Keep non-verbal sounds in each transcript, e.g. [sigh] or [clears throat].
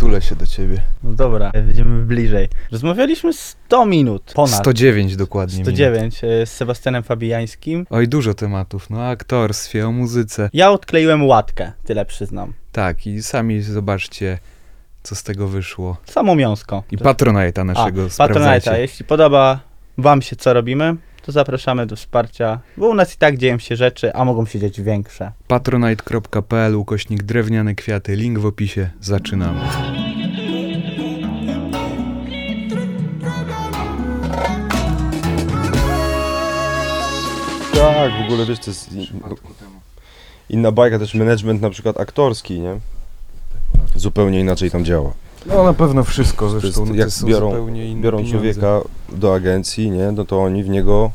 Przytulę się do ciebie. No dobra, będziemy bliżej. Rozmawialiśmy 100 minut, ponad 109 dokładnie. minut. 109 e, z Sebastianem Fabijańskim. Oj, dużo tematów. No, o aktorstwie, o muzyce. Ja odkleiłem łatkę, tyle przyznam. Tak, i sami zobaczcie, co z tego wyszło. Samo miąsko. I Patronite'a naszego A, Patronite'a. Jeśli podoba wam się, co robimy, to zapraszamy do wsparcia, bo u nas i tak dzieją się rzeczy, a mogą się dziać większe. patronite.pl ukośnik drewniane kwiaty, link w opisie. Zaczynamy. Tak, w ogóle wiesz, to jest in- inna bajka, też management na przykład aktorski, nie? Zupełnie inaczej tam działa. No na pewno wszystko To jest, zresztą. to jak są biorą, zupełnie inne biorą pieniądze. człowieka do agencji, nie? No to oni w niego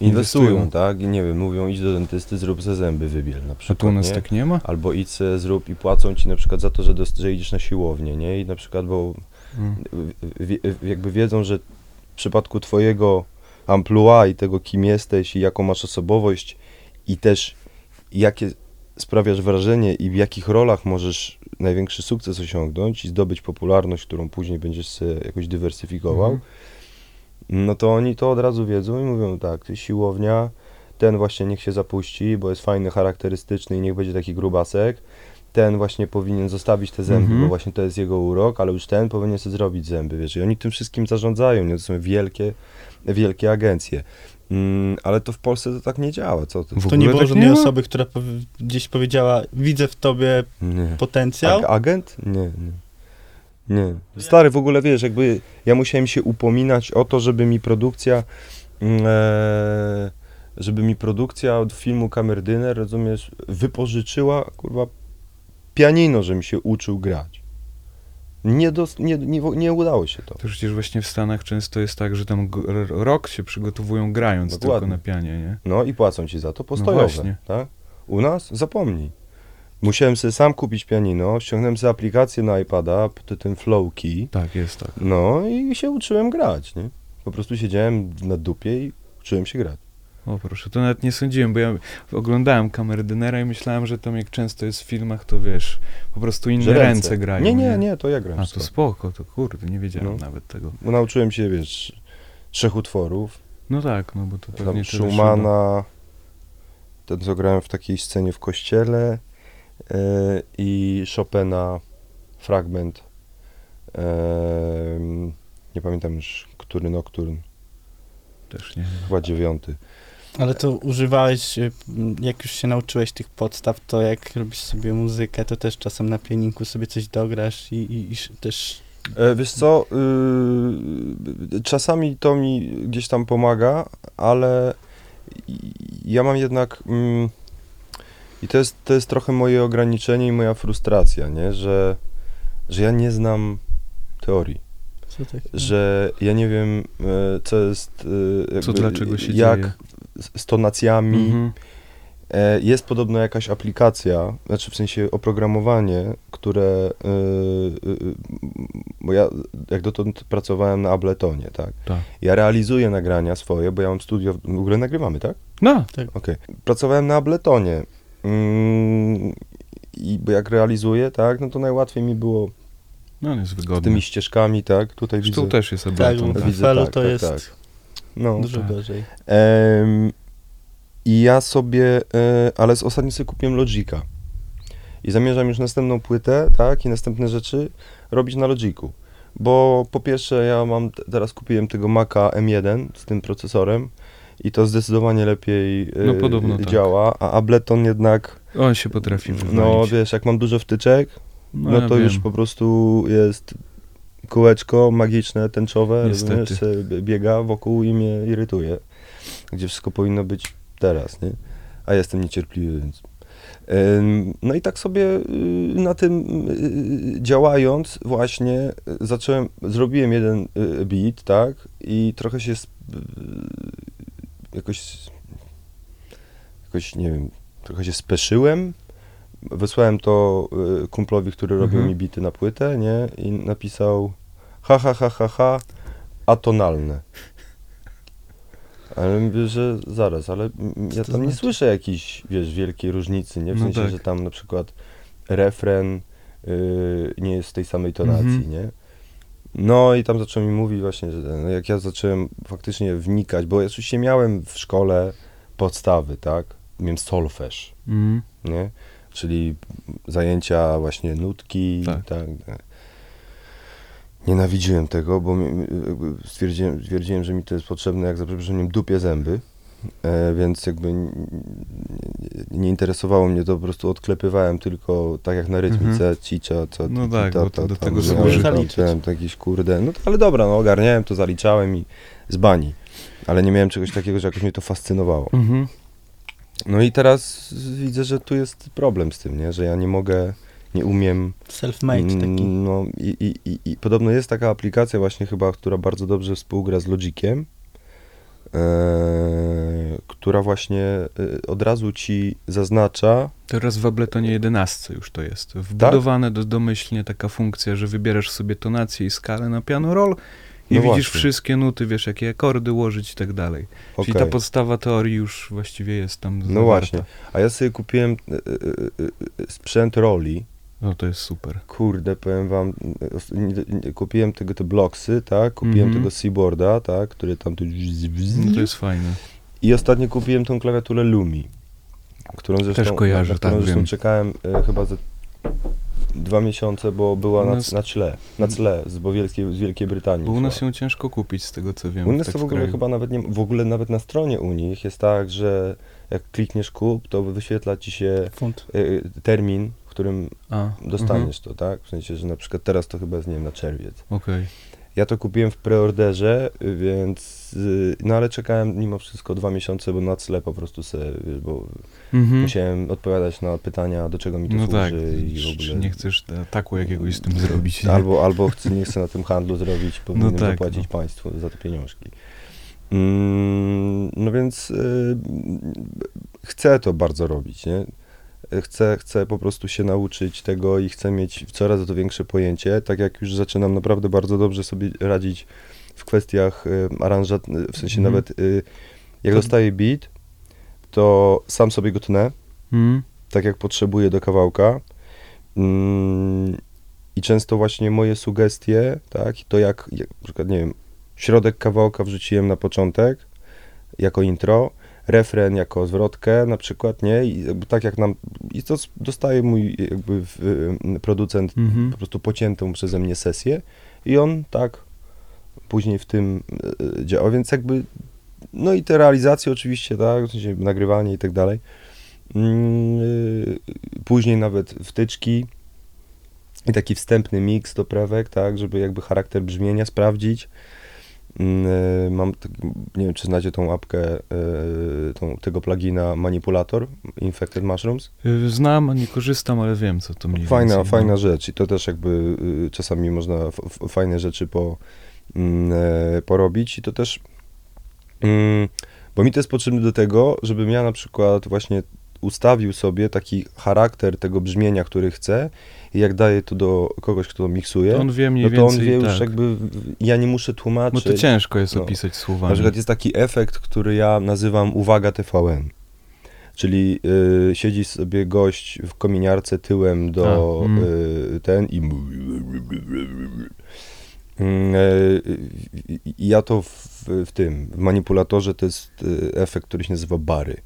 inwestują, Inwestują. tak? I nie wiem, mówią idź do dentysty, zrób ze zęby wybiel na A przykład, tu u nas nie? tak nie ma? Albo idź se zrób i płacą ci na przykład za to, że, dost- że idziesz na siłownię, nie? I na przykład, bo Mm. w- w- jakby wiedzą, że w przypadku twojego amplua i tego, kim jesteś i jaką masz osobowość i też jakie sprawiasz wrażenie i w jakich rolach możesz największy sukces osiągnąć i zdobyć popularność, którą później będziesz sobie jakoś dywersyfikował, Mhm. no to oni to od razu wiedzą i mówią tak, ty siłownia, ten właśnie niech się zapuści, bo jest fajny, charakterystyczny i niech będzie taki grubasek, ten właśnie powinien zostawić te zęby, Mhm. bo właśnie to jest jego urok, ale już ten powinien sobie zrobić zęby, wiesz, i oni tym wszystkim zarządzają, nie? to są wielkie, wielkie agencje. Mm, ale to w Polsce to tak nie działa, co ty? To nie ogóle było tak żadnej nie osoby, która powi- gdzieś powiedziała, widzę w tobie Nie. potencjał. Ag- agent? Nie, nie. Nie. Stary, w ogóle wiesz, jakby ja musiałem się upominać o to, żeby mi produkcja, mm, e, żeby mi produkcja od filmu Kamerdyner, rozumiesz, wypożyczyła, kurwa, pianino, żebym się uczył grać. Nie, dos, nie, nie, nie udało się to. To przecież właśnie w Stanach często jest tak, że tam rok się przygotowują grając Dokładnie. tylko na pianie, nie? No i płacą ci za to postojowe, właśnie. tak? U nas? Zapomnij. Musiałem sobie sam kupić pianino, ściągnąłem sobie aplikację na iPada, p- ten Flow Key, Tak, jest tak. No i się uczyłem grać, nie? Po prostu siedziałem na dupie i uczyłem się grać. O proszę, to nawet nie sądziłem, bo ja oglądałem kamerdynera i myślałem, że tam jak często jest w filmach, to wiesz, po prostu inne Że ręce. grają. Nie, nie, nie, to ja grałem. A to spoko, to kurde, nie wiedziałem No. nawet tego. Bo nauczyłem się, wiesz, trzech utworów. No tak, no bo to pewnie Tam. Schumana, ten co grałem w takiej scenie w kościele e, i Chopina, fragment. em, nie pamiętam już, który nokturn, Też nie chyba dziewiąty. Ale to używałeś, y, jak już się nauczyłeś tych podstaw, to jak robisz sobie muzykę, to też czasem na pianinku sobie coś dograsz i, i, i też... E, Wiesz co, y, czasami to mi gdzieś tam pomaga, ale ja mam jednak mm, i to jest, to jest trochę moje ograniczenie i moja frustracja, nie? Że, że ja nie znam teorii, Co tak, że ja nie wiem, e, co jest, e, Co jakby, dlaczego się jak dzieje. Z, tonacjami. Mhm. E, Jest podobno jakaś aplikacja, znaczy w sensie oprogramowanie, które. e, e, bo ja jak dotąd pracowałem na Abletonie, tak? Tak. Ja realizuję nagrania swoje, bo ja mam studio. W ogóle nagrywamy, tak? No, Okej. Pracowałem na Abletonie. Mm, I bo jak realizuję, tak, no to najłatwiej mi było no jest z tymi ścieżkami, tak? Tutaj Zresztą widzę. też jest Tak, Ableton. w widzę, tak, to tak, jest tak. No. dużo tak. gorzej. I ja sobie, e, ale z ostatnio sobie kupiłem Logica. I zamierzam już następną płytę, tak, i następne rzeczy robić na Logiku. Bo po pierwsze ja mam, teraz kupiłem tego Maca M1 z tym procesorem i to zdecydowanie lepiej e, No, podobno tak. działa, a Ableton jednak, On się potrafi wywalić. no wiesz, jak mam dużo wtyczek, no, ja to wiem. już po prostu jest kółeczko magiczne, tęczowe, Niestety. rozumiesz, b- biega wokół i mnie irytuje. Gdzie wszystko powinno być teraz, nie? A jestem niecierpliwy, więc... No i tak sobie y, na tym y, działając właśnie y, zacząłem, zrobiłem jeden beat, tak? I trochę się jakoś, jakoś nie wiem, trochę się speszyłem. Wysłałem to y, kumplowi, który robił Mhm. mi bity na płytę, nie? I napisał ha, ha, ha, ha, ha, atonalne. Ale mówię, że zaraz, ale ja tam nie znaczy? słyszę jakiejś, wiesz, wielkiej różnicy, nie? W No sensie, tak. że tam na przykład refren y, nie jest w tej samej tonacji, Mhm. nie? No i tam zaczął mi mówić właśnie, że no jak ja zacząłem faktycznie wnikać, bo ja oczywiście miałem w szkole podstawy, tak? Miałem solfeż, Mhm. nie? Czyli zajęcia właśnie nutki, Tak. tak. tak. Nienawidziłem tego, bo stwierdziłem, stwierdziłem, że mi to jest potrzebne, jak za przeproszeniem dupie zęby, e, więc jakby nie interesowało mnie to, po prostu odklepywałem tylko tak jak na rytmice, cicza, co No tak, ta- to ta- do tego ten, to jakiś kurde, no to, ale dobra, no ogarniałem to, zaliczałem i z bani, ale nie miałem czegoś takiego, że jakoś mnie to fascynowało. Mhm. No i teraz widzę, że tu jest problem z tym, nie? że ja nie mogę, nie umiem. Self-made taki. mm, No i, i, i, i podobno jest taka aplikacja właśnie chyba, która bardzo dobrze współgra z Logiciem, e, która właśnie e, od razu ci zaznacza, Teraz w Abletonie 11 już to jest. Wbudowane do, domyślnie taka funkcja, że wybierasz sobie tonację i skalę na piano roll i No widzisz właśnie. wszystkie nuty, wiesz jakie akordy ułożyć i tak dalej. Czyli okej, ta podstawa teorii już właściwie jest tam no zawarta. właśnie, a ja sobie kupiłem e, e, e, sprzęt roli, No to jest super. Kurde, powiem wam, kupiłem tego te bloksy, tak, kupiłem Mhm. tego Seaboarda, tak, który tam tu No to jest fajne. I ostatnio kupiłem tą klawiaturę Lumi, którą zresztą, kojarzę, na którą tak, zresztą wiem. czekałem e, chyba ze dwa miesiące, bo była na, nas- na cle, na cle z, bo wielkiej, z Wielkiej Brytanii. Bo u nas ją ciężko kupić z tego co wiem. U nas tak to w ogóle chyba nawet nie, w ogóle nawet na stronie u nich jest tak, że jak klikniesz kup, to wyświetla ci się Funt. e, termin, w którym A, dostaniesz to, tak? W sensie, że na przykład teraz to chyba jest, nie wiem, na czerwiec. mhm, Okej. Ja to kupiłem w preorderze, więc, y, no ale czekałem mimo wszystko dwa miesiące, bo na cle po prostu wiesz, bo Mhm. musiałem odpowiadać na pytania, do czego mi to No służy tak, i w czy ogóle. nie chcesz ataku jakiegoś z tym zrobić. nie? Albo, albo chcę, nie chcę na tym handlu zrobić, powinienem tak, zapłacić no. państwu za te pieniążki. Mm, no więc y, chcę to bardzo robić, nie? Chcę, chcę po prostu się nauczyć tego i chcę mieć coraz to większe pojęcie, tak jak już zaczynam naprawdę bardzo dobrze sobie radzić w kwestiach y, aranżat, w sensie Mhm. nawet y, jak To- dostaję beat, to sam sobie go tnę, Mhm. tak jak potrzebuję do kawałka. Mm, I często właśnie moje sugestie, tak, i to jak, jak, na przykład, nie wiem, środek kawałka wrzuciłem na początek, jako intro, refren jako zwrotkę na przykład, nie, i tak jak nam, i to dostaje mój jakby y, producent Mhm. po prostu pociętą przeze mnie sesję i on tak później w tym y, działa, więc jakby, no i te realizacje oczywiście, tak, w sensie nagrywanie i tak dalej. Mm, y, Później nawet wtyczki i taki wstępny miks do prewek, tak, żeby jakby charakter brzmienia sprawdzić. Mm, y, Mam, tak- nie wiem, czy znacie tą apkę, y, tą, tego plugina Manipulator, Infected Mushrooms. Y, Znam, nie korzystam, ale wiem co to mniej Fajna, więcej. fajna no. rzecz i to też jakby y, czasami można fajne rzeczy po, mm, e, porobić i to też, mm, bo mi to jest potrzebne do tego, żebym ja na przykład właśnie ustawił sobie taki charakter tego brzmienia, który chcę i jak daję to do kogoś, kto to miksuje, To on wie mniej no to on wie już tak. jakby, ja nie muszę Bo tłumaczyć. to ciężko jest no. opisać słowami. Na przykład jest taki efekt, który ja nazywam uwaga TVN. Czyli y, siedzi sobie gość w kominiarce tyłem do A, mm. y, ten i. Mm, y, y, ja to w, w tym, w manipulatorze to jest y, efekt, który się nazywa bary.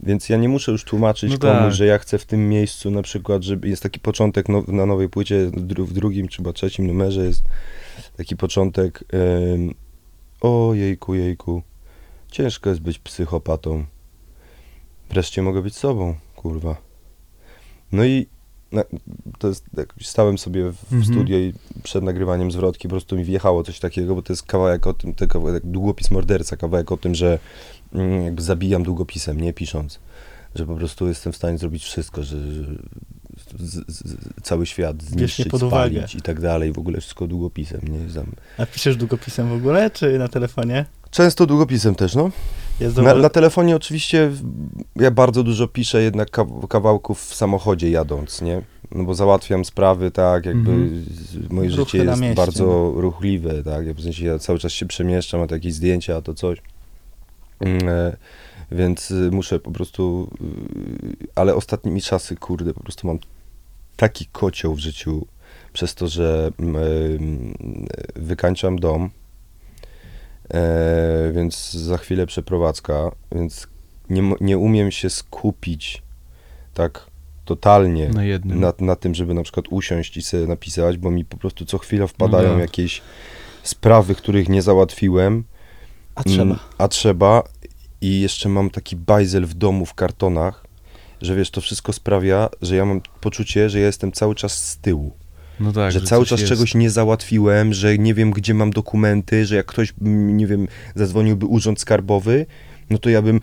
Więc ja nie muszę już tłumaczyć No komuś, tak. że ja chcę w tym miejscu na przykład, żeby jest taki początek now, na nowej płycie, w drugim czy trzecim numerze jest taki początek ym, o jejku, jejku, ciężko jest być psychopatą. Wreszcie mogę być sobą, kurwa. No i na, to jest, jak stałem sobie w, Mhm. studio i przed nagrywaniem zwrotki po prostu mi wjechało coś takiego, bo to jest kawałek o tym, to kawałek, długopis morderca, kawałek o tym, że mm, jakby zabijam długopisem, nie pisząc. Że po prostu jestem w stanie zrobić wszystko, że, że z, z, cały świat zniszczyć, pod uwagę. spalić i tak dalej, w ogóle wszystko długopisem, nie? Zam- A piszesz długopisem w ogóle, czy na telefonie? Często długopisem też, no. Na, na telefonie oczywiście ja bardzo dużo piszę jednak kaw- kawałków w samochodzie jadąc, nie? No bo załatwiam sprawy, tak, jakby Mhm. z- moje Ruchy życie jest mieście, bardzo ruchliwe, tak, ja w sensie ja cały czas się przemieszczam, a to jakieś zdjęcia, a to coś. Mm, e, Więc y, muszę po prostu, y, ale ostatnimi czasy, kurde, po prostu mam taki kocioł w życiu przez to, że mm, em, wykańczam dom, e, więc za chwilę przeprowadzka, więc nie, nie umiem się skupić tak totalnie Na na, na tym, żeby na przykład usiąść i sobie napisać, bo mi po prostu co chwilę wpadają tak. jakieś sprawy, których nie załatwiłem, A trzeba. Mm, A trzeba. I jeszcze mam taki bajzel w domu w kartonach, że wiesz, to wszystko sprawia, że ja mam poczucie, że ja jestem cały czas z tyłu. No tak, że cały coś czas jest. czegoś nie załatwiłem, że nie wiem, gdzie mam dokumenty, że jak ktoś, nie wiem, zadzwoniłby urząd skarbowy, no to ja bym,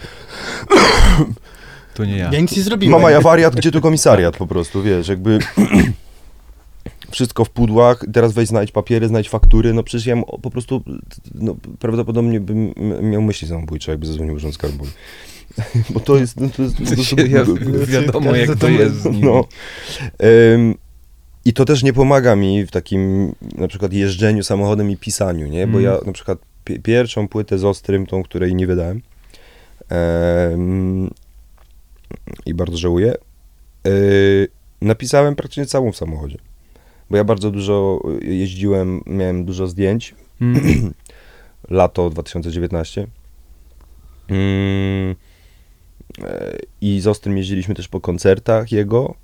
To nie ja. Ja nic nie zrobiłem. mama, ja wariat, gdzie tu komisariat po prostu, wiesz, jakby [laughs] wszystko w pudłach, teraz weź znajdź papiery, znajdź faktury, no przecież ja po prostu, no prawdopodobnie bym miał myśli samobójcze, jakby zadzwonił urząd skarbowy. [laughs] Bo to jest, no, to jest po To prostu... się, ja, wiadomo, jak to jest. No. Ym, I to też nie pomaga mi w takim na przykład jeżdżeniu samochodem i pisaniu, nie? Bo Mm. ja na przykład pi- pierwszą płytę z Ostrym, tą, której nie wydałem ym, i bardzo żałuję, yy, napisałem praktycznie całą w samochodzie. Bo ja bardzo dużo jeździłem, miałem dużo zdjęć, Mm. [clears throat] lato 2019. Mm, e, I z Ostrym jeździliśmy też po koncertach jego.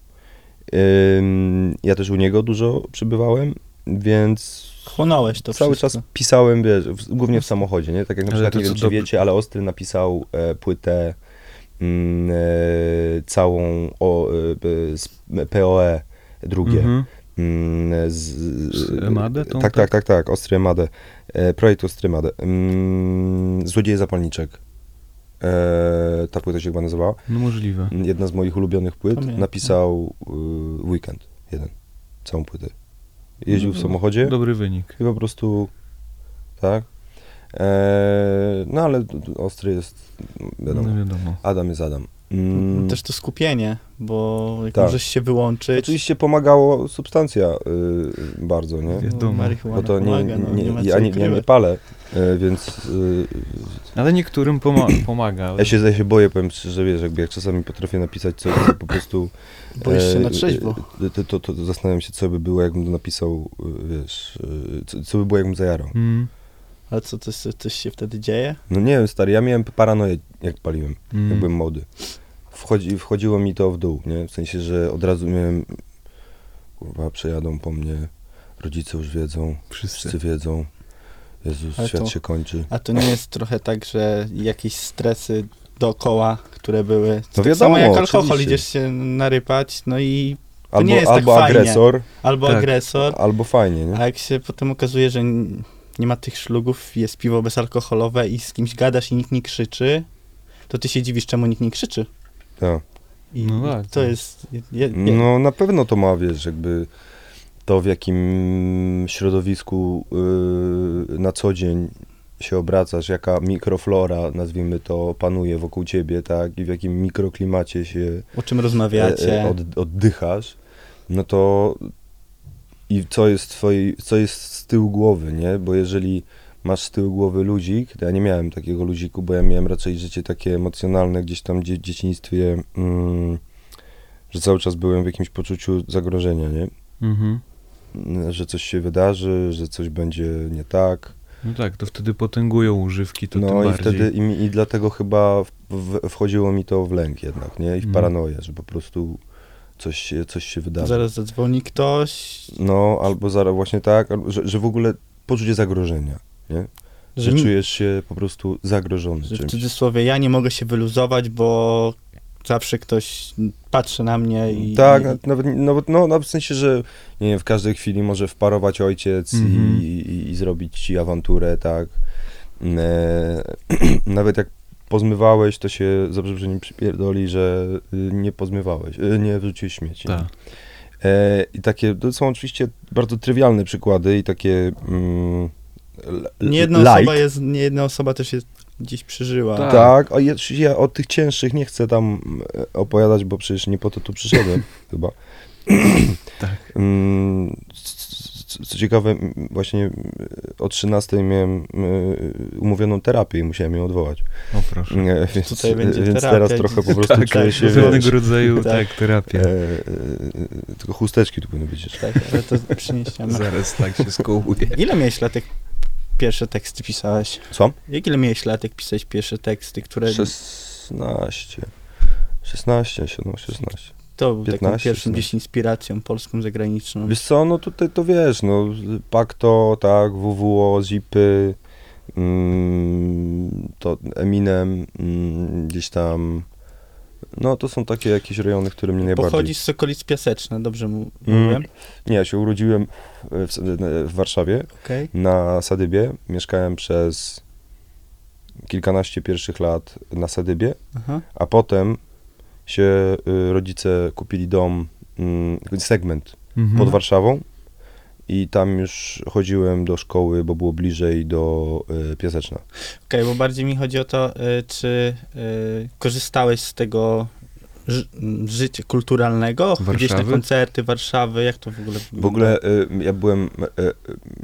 Ja też u niego dużo przybywałem, więc Chłonąłeś to cały wszystko. czas pisałem, wiesz, głównie w samochodzie, nie? Tak jak na przykład, nie wiem, czy wiecie, ale Ostry napisał e, płytę mm, e, całą o, e, POE drugie. Mm, Z, Z Emadę tą, tak, tak? tak, tak, tak, Ostry Emadę. E, projekt Ostry Emadę. Mm, Złodzieje zapalniczek. E, ta płyta się chyba nazywała. No możliwe. Jedna z moich ulubionych płyt. Napisał y, Weekend. Jeden. Całą płytę. Jeździł w No, samochodzie Dobry wynik. i po prostu tak. E, no ale Ostry jest, wiadomo. No wiadomo. Adam jest Adam. Mm, Też to skupienie, bo jak Tak. możesz się wyłączyć, Oczywiście pomagało substancja y, bardzo, nie? Wiadomo. marihuana Bo to nie, pomaga, no, nie, nie ja, nie, ja nie palę, y, więc y, Ale niektórym poma- [clears throat] pomaga. Ale... ja, się, ja się boję, powiem szczerze, wiesz, jakby jak czasami potrafię napisać coś, co po prostu... [clears throat] Boisz się e, na trzeźwo. e, To, to, to zastanawiam się, co by było, jakbym to napisał, y, wiesz, y, co, co by było, jakbym zajarał. Mm. Ale co, coś, coś się wtedy dzieje? No nie wiem, stary, ja miałem paranoję, jak paliłem, Mm. jak byłem młody. Wchodzi, wchodziło mi to w dół, nie? W sensie, że od razu miałem, kurwa, przejadą po mnie, rodzice już wiedzą, Wszyscy. wszyscy wiedzą, Jezus, Ale świat to- się kończy. A to nie jest trochę tak, że jakieś stresy dookoła, które były. To No tak wiadomo, samo jak alkohol, oczywiście. idziesz się narypać, no i Albo, nie jest tak albo fajnie. agresor, albo Tak. agresor, albo fajnie, nie? a jak się potem okazuje, że nie ma tych szlugów, jest piwo bezalkoholowe i z kimś gadasz i nikt nie krzyczy, to ty się dziwisz, czemu nikt nie krzyczy. Tak. I No tak, to tak. jest... Je, je, je, No na pewno to ma, wiesz, jakby to w jakim środowisku yy, na co dzień się obracasz, jaka mikroflora, nazwijmy to, panuje wokół ciebie, tak, i w jakim mikroklimacie się o czym rozmawiacie. e, e, od, oddychasz, no to i co jest twoi, co jest z tyłu głowy, nie? Bo jeżeli masz z tyłu głowy ludzik, ja nie miałem takiego luziku, bo ja miałem raczej życie takie emocjonalne gdzieś tam w dzieciństwie, mm, że cały czas byłem w jakimś poczuciu zagrożenia, nie? Mhm. Że coś się wydarzy, że coś będzie nie tak. No tak, to wtedy potęgują używki, to no tym i bardziej. wtedy i, i dlatego chyba w, w, wchodziło mi to w lęk jednak, nie? I w Mm. paranoję, że po prostu coś się, coś się wydarzy. Zaraz zadzwoni ktoś, No, albo zaraz właśnie tak, albo, że, że w ogóle poczucie zagrożenia, nie? Że, że, czujesz się po prostu zagrożony że w czymś. cudzysłowie ja nie mogę się wyluzować, bo zawsze ktoś patrzy na mnie i... Tak, i, nawet, nawet, no, no, w sensie, że nie wiem, w każdej chwili może wparować ojciec Mhm. i, i, i zrobić ci awanturę, tak. E, [clears throat] nawet jak pozmywałeś, to się za przeproszeniem przypierdoli, że y, nie pozmywałeś, y, nie wrzuciłeś śmieci. Tak. E, I takie, to są oczywiście bardzo trywialne przykłady i takie mm, Nie jedna light. osoba jest, nie jedna osoba też jest gdzieś przeżyła. Tak. Tak, a ja, o tych cięższych nie chcę tam e, opowiadać, bo przecież nie po to tu przyszedłem [laughs] chyba. Tak. Mm, co, co ciekawe, właśnie o 13 miałem y, umówioną terapię i musiałem ją odwołać. O proszę. Nie, więc, Tutaj będzie więc terapia. teraz trochę po [laughs] prostu Tak, czuję tak, się, pewnego rodzaju, [laughs] Tak. tak, terapia. e, e, tylko chusteczki tu powinny być jeszcze. Tak, ale to przyniesiemy. Zaraz tak się skołuje. Ile miałeś lat, jak pierwsze teksty pisałeś? Co? Jak ile miałeś lat, jak pisałeś pierwsze teksty, które 16. 16, 17, 16. to był takim 15, pierwszym 16. gdzieś inspiracją polską, zagraniczną? Wiesz co, no tutaj to wiesz, no Pakto, tak, WWO, Zipy, mm, to Eminem, mm, gdzieś tam, no to są takie jakieś rejony, które mnie najbardziej... Pochodzisz z okolic Piaseczna, dobrze mu Mm. Nie, ja się urodziłem w, w Warszawie, Okej. na Sadybie, mieszkałem przez kilkanaście pierwszych lat na Sadybie, Aha. a potem się y, rodzice kupili dom, mm, segment Mhm. pod Warszawą i tam już chodziłem do szkoły, bo było bliżej do y, Piaseczna. Okej, bo bardziej mi chodzi o to, y, czy y, korzystałeś z tego życia kulturalnego? Gdzieś na Warszawy? koncerty Warszawy, jak to w ogóle W ogóle y, ja byłem,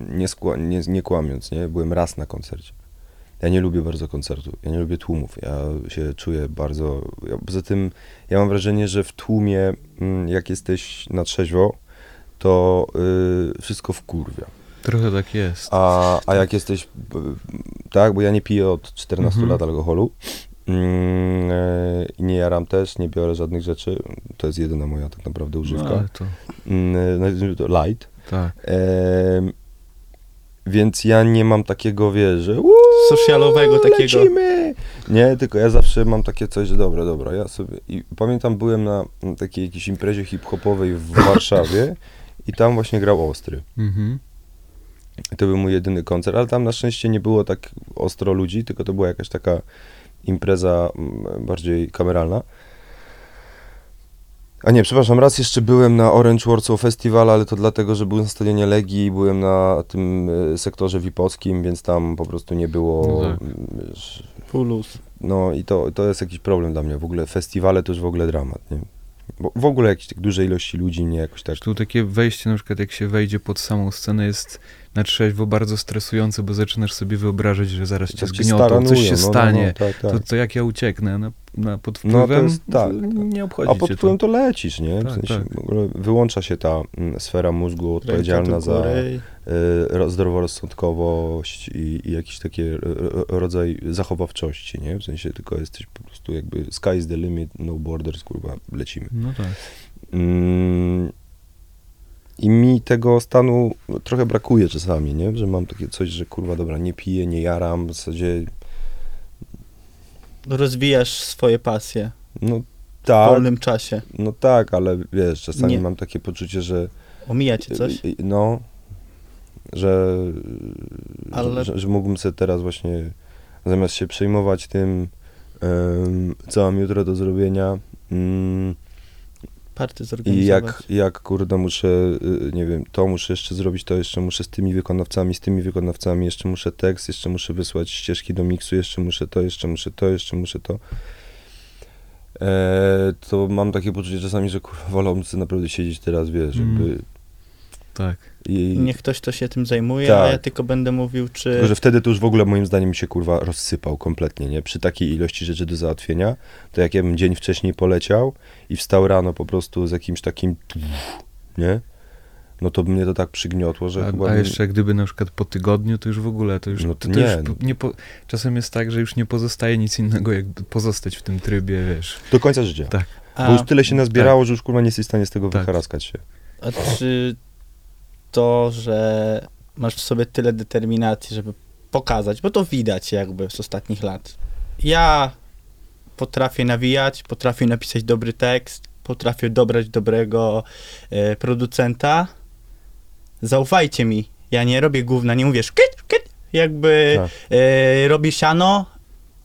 nie, skła, nie, nie kłamiąc, nie, byłem raz na koncercie. Ja nie lubię bardzo koncertu, ja nie lubię tłumów, ja się czuję bardzo, ja, poza tym ja mam wrażenie, że w tłumie, mm, jak jesteś na trzeźwo, to y, wszystko wkurwia. Trochę tak jest. A, a jak jesteś, b- tak, bo ja nie piję od 14 Mhm. lat alkoholu mm, i nie jaram też, nie biorę żadnych rzeczy, to jest jedyna moja tak naprawdę No, używka, ale to, mm, nazwijmy to light, tak. Więc ja nie mam takiego, wiesz, że uuu, Socialowego takiego. lecimy! Nie, tylko ja zawsze mam takie coś, że dobra, dobra, ja sobie... I pamiętam, byłem na takiej jakiejś imprezie hip-hopowej w Warszawie [laughs] i tam właśnie grał Ostry. Mhm. I to był mój jedyny koncert, ale tam na szczęście nie było tak ostro ludzi, tylko to była jakaś taka impreza mm, bardziej kameralna. A nie, przepraszam, raz jeszcze byłem na Orange Warsaw Festival, ale to dlatego, że byłem na stadionie Legii i byłem na tym e, sektorze wipockim, więc tam po prostu nie było... No tak. mm, Fulus. No i to, to jest jakiś problem dla mnie. W ogóle festiwale to już w ogóle dramat, nie? Bo w ogóle jakieś tak duże ilości ludzi mnie jakoś tak... Tu takie wejście, na przykład jak się wejdzie pod samą scenę jest na trzeźwo bardzo stresujące, bo zaczynasz sobie wyobrażać, że zaraz cię tak zgniotą, coś się no, no, no, stanie. tak, tak. To, to jak ja ucieknę na, na, pod No, wpływem, jest- tak, nie obchodzi A pod wpływem to. to lecisz, nie? W Tak, sensie tak. w ogóle wyłącza się ta mm, sfera mózgu odpowiedzialna za y, ro- zdroworozsądkowość i, i jakiś taki rodzaj zachowawczości, nie? W sensie tylko jesteś po prostu jakby sky is the limit, no borders, kurwa, lecimy. No tak. Mm, I mi tego stanu trochę brakuje czasami, nie? Że mam takie coś, że kurwa, dobra, nie piję, nie jaram, w zasadzie, Rozwijasz swoje pasje no w tak, wolnym czasie. no tak, ale wiesz, czasami Nie. mam takie poczucie, że Omija cię coś? Y, y, No, że, Ale- że, że mógłbym sobie teraz właśnie, zamiast się przejmować tym, em, co mam jutro do zrobienia mm, Party i zorganizować. jak, jak kurde muszę, y, nie wiem, to muszę jeszcze zrobić, to jeszcze muszę z tymi wykonawcami, z tymi wykonawcami, jeszcze muszę tekst, jeszcze muszę wysłać ścieżki do miksu, jeszcze muszę to, jeszcze muszę to, jeszcze muszę to. E, to mam takie poczucie czasami, że kurwa, wolałbym sobie naprawdę siedzieć teraz, wiesz, Mm. jakby Tak. i, Niech ktoś to się tym zajmuje, Tak. a ja tylko będę mówił, czy... Tylko, że wtedy to już w ogóle moim zdaniem się kurwa rozsypał kompletnie, nie? Przy takiej ilości rzeczy do załatwienia, to jak ja bym dzień wcześniej poleciał i wstał rano po prostu z jakimś takim, nie? No to by mnie to tak przygniotło, że chyba... A, a bym- jeszcze gdyby na przykład po tygodniu, to już w ogóle, to już, No to, to to nie, już no. nie po, czasem jest tak, że już nie pozostaje nic innego, jak pozostać w tym trybie, wiesz. Do końca życia. Tak. a, Bo już tyle się nazbierało, że już kurwa nie jesteś w stanie z tego Tak. wyharaskać się. a czy to, że masz w sobie tyle determinacji, żeby pokazać, bo to widać jakby z ostatnich lat. Ja potrafię nawijać, potrafię napisać dobry tekst, potrafię dobrać dobrego e, producenta. Zaufajcie mi, ja nie robię gówna, nie mówię szkyt, szkyt, jakby Tak. e, robię siano,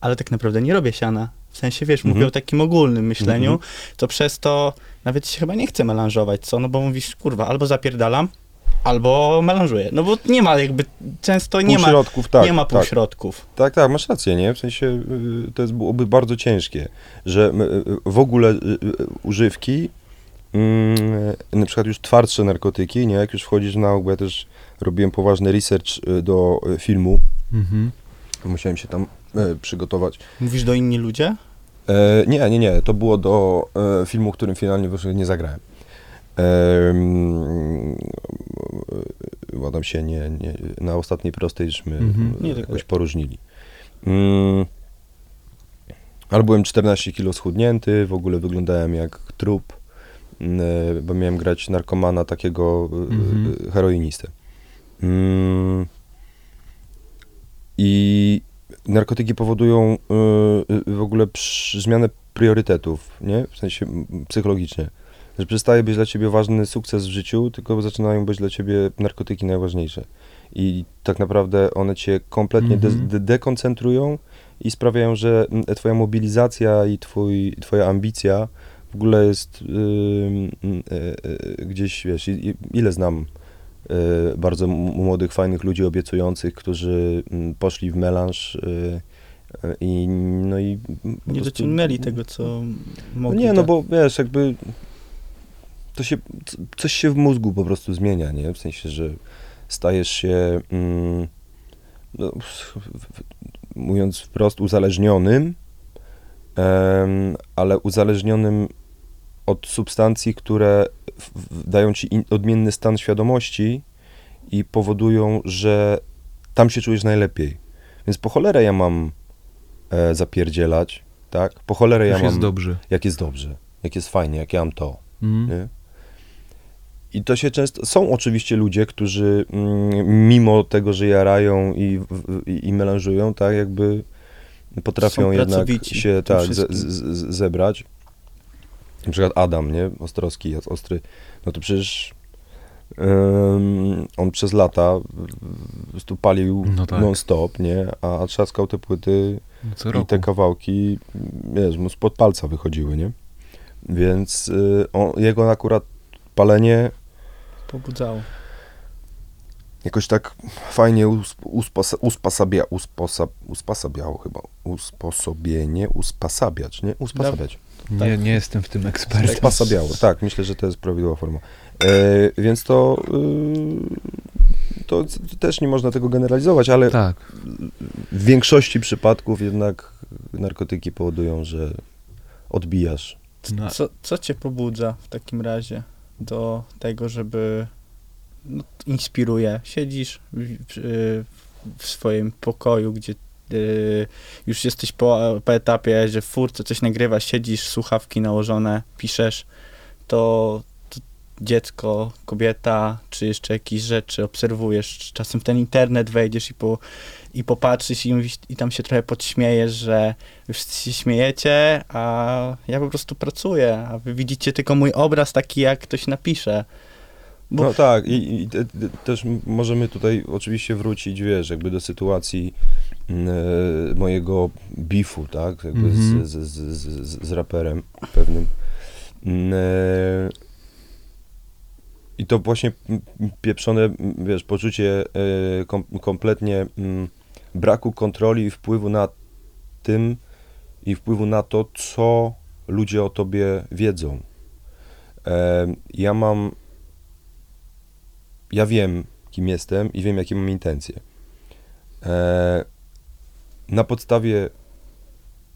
ale tak naprawdę nie robię siana. W sensie, wiesz, mówię Mhm. o takim ogólnym myśleniu, Mhm. to przez to nawet się chyba nie chce melanżować, co? No bo mówisz, kurwa, albo zapierdalam, albo melanżuję. No bo nie ma jakby, często nie ma, tak, nie ma tak. półśrodków. Tak, tak, masz rację, nie? W sensie y, to jest, byłoby bardzo ciężkie, że y, y, w ogóle y, y, używki mm, na przykład już twardsze narkotyki, nie? Jak już wchodzisz nauk, bo ja też robiłem poważny research y, do y, filmu, Mhm. musiałem się tam przygotować. Mówisz do inni ludzie? E, nie, nie, nie, to było do e, filmu, którym finalnie nie zagrałem. E, e, tam się nie, nie, na ostatniej prostej żeśmy Mhm. e, Nie, tylko- jakoś poróżnili. Mm, ale byłem 14 kilo schudnięty, w ogóle wyglądałem jak trup, mm, e, bo miałem grać narkomana takiego e, Mhm. e, heroinistę. Mm, I narkotyki powodują y, w ogóle zmianę priorytetów, nie? W sensie psychologicznie. Że przestaje być dla ciebie ważny sukces w życiu, tylko zaczynają być dla ciebie narkotyki najważniejsze. I tak naprawdę one cię kompletnie de- Mhm. de- dekoncentrują i sprawiają, że mm, twoja mobilizacja i twój, twoja ambicja w ogóle jest y, y, y, gdzieś, wiesz, ile znam y, bardzo młodych, fajnych ludzi obiecujących, którzy mm, poszli w melanż y, i no i Nie dociągnęli tego, co No mogli. nie, no tak. bo wiesz, jakby to się, coś się w mózgu po prostu zmienia, nie? W sensie, że stajesz się, mm, no, mówiąc wprost, uzależnionym, em, ale uzależnionym od substancji, które dają ci in, odmienny stan świadomości i powodują, że tam się czujesz najlepiej. Więc po cholerę ja mam e, zapierdzielać, tak? Po cholerę ja Już mam jest dobrze. jak jest dobrze, jak jest fajnie, jak ja mam to. Mhm. Nie? I to się często. Są oczywiście ludzie, którzy mm, mimo tego, że jarają i, i, i melanżują, tak jakby potrafią jednak się tak ze, zebrać. Na przykład Adam, nie? Ostrowski, jest ostry. No to przecież em, on przez lata prostu palił No tak. non-stop, nie? A trzaskał te płyty No i te kawałki, wiesz, mu spod palca wychodziły, nie? Więc y, on, jego akurat palenie Pobudzało. jakoś tak fajnie uspasabia, usposa, uspasabiało chyba. Usposobienie, uspasabiać, nie? Uspasabiać. Nie, nie jestem w tym ekspertem. Uspasabiało, tak, myślę, że to jest prawidłowa forma. E, więc to, y, to też nie można tego generalizować, ale Tak. w większości przypadków jednak narkotyki powodują, że odbijasz No, Co, co cię pobudza w takim razie do tego, żeby no, inspiruje? Siedzisz w, w, swoim pokoju, gdzie y, już jesteś po, po etapie, że w furce coś nagrywasz, siedzisz, słuchawki nałożone, piszesz, to, to dziecko, kobieta, czy jeszcze jakieś rzeczy obserwujesz, czasem w ten internet wejdziesz i, po, i popatrzysz i, mówisz, i tam się trochę podśmiejesz, że wszyscy się śmiejecie, a ja po prostu pracuję, a wy widzicie tylko mój obraz taki, jak ktoś napisze. Bo- No tak, i, i te, te, też możemy tutaj oczywiście wrócić, wiesz, jakby do sytuacji mm, e, mojego bifu, tak, jakby Mhm. z, z, z, z, z raperem pewnym. Mm, e, I to właśnie pieprzone, wiesz, poczucie e, kom, kompletnie mm, braku kontroli i wpływu na tym i wpływu na to, co ludzie o tobie wiedzą. Ja mam ja wiem, kim jestem i wiem, jakie mam intencje. E, na podstawie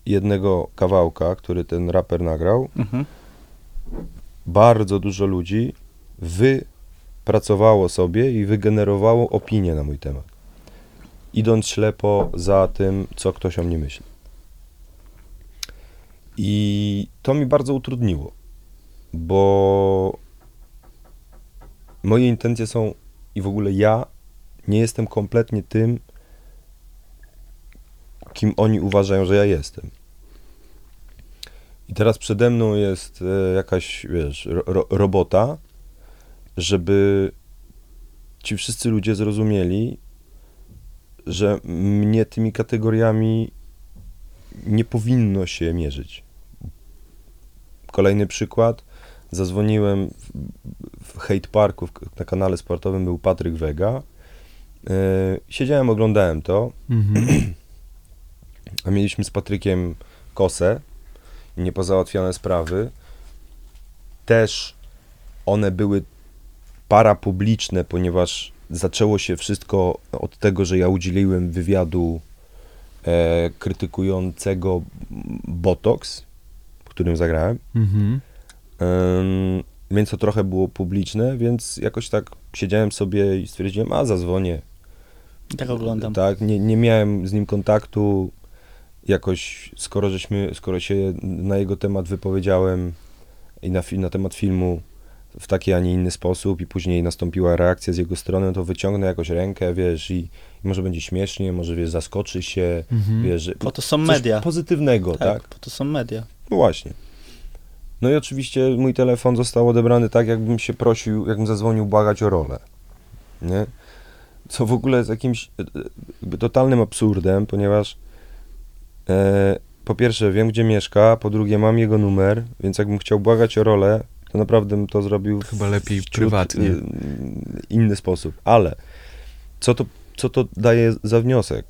jednego kawałka, który ten raper nagrał, Mhm. bardzo dużo ludzi wypracowało sobie i wygenerowało opinię na mój temat. Idąc ślepo za tym, co ktoś o mnie myśli. I to mi bardzo utrudniło, bo moje intencje są i w ogóle ja nie jestem kompletnie tym, kim oni uważają, że ja jestem. I teraz przede mną jest e, jakaś, wiesz, ro, ro, robota, żeby ci wszyscy ludzie zrozumieli, że mnie tymi kategoriami nie powinno się mierzyć. Kolejny przykład. Zadzwoniłem w, Hate Parku na kanale sportowym był Patryk Wega. E, siedziałem, oglądałem to, Mhm. a mieliśmy z Patrykiem kosę, niepozałatwione sprawy. Też one były parapubliczne, ponieważ zaczęło się wszystko od tego, że ja udzieliłem wywiadu e, krytykującego Botox, w którym zagrałem. Mhm. Ym, więc to trochę było publiczne, więc jakoś tak siedziałem sobie i stwierdziłem, a zadzwonię. Tak oglądam. Tak, nie, nie miałem z nim kontaktu. Jakoś, skoro żeśmy, skoro się na jego temat wypowiedziałem i na, na temat filmu w taki, a nie inny sposób i później nastąpiła reakcja z jego strony, to wyciągnę jakoś rękę, wiesz, i, i może będzie śmiesznie, może, wiesz, zaskoczy się, Mhm. wiesz, Po to są coś media. pozytywnego, tak? tak, po to są media. No właśnie. No i oczywiście mój telefon został odebrany tak, jakbym się prosił, jakbym zadzwonił błagać o rolę. Nie? Co w ogóle jest jakimś e, e, jakby totalnym absurdem, ponieważ e, po pierwsze wiem, gdzie mieszka, po drugie mam jego numer, więc jakbym chciał błagać o rolę, to naprawdę bym to zrobił w- Chyba lepiej wśród, prywatnie. e, inny sposób. Ale co to, co to daje za wniosek?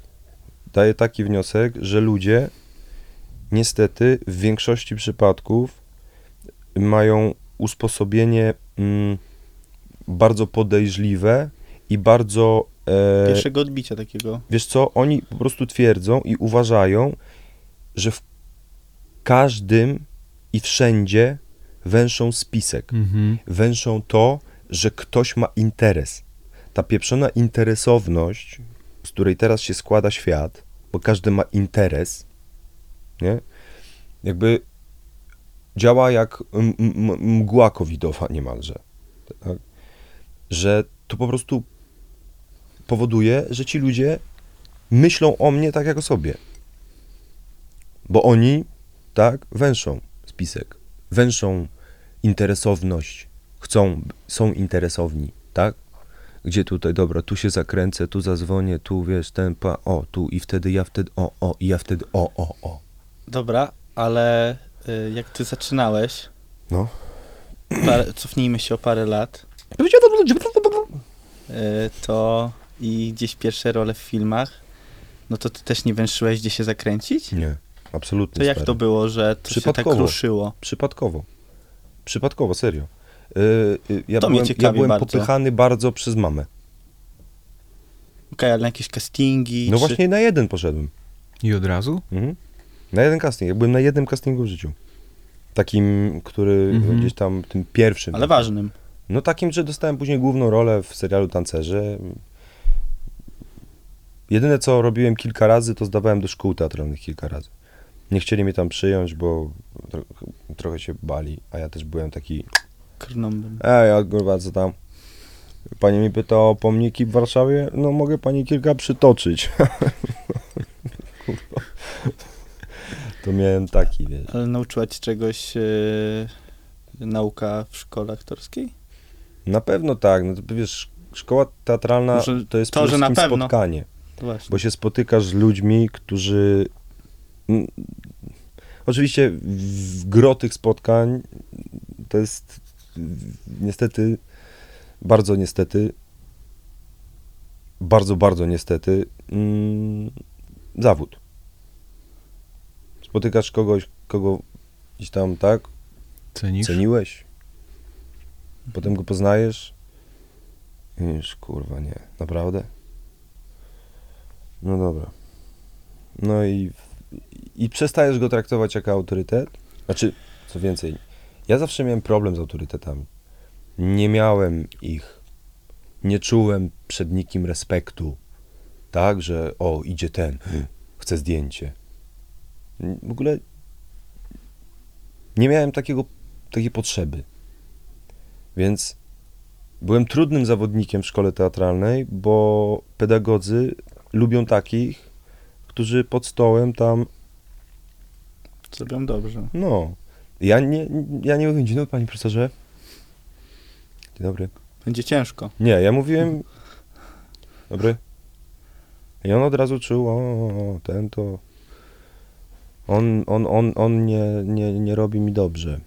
Daje taki wniosek, że ludzie niestety w większości przypadków mają usposobienie mm, bardzo podejrzliwe i bardzo. E, Pierwszego odbicia takiego. wiesz co, oni po prostu twierdzą i uważają, że w każdym i wszędzie węszą spisek. Mhm. Węszą to, że ktoś ma interes. Ta pieprzona interesowność, z której teraz się składa świat, bo każdy ma interes, nie? Jakby działa jak mgła covidowa niemalże. Tak? Że to po prostu powoduje, że ci ludzie myślą o mnie tak jak o sobie. Bo oni, tak, węszą spisek, węszą interesowność, chcą, są interesowni, tak? Gdzie tutaj, dobra, tu się zakręcę, tu zadzwonię, tu wiesz, ten, pa, o, tu i wtedy ja wtedy, o, o, i ja wtedy, o, o, o. Dobra, ale y, jak ty zaczynałeś, No. parę, cofnijmy się o parę lat, y, to i gdzieś pierwsze role w filmach, no to ty też nie węszyłeś, gdzie się zakręcić? Nie, absolutnie. To jak stary. to było, że to się tak Przypadkowo. ruszyło? Przypadkowo. Przypadkowo, serio. Yy, ja To mnie byłem, ja byłem bardzo. popychany bardzo przez mamę. Okej, ale na jakieś castingi? No czy... właśnie na jeden poszedłem. I od razu? Mhm. Na jeden casting. Ja byłem na jednym castingu w życiu. Takim, który Mhm. gdzieś tam, tym pierwszym. Ale ważnym. No takim, że dostałem później główną rolę w serialu Tancerze. Jedyne co robiłem kilka razy, to zdawałem do szkół teatralnych kilka razy. Nie chcieli mnie tam przyjąć, bo tro trochę się bali, a ja też byłem taki, Krnąbym. ej, a kurwa, co tam? Pani mi pyta o pomniki w Warszawie? No mogę pani kilka przytoczyć. [laughs] Kurwa. to miałem taki, wiesz. Ale nauczyła cię czegoś y, nauka w szkole aktorskiej? Na pewno tak, no to wiesz, szkoła teatralna Może to jest to, przede wszystkim pewno. spotkanie. Właśnie. bo się spotykasz z ludźmi, którzy. Mm, Oczywiście w gro tych spotkań to jest niestety, bardzo niestety, bardzo, bardzo niestety, mm, zawód. Spotykasz kogoś, kogo gdzieś tam, tak, Cenisz? ceniłeś, potem go poznajesz i już kurwa nie, naprawdę? No dobra. No i, i przestajesz go traktować jako autorytet. Znaczy, co więcej, ja zawsze miałem problem z autorytetami. Nie miałem ich. Nie czułem przed nikim respektu. Tak, że o, idzie ten, chce zdjęcie. W ogóle nie miałem takiego, takiej potrzeby. Więc byłem trudnym zawodnikiem w szkole teatralnej, bo pedagodzy lubią takich, którzy pod stołem tam, Zrobią dobrze. no. Ja nie, ja nie mówiłem, dzień dobry panie profesorze. Dzień dobry. Będzie ciężko. Nie, ja mówiłem, dobry. I on od razu czuł, o, ten to, on, on, on, on nie, nie, nie robi mi dobrze.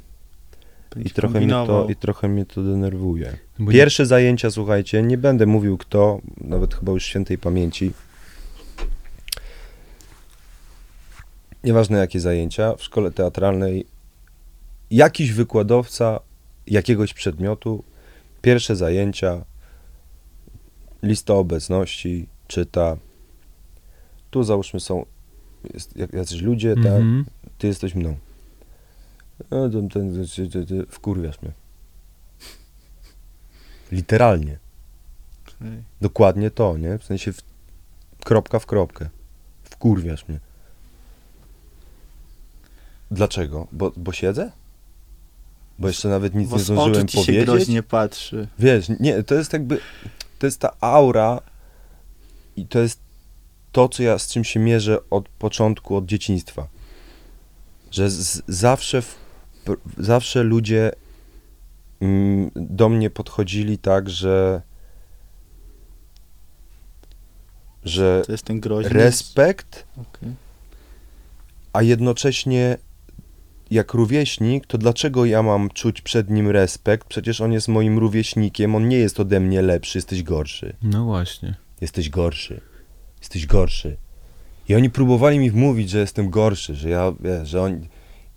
I trochę, mnie to. I trochę mnie to denerwuje. Bo Pierwsze zajęcia, słuchajcie, nie będę mówił kto, nawet chyba już świętej pamięci. Nieważne jakie zajęcia, w szkole teatralnej jakiś wykładowca jakiegoś przedmiotu, pierwsze zajęcia, lista obecności, czyta. Tu załóżmy są jest, jak- jacyś ludzie, tak? Mhm. Ty jesteś mną. No, ten, ten, ty, ty, ty, wkurwiasz mnie. Literalnie. Dokładnie to, nie? W sensie w, kropka w kropkę. Wkurwiasz mnie. Dlaczego? Bo, bo siedzę? Bo jeszcze nawet nic Bo nie z oczu zdążyłem ci się powiedzieć? groźnie patrzy. Wiesz, nie, to jest jakby, to jest ta aura i to jest to, co ja z czym się mierzę od początku, od dzieciństwa. Że z, zawsze, w, zawsze ludzie mm, do mnie podchodzili tak, że że To jest ten groźny. respekt, Okej. a jednocześnie jak rówieśnik, to dlaczego ja mam czuć przed nim respekt? Przecież on jest moim rówieśnikiem, on nie jest ode mnie lepszy, jesteś gorszy. No właśnie. Jesteś gorszy. Jesteś gorszy. I oni próbowali mi wmówić, że jestem gorszy, że ja, wiesz, że oni...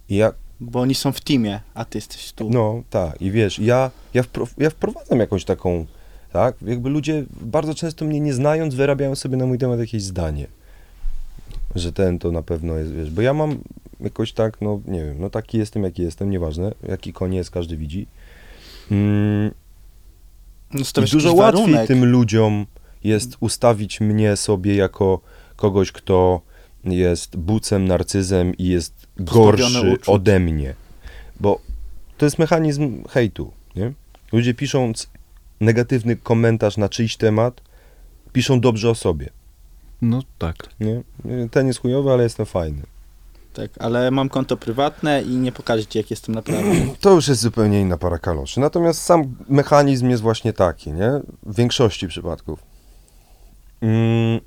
I ja, Bo oni są w teamie, a ty jesteś tu. no, tak, i wiesz, ja, ja, wpro, ja wprowadzam jakąś taką, tak, jakby ludzie bardzo często mnie nie znając, wyrabiają sobie na mój temat jakieś zdanie. Że ten to na pewno jest, wiesz, bo ja mam jakoś tak, no, nie wiem, no taki jestem, jaki jestem, nieważne, jaki jest, każdy widzi. Mm, No, I dużo łatwiej warunek. tym ludziom jest ustawić mnie sobie jako kogoś, kto jest bucem, narcyzem i jest gorszy uczuć. ode mnie. Bo to jest mechanizm hejtu, nie? Ludzie pisząc negatywny komentarz na czyjś temat, piszą dobrze o sobie, No tak. nie? Ten jest chujowy, ale jestem fajny. Tak, ale mam konto prywatne i nie pokażę ci, jak jestem naprawdę. [clears throat] To już jest zupełnie inna para kaloszy. Natomiast sam mechanizm jest właśnie taki, nie? W większości przypadków. Mm,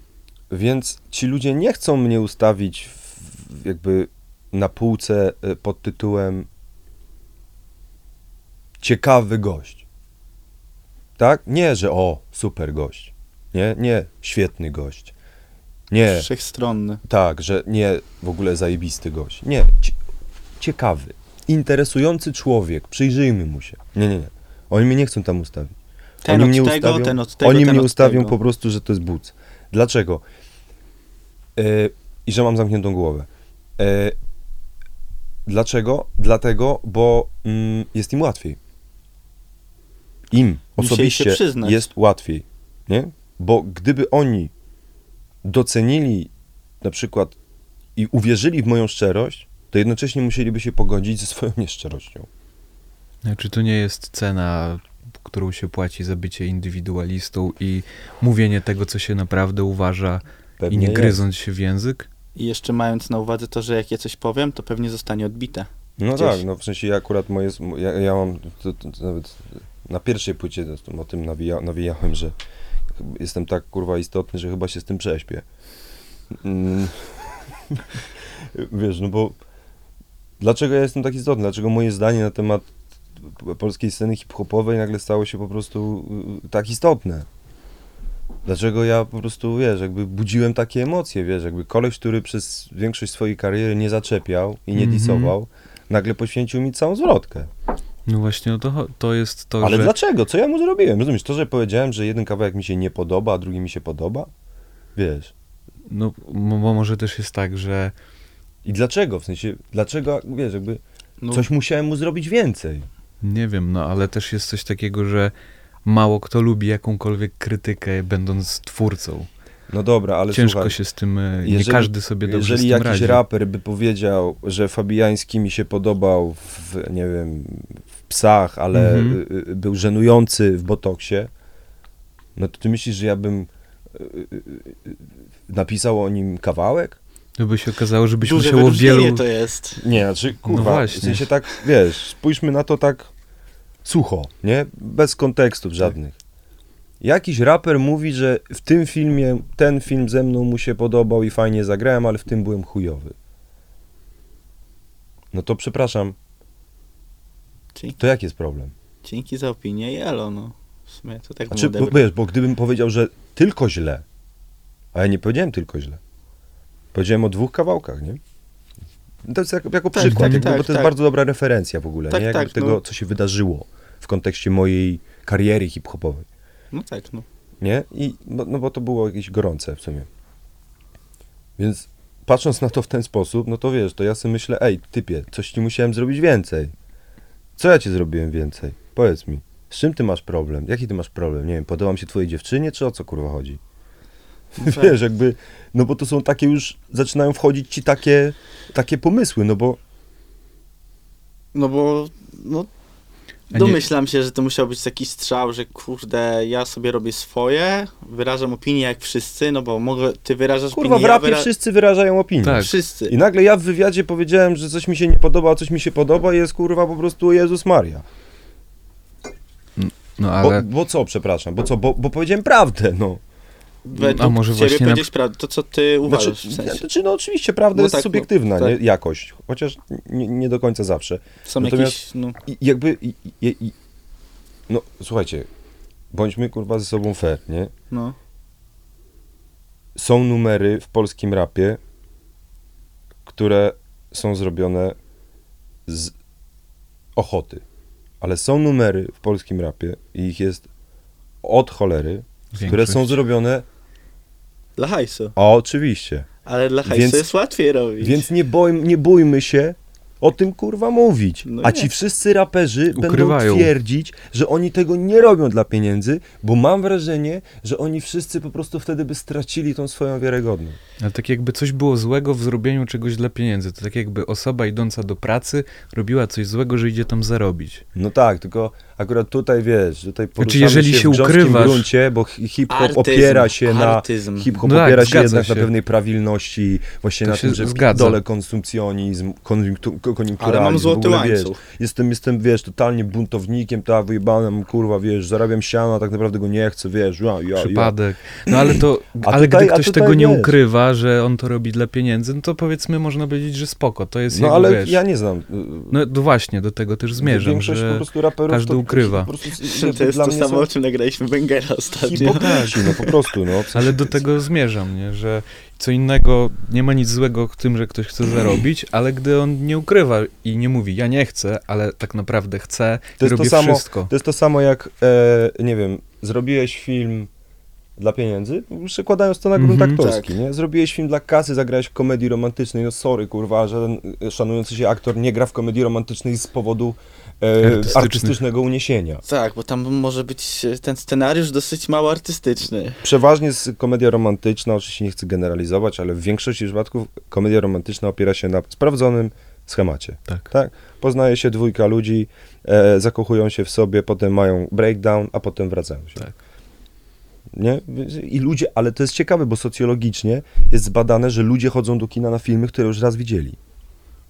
więc ci ludzie nie chcą mnie ustawić w, jakby na półce e, pod tytułem ciekawy gość. Tak? Nie, że o, super gość. Nie, nie, świetny gość. Nie, Wszechstronny. tak, że nie w ogóle zajebisty gość. Nie, cie- ciekawy, interesujący człowiek, przyjrzyjmy mu się. Nie, nie, nie. Oni mnie nie chcą tam ustawić. Ten Oni od tego, ustawią, ten od tego, Oni ten mnie ustawią tego. po prostu, że to jest buc. Dlaczego? E, I że mam zamkniętą głowę. E, dlaczego? Dlatego, bo mm, jest im łatwiej. Im Musieli osobiście jest łatwiej. Nie? Bo gdyby oni docenili na przykład i uwierzyli w moją szczerość, to jednocześnie musieliby się pogodzić ze swoją nieszczerością. Znaczy to nie jest cena, którą się płaci za bycie indywidualistą i mówienie tego, co się naprawdę uważa Pewnie i nie jest. gryząc się w język? I jeszcze mając na uwadze to, że jak ja coś powiem, to pewnie zostanie odbite. No gdzieś. tak, no w sensie ja akurat moje, ja, ja mam, to, to, to nawet na pierwszej płycie o tym nawija, nawijałem, że jestem tak kurwa istotny, że chyba się z tym prześpię. Mm. [laughs] Wiesz, no bo dlaczego ja jestem tak istotny? Dlaczego moje zdanie na temat polskiej sceny hip-hopowej nagle stało się po prostu y, tak istotne? Dlaczego ja po prostu, wiesz, jakby budziłem takie emocje, wiesz, jakby koleś, który przez większość swojej kariery nie zaczepiał i nie Mhm. disował, nagle poświęcił mi całą zwrotkę. No właśnie, no to, to jest to, Ale że... dlaczego? Co ja mu zrobiłem? Rozumiesz, to, że powiedziałem, że jeden kawałek mi się nie podoba, a drugi mi się podoba? Wiesz. No, bo może też jest tak, że I dlaczego? W sensie, dlaczego, wiesz, jakby No, coś musiałem mu zrobić więcej. nie wiem, no ale też jest coś takiego, że mało kto lubi jakąkolwiek krytykę, będąc twórcą. No dobra, ale Ciężko słuchaj, się z tym, e, nie jeżeli- każdy sobie dobrze jeżeli z tym jakiś radzi. raper by powiedział, że Fabiański mi się podobał w, nie wiem, w psach, ale y, y, był żenujący w botoksie, no to ty myślisz, że ja bym napisał o nim kawałek? To by się okazało, że byś duże musiało wyróżnienie wielu... to jest. Nie, znaczy, kurwa, właśnie. w sensie tak, wiesz, spójrzmy na to tak sucho, nie? Bez kontekstów żadnych. Jakiś raper mówi, że w tym filmie, ten film ze mną mu się podobał i fajnie zagrałem, ale w tym byłem chujowy. No to przepraszam, Dzięki, to jaki jest problem? dzięki za opinię, Jelo, no. W sumie to tak Znaczy, bo, wiesz, bo gdybym powiedział, że tylko źle, a ja nie powiedziałem tylko źle. Powiedziałem o dwóch kawałkach, nie? To jest jako, jako Tak, przykład, tak, jakby, tak, bo to jest tak. bardzo dobra referencja w ogóle, Tak, nie? Jakby tak, tego, no. co się wydarzyło w kontekście mojej kariery hip-hopowej, No tak, no. nie? I, no, no bo to było jakieś gorące w sumie. Więc patrząc na to w ten sposób, no to wiesz, to ja sobie myślę, ej, typie, coś ci musiałem zrobić więcej. Co ja ci zrobiłem więcej? Powiedz mi, z czym ty masz problem? Jaki ty masz problem? Nie wiem, podobam się twojej dziewczynie, czy o co kurwa chodzi? No tak. [laughs] Wiesz, jakby, no bo to są takie już, zaczynają wchodzić ci takie, takie pomysły, no bo No bo, no, domyślam się, że to musiał być taki strzał, że kurde, ja sobie robię swoje, wyrażam opinię jak wszyscy, no bo mogę, ty wyrażasz kurwa w opinię, rapie ja wyra- wszyscy wyrażają opinię. Tak. Wszyscy. I nagle ja w wywiadzie powiedziałem, że coś mi się nie podoba, a coś mi się podoba i jest kurwa po prostu Jezus Maria. No Bo, ale bo co, przepraszam, bo co, bo, bo powiedziałem prawdę, no. Według A może ciebie właśnie na- powiedzieć prawdę, to co ty uważasz Znaczy, w sensie. znaczy, no oczywiście prawda No jest tak, no, subiektywna, tak. nie? Jakość, chociaż nie, nie do końca zawsze. Są natomiast- jakieś, no, I jakby, i, i, i, no słuchajcie, bądźmy kurwa ze sobą fair, nie? no, Są numery w polskim rapie, które są zrobione z ochoty. Ale są numery w polskim rapie i ich jest od cholery, które większość. są zrobione, dla hajsu. a oczywiście. Ale dla hajsu Więc- jest łatwiej robić. Więc nie, boj, nie bójmy się o tym kurwa mówić. No A nie. ci wszyscy raperzy Ukrywają. będą twierdzić, że oni tego nie robią dla pieniędzy, bo mam wrażenie, że oni wszyscy po prostu wtedy by stracili tą swoją wiarygodność. Ale tak jakby coś było złego w zrobieniu czegoś dla pieniędzy. To tak jakby osoba idąca do pracy robiła coś złego, że idzie tam zarobić. No tak, tylko akurat tutaj wiesz, tutaj poruszamy Znaczy, jeżeli się, się w ukrywasz- gruncie, bo hi- hip-hop opiera się na artyzm. hip-hop No tak, opiera się jednak się. na pewnej prawilności, właśnie To na się tym, że zgadza. dole konsumpcjonizm, koniunktu, koniunkturalizm. Ale mam złoty ogóle, wiesz, łańcuch. Jestem, jestem, wiesz, totalnie buntownikiem, ta wyjebane, mam, kurwa, wiesz, zarabiam siano, a tak naprawdę go nie chcę, wiesz, ja, ja, ja. Przypadek. No ale to, [clears throat] ale tutaj- gdy ktoś tego nie wiesz. ukrywa, że on to robi dla pieniędzy, no to powiedzmy można powiedzieć, że spoko. To jest No jego, ale wiesz... ja nie znam. y, No to właśnie, do tego też zmierzam, Większość po że prostu raperów każdy to, ukrywa. Po prostu, To jest dla to mnie samo, są o czym nagraliśmy Bengera ostatnio. hipokraci, no po prostu, no. W sensie- [laughs] Ale do tego zmierzam, nie? że co innego, nie ma nic złego w tym, że ktoś chce zarobić, ale gdy on nie ukrywa i nie mówi, ja nie chcę, ale tak naprawdę chcę To i jest to robię samo- wszystko. To jest to samo jak, e, nie wiem, zrobiłeś film dla pieniędzy, przekładając to na grunt Mhm. aktorski, Tak. nie? Zrobiłeś film dla kasy, zagrałeś w komedii romantycznej, no sorry, kurwa, żaden szanujący się aktor nie gra w komedii romantycznej z powodu e, artystycznego uniesienia. Tak, bo tam może być e, ten scenariusz dosyć mało artystyczny. Przeważnie jest komedia romantyczna, oczywiście nie chcę generalizować, ale w większości przypadków komedia romantyczna opiera się na sprawdzonym schemacie. Tak. Tak? Poznaje się dwójka ludzi, e, zakochują się w sobie, potem mają breakdown, a potem wracają się. Tak. Nie? I ludzie, ale to jest ciekawe, bo socjologicznie jest zbadane, że ludzie chodzą do kina na filmy, które już raz widzieli.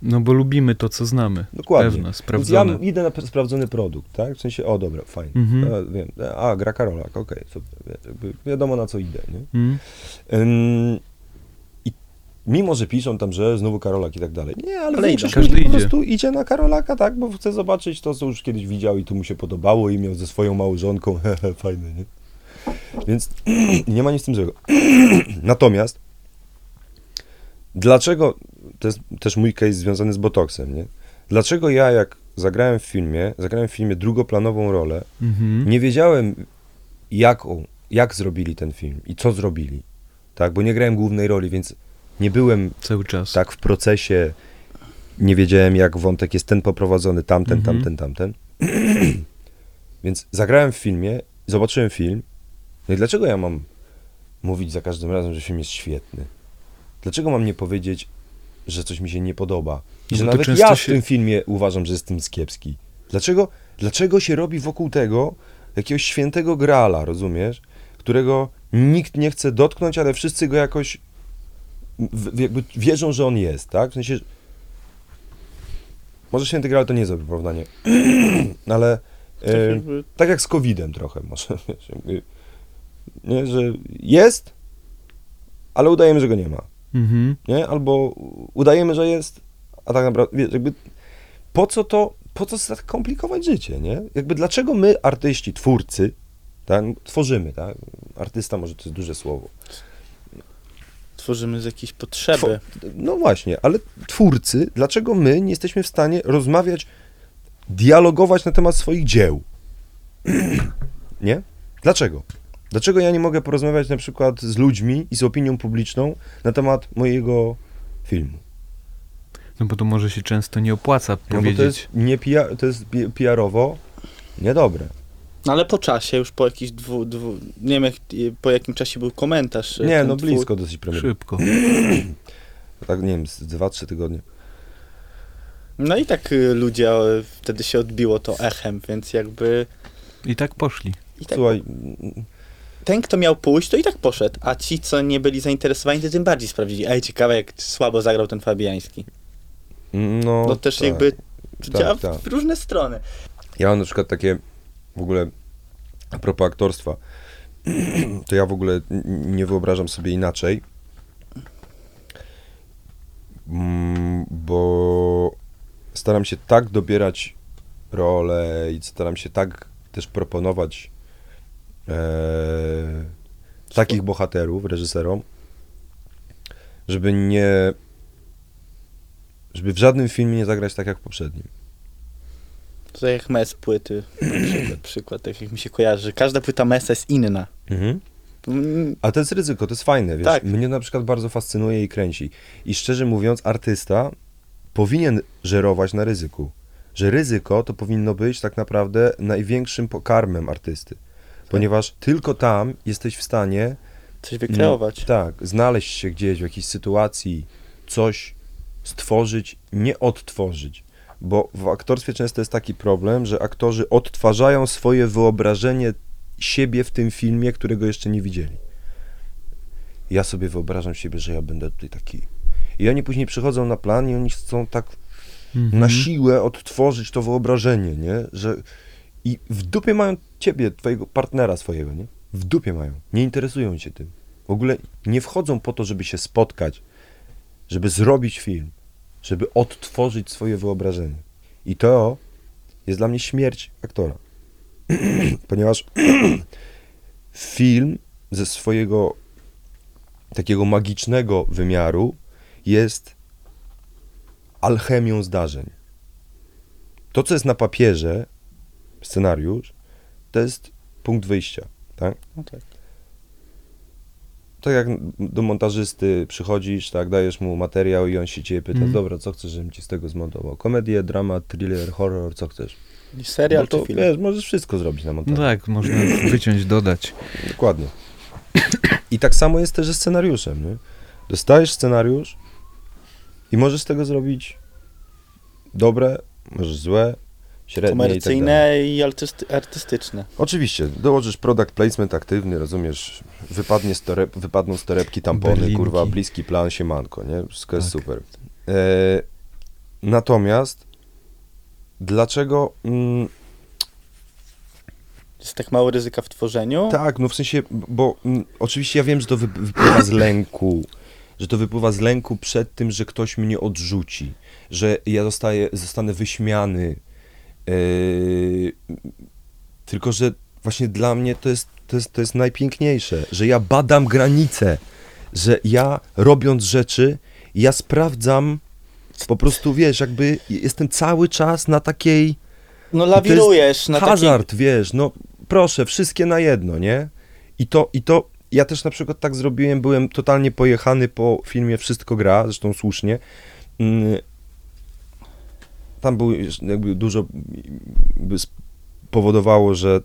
No bo lubimy to, co znamy. Dokładnie. Więc sprawdzone. ja idę na sprawdzony produkt, tak? W sensie, o dobra, fajnie. Mhm. A, wiem, a, gra Karolak, okej, jakby Wiadomo na co idę, nie? Mm? Ym, I mimo, że piszą tam, że znowu Karolak i tak dalej. Nie, ale Ale ludzi Każdy po idzie. prostu idzie na Karolaka, tak? Bo chce zobaczyć to, co już kiedyś widział i tu mu się podobało i miał ze swoją małżonką. [laughs] Fajne, nie? Więc [clears throat] nie ma nic z tym złego. [clears throat] Natomiast dlaczego, to jest też mój case związany z Botoksem, nie? Dlaczego ja, jak zagrałem w filmie, zagrałem w filmie drugoplanową rolę, Mhm. nie wiedziałem, jaką, jak zrobili ten film i co zrobili, tak? Bo nie grałem głównej roli, więc nie byłem Cały czas. tak w procesie, nie wiedziałem, jak wątek jest ten poprowadzony, tamten, Mhm. tamten, tamten. [clears throat] więc zagrałem w filmie, zobaczyłem film, no i dlaczego ja mam mówić za każdym razem, że film jest świetny? Dlaczego mam nie powiedzieć, że coś mi się nie podoba? I No że to nawet ja w się- tym filmie uważam, że jestem kiepski. Dlaczego, dlaczego się robi wokół tego jakiegoś świętego grala, rozumiesz? Którego nikt nie chce dotknąć, ale wszyscy go jakoś w, jakby wierzą, że on jest, tak? W sensie, może święty graal to nie jest dobre porównanie, [clears throat] ale Tak e, jakby- tak jak z COVID-em trochę [laughs] może, wiesz, jakby, nie, że jest, ale udajemy, że go nie ma, Mhm. nie? Albo udajemy, że jest, a tak naprawdę, wiesz, jakby po co to, po co tak komplikować życie, nie? Jakby dlaczego my, artyści, twórcy, tak, tworzymy, tak? Artysta może to jest duże słowo. tworzymy z jakiejś potrzeby. No właśnie, ale twórcy, dlaczego my nie jesteśmy w stanie rozmawiać, dialogować na temat swoich dzieł? [clears throat] nie? Dlaczego? Dlaczego ja nie mogę porozmawiać na przykład z ludźmi i z opinią publiczną na temat mojego filmu? No bo to może się często nie opłaca No bo to powiedzieć. jest, nie PR, to jest PR-owo niedobre. No ale po czasie, już po jakichś dwu, dwu nie wiem jak, po jakim czasie był komentarz. Nie, ten no blisko dosyć premiery. Szybko. [clears throat] Tak, nie wiem, z 2-3 tygodnie. No i tak y, ludzie e, wtedy się odbiło to echem, więc jakby I tak poszli. i tak, Słuchaj, ten, kto miał pójść, to i tak poszedł, a ci, co nie byli zainteresowani, to tym bardziej sprawdzili. Ej, ciekawe, jak słabo zagrał ten Fabiański. no... No też tak. jakby działa tak. w różne strony. Ja mam na przykład takie w ogóle a propos aktorstwa, [clears throat] to ja w ogóle nie wyobrażam sobie inaczej, Mm, bo staram się tak dobierać role i staram się tak też proponować e, takich bohaterów reżyserom, żeby nie żeby w żadnym filmie nie zagrać tak jak w poprzednim. To jak mes płyty, na przykład, przykład, tak jak mi się kojarzy, że każda płyta mesa jest inna. Mm, A to jest ryzyko, to jest fajne, wiesz. Tak. Mnie na przykład bardzo fascynuje i kręci. I szczerze mówiąc, artysta powinien żerować na ryzyku. Że ryzyko to powinno być tak naprawdę największym pokarmem artysty. Ponieważ tylko tam jesteś w stanie Coś wykreować. tak, znaleźć się gdzieś w jakiejś sytuacji, coś stworzyć, nie odtworzyć. Bo w aktorstwie często jest taki problem, że aktorzy odtwarzają swoje wyobrażenie siebie w tym filmie, którego jeszcze nie widzieli. Ja sobie wyobrażam siebie, że ja będę tutaj taki. I oni później przychodzą na plan i oni chcą tak Mhm. na siłę odtworzyć to wyobrażenie, nie? Że i w dupie mają ciebie, twojego partnera swojego, nie? W dupie mają. Nie interesują się tym. W ogóle nie wchodzą po to, żeby się spotkać, żeby zrobić film, żeby odtworzyć swoje wyobrażenie. I to jest dla mnie śmierć aktora. [clears throat] Ponieważ [clears throat] film ze swojego takiego magicznego wymiaru jest alchemią zdarzeń. To, co jest na papierze, scenariusz, to jest punkt wyjścia, tak? No tak. Tak jak do montażysty przychodzisz, tak, dajesz mu materiał i on się ciebie pyta, Mhm. dobra, co chcesz, żebym ci z tego zmontował? Komedię, dramat, thriller, horror, co chcesz? I serial Bo to, czy film? wiesz, możesz wszystko zrobić na No montażu. tak, można wyciąć, dodać. Dokładnie. I tak samo jest też ze scenariuszem, nie? Dostajesz scenariusz i możesz z tego zrobić dobre, możesz złe, średnie i tak. Komercyjne i artysty, artystyczne. Oczywiście, dołożysz product placement aktywny, rozumiesz, wypadnie z toreb, wypadną z torebki tampony, Berlinki. kurwa, bliski plan, siemanko, nie? Wszystko jest Tak. super. E, natomiast dlaczego... Mm, Jest tak mało ryzyka w tworzeniu. tak, no w sensie, bo mm, oczywiście ja wiem, że to wy, wypływa z lęku, że to wypływa z lęku przed tym, że ktoś mnie odrzuci, że ja zostaję, zostanę wyśmiany. Yy, tylko, że właśnie dla mnie to jest, to, jest, to jest najpiękniejsze, że ja badam granice, że ja robiąc rzeczy, ja sprawdzam, po prostu wiesz, jakby jestem cały czas na takiej No lawirujesz na hazard, wiesz, no proszę, wszystkie na jedno, nie? I to, i to, ja też na przykład tak zrobiłem, byłem totalnie pojechany po filmie Wszystko gra, zresztą słusznie. Tam był jakby dużo, by spowodowało, że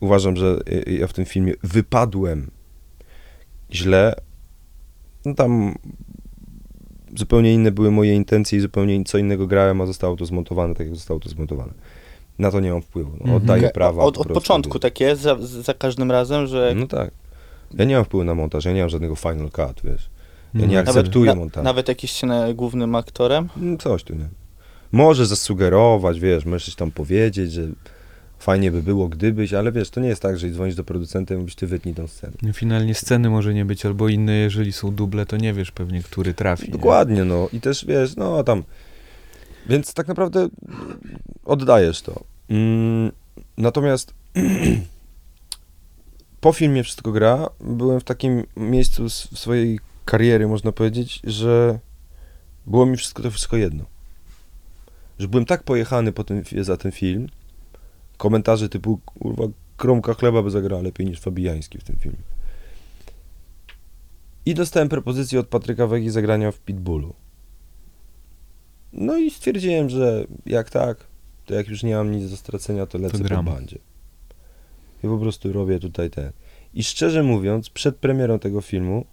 uważam, że ja w tym filmie wypadłem źle. No tam zupełnie inne były moje intencje i zupełnie co innego grałem, a zostało to zmontowane tak, jak zostało to zmontowane. Na to nie mam wpływu. No, Mhm. oddaję Okej, prawa. Od, od początku tak jest, za, za każdym razem, że No tak. Ja nie mam wpływu na montaż, ja nie mam żadnego final cut, wiesz. Ja No, nie nawet- akceptuję na, montażu. nawet jak jest się na- głównym aktorem. Mm, Coś tu, nie. Może zasugerować, wiesz, możesz coś tam powiedzieć, że fajnie by było gdybyś, ale wiesz, to nie jest tak, że dzwonisz do producenta i mówisz, ty wytnij tą scenę. Finalnie sceny może nie być, albo inne, jeżeli są duble, to nie wiesz pewnie, który trafi. nie? Dokładnie, no. I też, wiesz, no tam... Więc tak naprawdę oddajesz to. Mm, natomiast [clears throat] po filmie Wszystko gra byłem w takim miejscu swojej kariery można powiedzieć, że było mi wszystko to wszystko jedno. Że byłem tak pojechany po tym, za ten film, komentarze typu, kurwa, kromka chleba by zagrała lepiej niż Fabijański w tym filmie. I dostałem propozycję od Patryka Wegi zagrania w Pitbullu. No i stwierdziłem, że jak tak, to jak już nie mam nic do stracenia, to lecę po gram. bandzie. I po prostu robię tutaj ten. I szczerze mówiąc, przed premierą tego filmu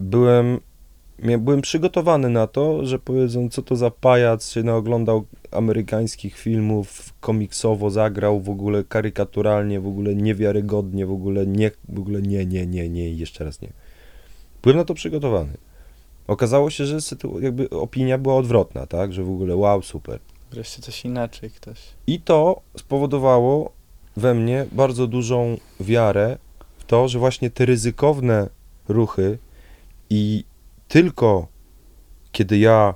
byłem, byłem przygotowany na to, że powiedzą, co to za pajac, się naoglądał amerykańskich filmów, komiksowo zagrał, w ogóle karykaturalnie, w ogóle niewiarygodnie, w ogóle nie, w ogóle nie, nie, nie, nie jeszcze raz nie. Byłem na to przygotowany. Okazało się, że jakby opinia była odwrotna, tak, że w ogóle wow, super. Wreszcie coś inaczej ktoś. I to spowodowało we mnie bardzo dużą wiarę w to, że właśnie te ryzykowne ruchy i tylko kiedy ja,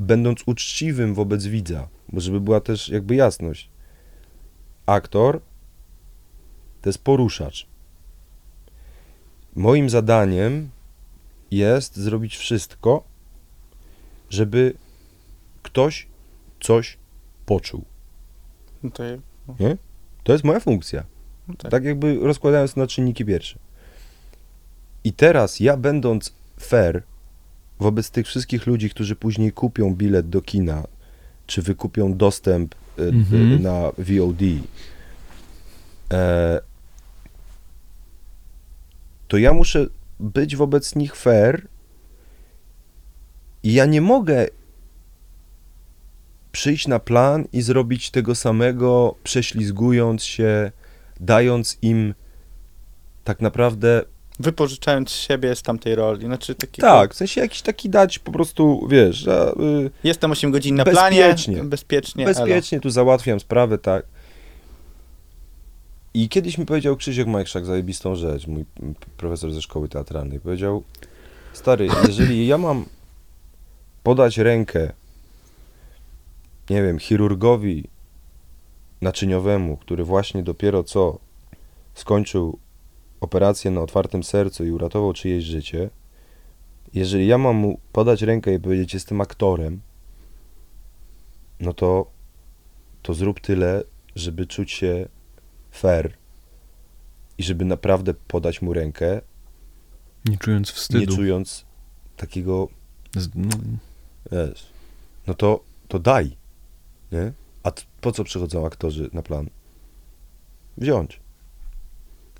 będąc uczciwym wobec widza, bo żeby była też jakby jasność, aktor to jest poruszacz. Moim zadaniem jest zrobić wszystko, żeby ktoś coś poczuł. No to, To jest moja funkcja. no tak. Tak jakby rozkładając na czynniki pierwsze. I teraz ja będąc fair wobec tych wszystkich ludzi, którzy później kupią bilet do kina, czy wykupią dostęp e, Mhm. na VOD, e, to ja muszę być wobec nich fair i ja nie mogę przyjść na plan i zrobić tego samego, prześlizgując się, dając im tak naprawdę Wypożyczając siebie z tamtej roli. Znaczy takiego, tak, w sensie jakiś taki dać po prostu, wiesz, że, y, Jestem 8 godzin na Bezpiecznie. planie. Bezpiecznie. bezpiecznie tu załatwiam sprawę, tak. I kiedyś mi powiedział Krzysiek Majkszak zajebistą rzecz, mój profesor ze szkoły teatralnej. Powiedział, stary, jeżeli ja mam podać rękę, nie wiem, chirurgowi naczyniowemu, który właśnie dopiero co skończył operację na otwartym sercu i uratował czyjeś życie, jeżeli ja mam mu podać rękę i powiedzieć, jestem aktorem, no to, to zrób tyle, żeby czuć się fair i żeby naprawdę podać mu rękę, Nie czując nie wstydu. czując takiego, no, wiesz, no to, to daj, nie? A po co przychodzą aktorzy na plan? Wziąć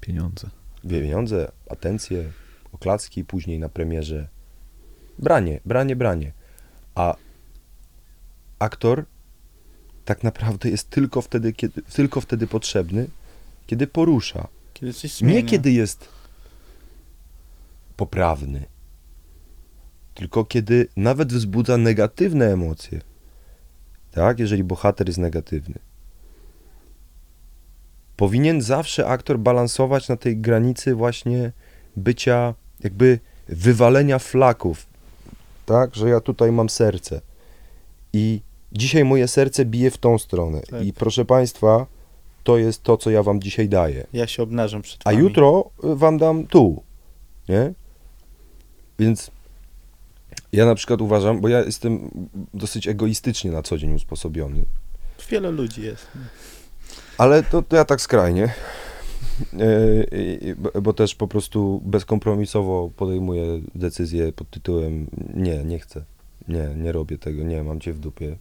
pieniądze. Pieniądze, atencję, oklaski, później na premierze. Branie, branie, branie. A aktor tak naprawdę jest tylko wtedy, kiedy, tylko wtedy potrzebny, kiedy porusza. Kiedy. Nie kiedy jest poprawny, tylko kiedy nawet wzbudza negatywne emocje. Tak, jeżeli bohater jest negatywny. Powinien zawsze aktor balansować na tej granicy właśnie bycia, jakby wywalenia flaków. Tak, że ja tutaj mam serce. I dzisiaj moje serce bije w tą stronę. Tak. I proszę Państwa, to jest to, co ja Wam dzisiaj daję. Ja się obnażam przed A wami. jutro y, wam dam tu, nie? Więc ja na przykład uważam, bo ja jestem dosyć egoistycznie na co dzień usposobiony, Wiele ludzi jest. Ale to, to ja tak skrajnie, E, bo- też po prostu bezkompromisowo podejmuję decyzję pod tytułem nie, nie chcę, nie, nie robię tego, nie, mam cię w dupie.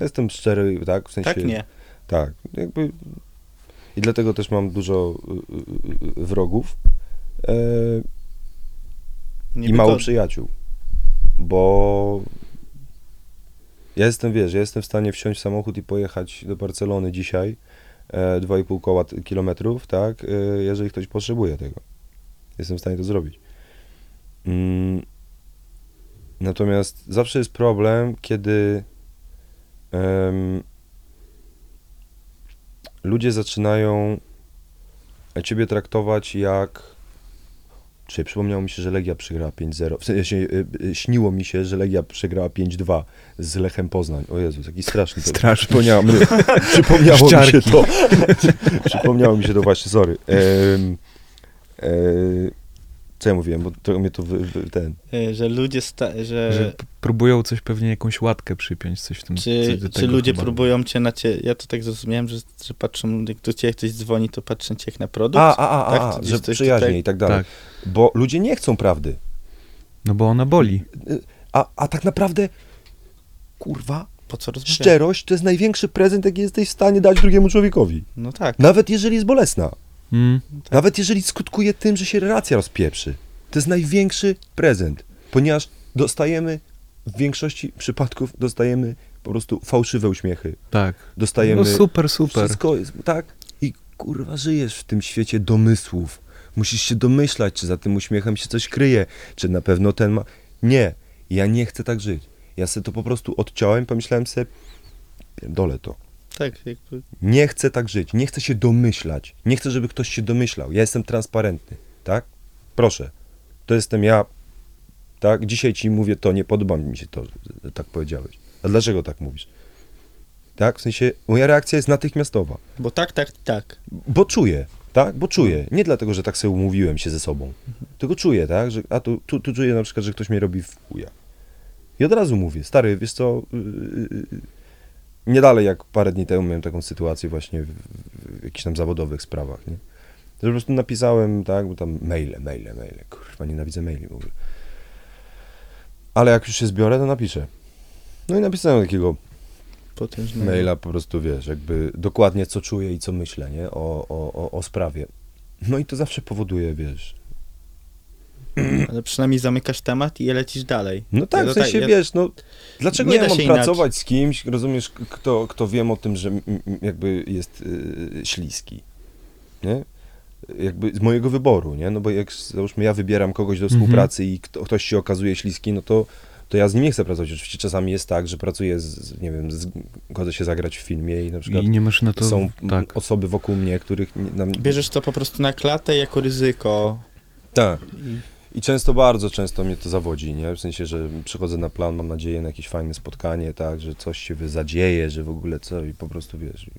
Jestem szczery, tak? W sensie, Tak nie. Tak, jakby i dlatego też mam dużo y, y, y, wrogów e, i mało wygodnie. przyjaciół, bo ja jestem, wiesz, ja jestem w stanie wsiąść w samochód i pojechać do Barcelony dzisiaj, e, 2,5 koła kilometrów, tak, e, jeżeli ktoś potrzebuje tego. Jestem w stanie to zrobić. Mm, natomiast zawsze jest problem, kiedy em, ludzie zaczynają ciebie traktować jak. Czyli przypomniało mi się, że Legia przegrała 5-0. W sensie y, y, śniło mi się, że Legia przegrała 5-2 z Lechem Poznań. O Jezus, jaki straszny to Straszny. Przypomniało, mnie, [laughs] przypomniało mi się to. [laughs] przypomniało mi się to właśnie, sorry. Em, e, Co ja mówiłem, bo to mnie to wy, wy, ten... Y, Że ludzie, sta- że, Że próbują coś pewnie, jakąś łatkę przypiąć, coś w tym. czy, czy ludzie chyba. próbują cię na ciebie, ja to tak zrozumiałem, że, że patrzą, jak do ciebie ktoś dzwoni, to patrzą cię jak na produkt. A, a, a, Tak, a, to że przyjaźnie tutaj- i tak dalej. Tak, Bo ludzie nie chcą prawdy. no bo ona boli. A, a tak naprawdę, kurwa, Po co rozmawiać? szczerość to jest największy prezent, jaki jesteś w stanie dać drugiemu człowiekowi. No tak. Nawet jeżeli jest bolesna. Mm. tak. Nawet jeżeli skutkuje tym, że się relacja rozpieprzy. To jest największy prezent, ponieważ dostajemy, w większości przypadków dostajemy po prostu fałszywe uśmiechy. Tak. Dostajemy... No super, super. Wszystko jest, tak? I kurwa, żyjesz w tym świecie domysłów. Musisz się domyślać, czy za tym uśmiechem się coś kryje, czy na pewno ten ma... Nie, ja nie chcę tak żyć. Ja sobie to po prostu odciąłem, pomyślałem sobie, dole to. Tak, jakby, Nie chcę tak żyć, nie chcę się domyślać. Nie chcę, żeby ktoś się domyślał. Ja jestem transparentny, tak? Proszę. To jestem ja, tak? Dzisiaj ci mówię to, nie podoba mi się to, że tak powiedziałeś. A dlaczego tak mówisz? Tak? W sensie, moja reakcja jest natychmiastowa. bo tak, tak, tak. Bo czuję, tak? Bo czuję. Nie dlatego, że tak sobie umówiłem się ze sobą. Tylko czuję, tak? Że, a tu, tu, tu czuję na przykład, że ktoś mnie robi w chuja. I od razu mówię, stary, wiesz co, yy, yy, nie dalej jak parę dni temu miałem taką sytuację właśnie w, w jakichś tam zawodowych sprawach, nie? Że po prostu napisałem, tak, bo tam maile, maile, maile, kurwa, nienawidzę maili w ogóle. Ale jak już się zbiorę, to napiszę. No i napisałem takiego Potężnego. maila po prostu, wiesz, jakby dokładnie co czuję i co myślę, nie, o, o, o, o sprawie. No i to zawsze powoduje, wiesz, Ale przynajmniej zamykasz temat i lecisz dalej. no tak, Ja w sensie, ja- wiesz, no, dlaczego Nie ja mam pracować z kimś, rozumiesz, kto, kto wiem o tym, że jakby jest y, śliski, nie? Jakby z mojego wyboru, nie? No bo jak, załóżmy, ja wybieram kogoś do Mhm. współpracy i kto, ktoś się okazuje śliski, no to, to ja z nim nie chcę pracować. Oczywiście czasami jest tak, że pracuję z, z nie wiem, z, godzę się zagrać w filmie i na przykład I nie masz na to. są tak. osoby wokół mnie, których nie, nam... Bierzesz to po prostu na klatę jako ryzyko. Tak. I I często, bardzo często mnie to zawodzi, nie? W sensie, że przychodzę na plan, mam nadzieję na jakieś fajne spotkanie, tak, że coś się zadzieje, że w ogóle co i po prostu, wiesz,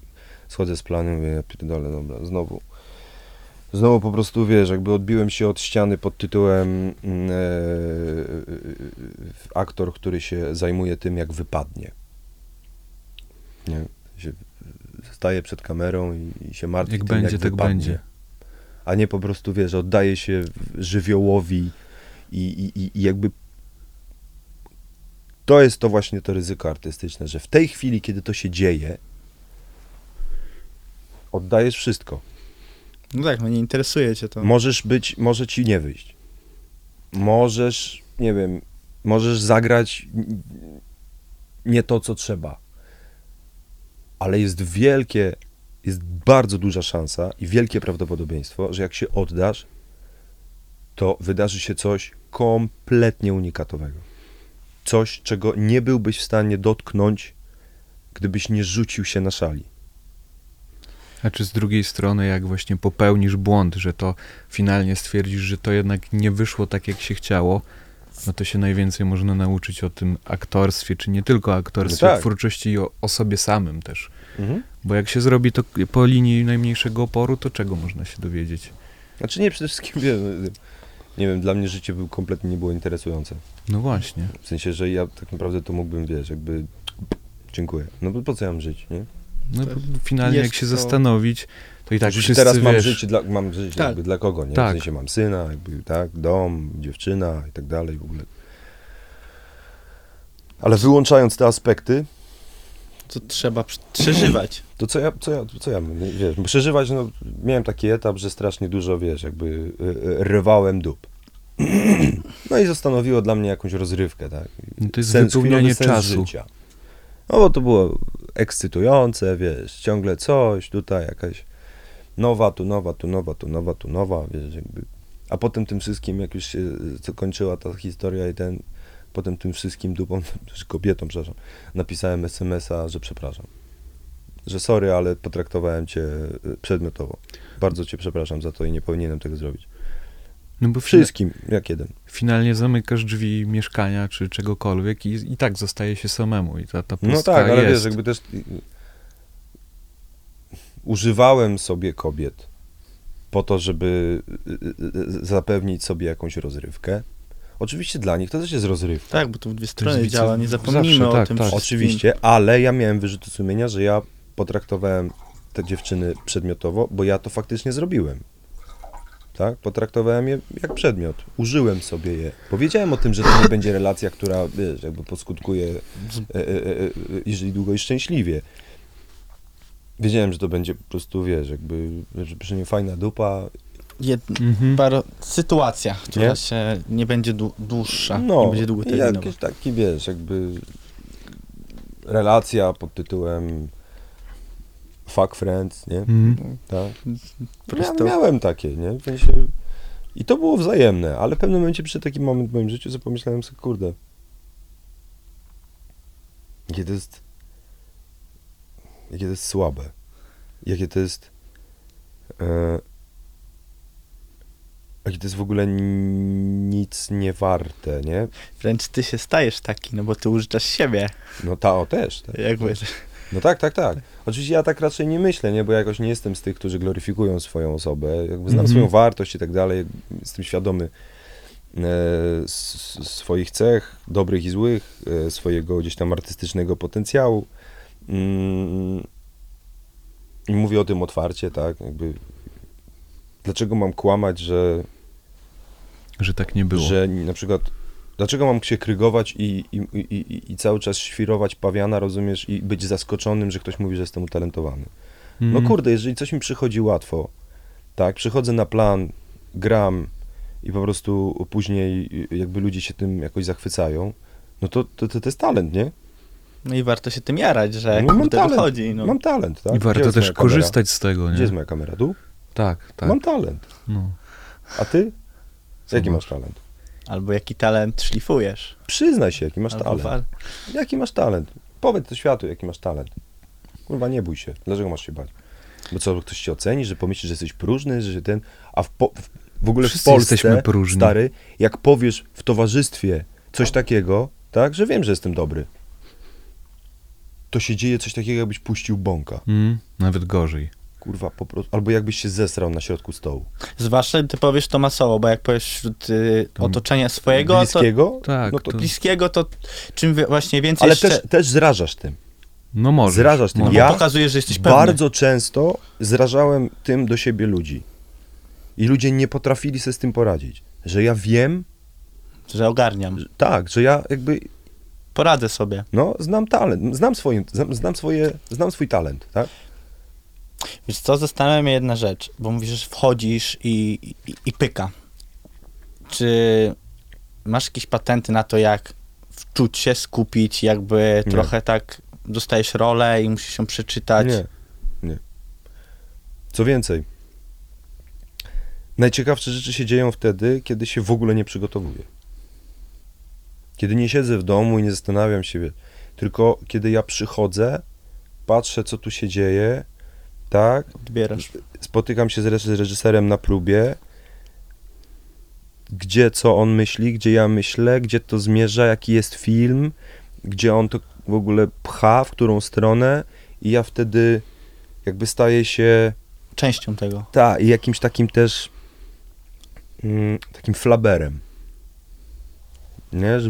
schodzę z planu i mówię, ja pierdolę, dobra, znowu. Znowu po prostu, wiesz, jakby odbiłem się od ściany pod tytułem mm, e, aktor, który się zajmuje tym, jak wypadnie. Nie? Się staje przed kamerą i, i się martwi Jak tym, będzie, jak tak wypadnie będzie. A nie po prostu, wiesz, oddaje się żywiołowi i, i, i- jakby to jest to właśnie to ryzyko artystyczne, że w tej chwili, kiedy to się dzieje, oddajesz wszystko. no tak, no nie interesuje cię to. Możesz być, może ci nie wyjść. Możesz, nie wiem, możesz zagrać nie to, co trzeba. Ale jest wielkie, jest bardzo duża szansa i wielkie prawdopodobieństwo, że jak się oddasz, to wydarzy się coś kompletnie unikatowego. Coś, czego nie byłbyś w stanie dotknąć, gdybyś nie rzucił się na szali. A czy z drugiej strony, jak właśnie popełnisz błąd, że to finalnie stwierdzisz, że to jednak nie wyszło tak, jak się chciało, no to się najwięcej można nauczyć o tym aktorstwie, czy nie tylko aktorstwie, No tak. twórczości i o, o sobie samym też. Bo jak się zrobi to po linii najmniejszego oporu, to czego można się dowiedzieć? Znaczy nie, przede wszystkim, nie wiem, dla mnie życie był kompletnie nie było interesujące. No właśnie. W sensie, że ja tak naprawdę to mógłbym, wiesz, jakby dziękuję. No bo po co ja mam żyć, nie? No, finalnie jest jak się to- zastanowić, to i tak Że wszyscy, teraz mam wiesz, żyć, dla, mam żyć Tak. jakby dla kogo, nie? Tak. W sensie mam syna, jakby, tak, dom, dziewczyna i tak dalej w ogóle. Ale wyłączając te aspekty, To trzeba prze- przeżywać. to co ja, co ja, co ja wiesz, przeżywać, no, miałem taki etap, że strasznie dużo, wiesz, jakby y, y, rywałem dup. [clears throat] No i zastanowiło dla mnie jakąś rozrywkę, tak? No to jest Sens, wypełnianie czasu. Życia. No bo to było ekscytujące, wiesz, ciągle coś, tutaj jakaś nowa, tu nowa, tu nowa, tu nowa, tu nowa, wiesz, jakby. A potem tym wszystkim, jak już się co kończyła ta historia i ten, potem tym wszystkim dupą, czy [laughs] kobietą, przepraszam, napisałem SMS-a, że przepraszam. Że sorry, ale potraktowałem cię y, przedmiotowo. Bardzo cię przepraszam za to i nie powinienem tego zrobić. No bo fina- Wszystkim, jak jeden. finalnie zamykasz drzwi mieszkania czy czegokolwiek i, i tak zostaje się samemu i ta, ta No tak, ale jest. wiesz, jakby też y, używałem sobie kobiet po to, żeby y, y, y, zapewnić sobie jakąś rozrywkę. Oczywiście dla nich to też jest rozrywka. Tak, bo to w dwie strony działa, nie zapomnijmy zawsze, o tak, tym tak. Oczywiście, ale ja miałem wyrzuty sumienia, że ja potraktowałem te dziewczyny przedmiotowo, bo ja to faktycznie zrobiłem. Tak? Potraktowałem je jak przedmiot. Użyłem sobie je. Powiedziałem o tym, że to nie będzie relacja, która, wiesz, jakby poskutkuje, e, e, e, e, jeżeli długo i szczęśliwie. Wiedziałem, że to będzie po prostu, wiesz, jakby, że fajna dupa. Jed... Mhm. Paro... Sytuacja, która Nie? się nie będzie dłu- dłuższa, nie No, będzie i długoterminowa. jakiś taki, wiesz, jakby relacja pod tytułem fuck friends, nie? Mhm. Tak. Po Ja prostu- miałem takie, nie? W sensie, I to było wzajemne, ale w pewnym momencie przyszedł taki moment w moim życiu, że pomyślałem sobie, kurde, jakie to jest, jakie to jest słabe, jakie to jest, e, jakie to jest w ogóle nic nie warte, nie? Wręcz ty się stajesz taki, no bo ty użyczasz siebie. No ta, o też. Tak. Jakby. No tak, tak, tak. Oczywiście ja tak raczej nie myślę, nie? Bo ja jakoś nie jestem z tych, którzy gloryfikują swoją osobę. Jakby znam Mhm. swoją wartość i tak dalej. Jestem świadomy e, s- swoich cech, dobrych i złych, e, swojego gdzieś tam artystycznego potencjału. Mm, I mówię o tym otwarcie, tak? Jakby dlaczego mam kłamać, że Że tak nie było. że na przykład, dlaczego mam się krygować i, i, i, i, i cały czas świrować pawiana, rozumiesz, i być zaskoczonym, że ktoś mówi, że jestem utalentowany. No Mhm. kurde, jeżeli coś mi przychodzi łatwo, tak, przychodzę na plan, gram i po prostu później jakby ludzie się tym jakoś zachwycają, no to to, to, to jest talent, nie? No i warto się tym jarać, że No, mam kurde talent. wychodzi. No. Mam talent, tak? I warto też korzystać z tego, nie? Gdzie jest moja kamera? Tu? Tak, tak. Mam talent. No. A ty? Jaki masz? talent? Albo jaki talent szlifujesz. Przyznaj się, jaki masz Albo talent. wal- Jaki masz talent? Powiedz to światu, jaki masz talent. Kurwa, nie bój się. Dlaczego masz się bać? Bo co, ktoś cię oceni, że pomyśli, że jesteś próżny, że ten... A w, po, w, w ogóle Wszyscy w Polsce, jesteśmy próżni. stary, jak powiesz w towarzystwie coś takiego, tak, że wiem, że jestem dobry, to się dzieje coś takiego, jakbyś puścił bąka. Mm, nawet gorzej. Kurwa, po prostu... Albo jakbyś się zesrał na środku stołu. Zwłaszcza ty powiesz to masowo, bo jak powiesz wśród y, To otoczenia swojego, to Bliskiego? Tak, No to, to- bliskiego, to czym właśnie więcej ale jeszcze... też, też zrażasz tym. No może. Zrażasz tym. no, bo Ja pokazujesz, że jesteś pewny. Bardzo często zrażałem tym do siebie ludzi. I ludzie nie potrafili sobie z tym poradzić. Że ja wiem, Że ogarniam. że, tak, że ja jakby, Poradzę sobie. no, znam talent, znam, swoje, znam, znam, swoje, znam swój talent, tak? Wiesz co, zastanawia mnie jedna rzecz, bo mówisz, że wchodzisz i, i, i pyka. Czy masz jakieś patenty na to, jak wczuć się, skupić, jakby Nie. trochę tak dostajesz rolę i musisz ją przeczytać? Nie, nie. Co więcej, najciekawsze rzeczy się dzieją wtedy, kiedy się w ogóle nie przygotowuję. Kiedy nie siedzę w domu i nie zastanawiam się, tylko kiedy ja przychodzę, patrzę, co tu się dzieje, tak, Odbierasz. spotykam się z reż- reżyserem na próbie, gdzie co on myśli, gdzie ja myślę, gdzie to zmierza, jaki jest film, gdzie on to w ogóle pcha, w którą stronę i ja wtedy jakby staję się Częścią tego. ta, i jakimś takim też mm, takim flaberem. Nie? Że,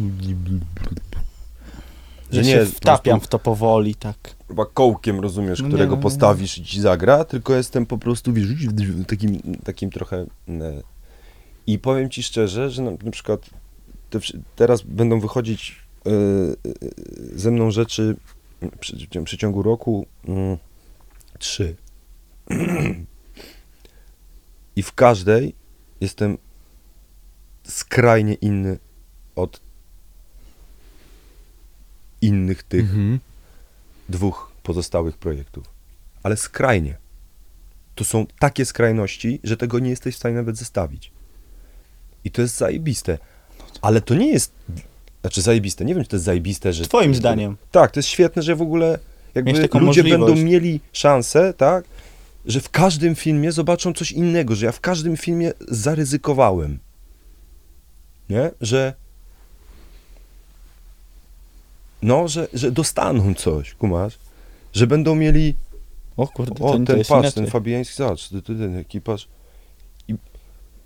Że nie się wtapiam prostu w to powoli, tak. chyba kołkiem, rozumiesz, No nie, którego no nie. postawisz i ci zagra, tylko jestem po prostu wiesz, takim, takim trochę... e, I powiem ci szczerze, że na, na przykład te, teraz będą wychodzić e, e, ze mną rzeczy przy, w przeciągu roku mm, trzy. [clears throat] I w każdej jestem skrajnie inny od innych tych Mhm. dwóch pozostałych projektów. Ale skrajnie. To są takie skrajności, że tego nie jesteś w stanie nawet zestawić. I to jest zajebiste. Ale to nie jest. Znaczy zajebiste. Nie wiem, czy to jest zajebiste, że. Twoim zdaniem. Tak, to jest świetne, że w ogóle jakby ludzie możliwość. będą mieli szansę, tak? Że w każdym filmie zobaczą coś innego, że ja w każdym filmie zaryzykowałem. Nie? Że. No, że, że dostaną coś, kumasz? Że będą mieli O kurde, o, to ten jest patrz, inaczej. ten fabiański, zobacz, ten, ten ekipaż.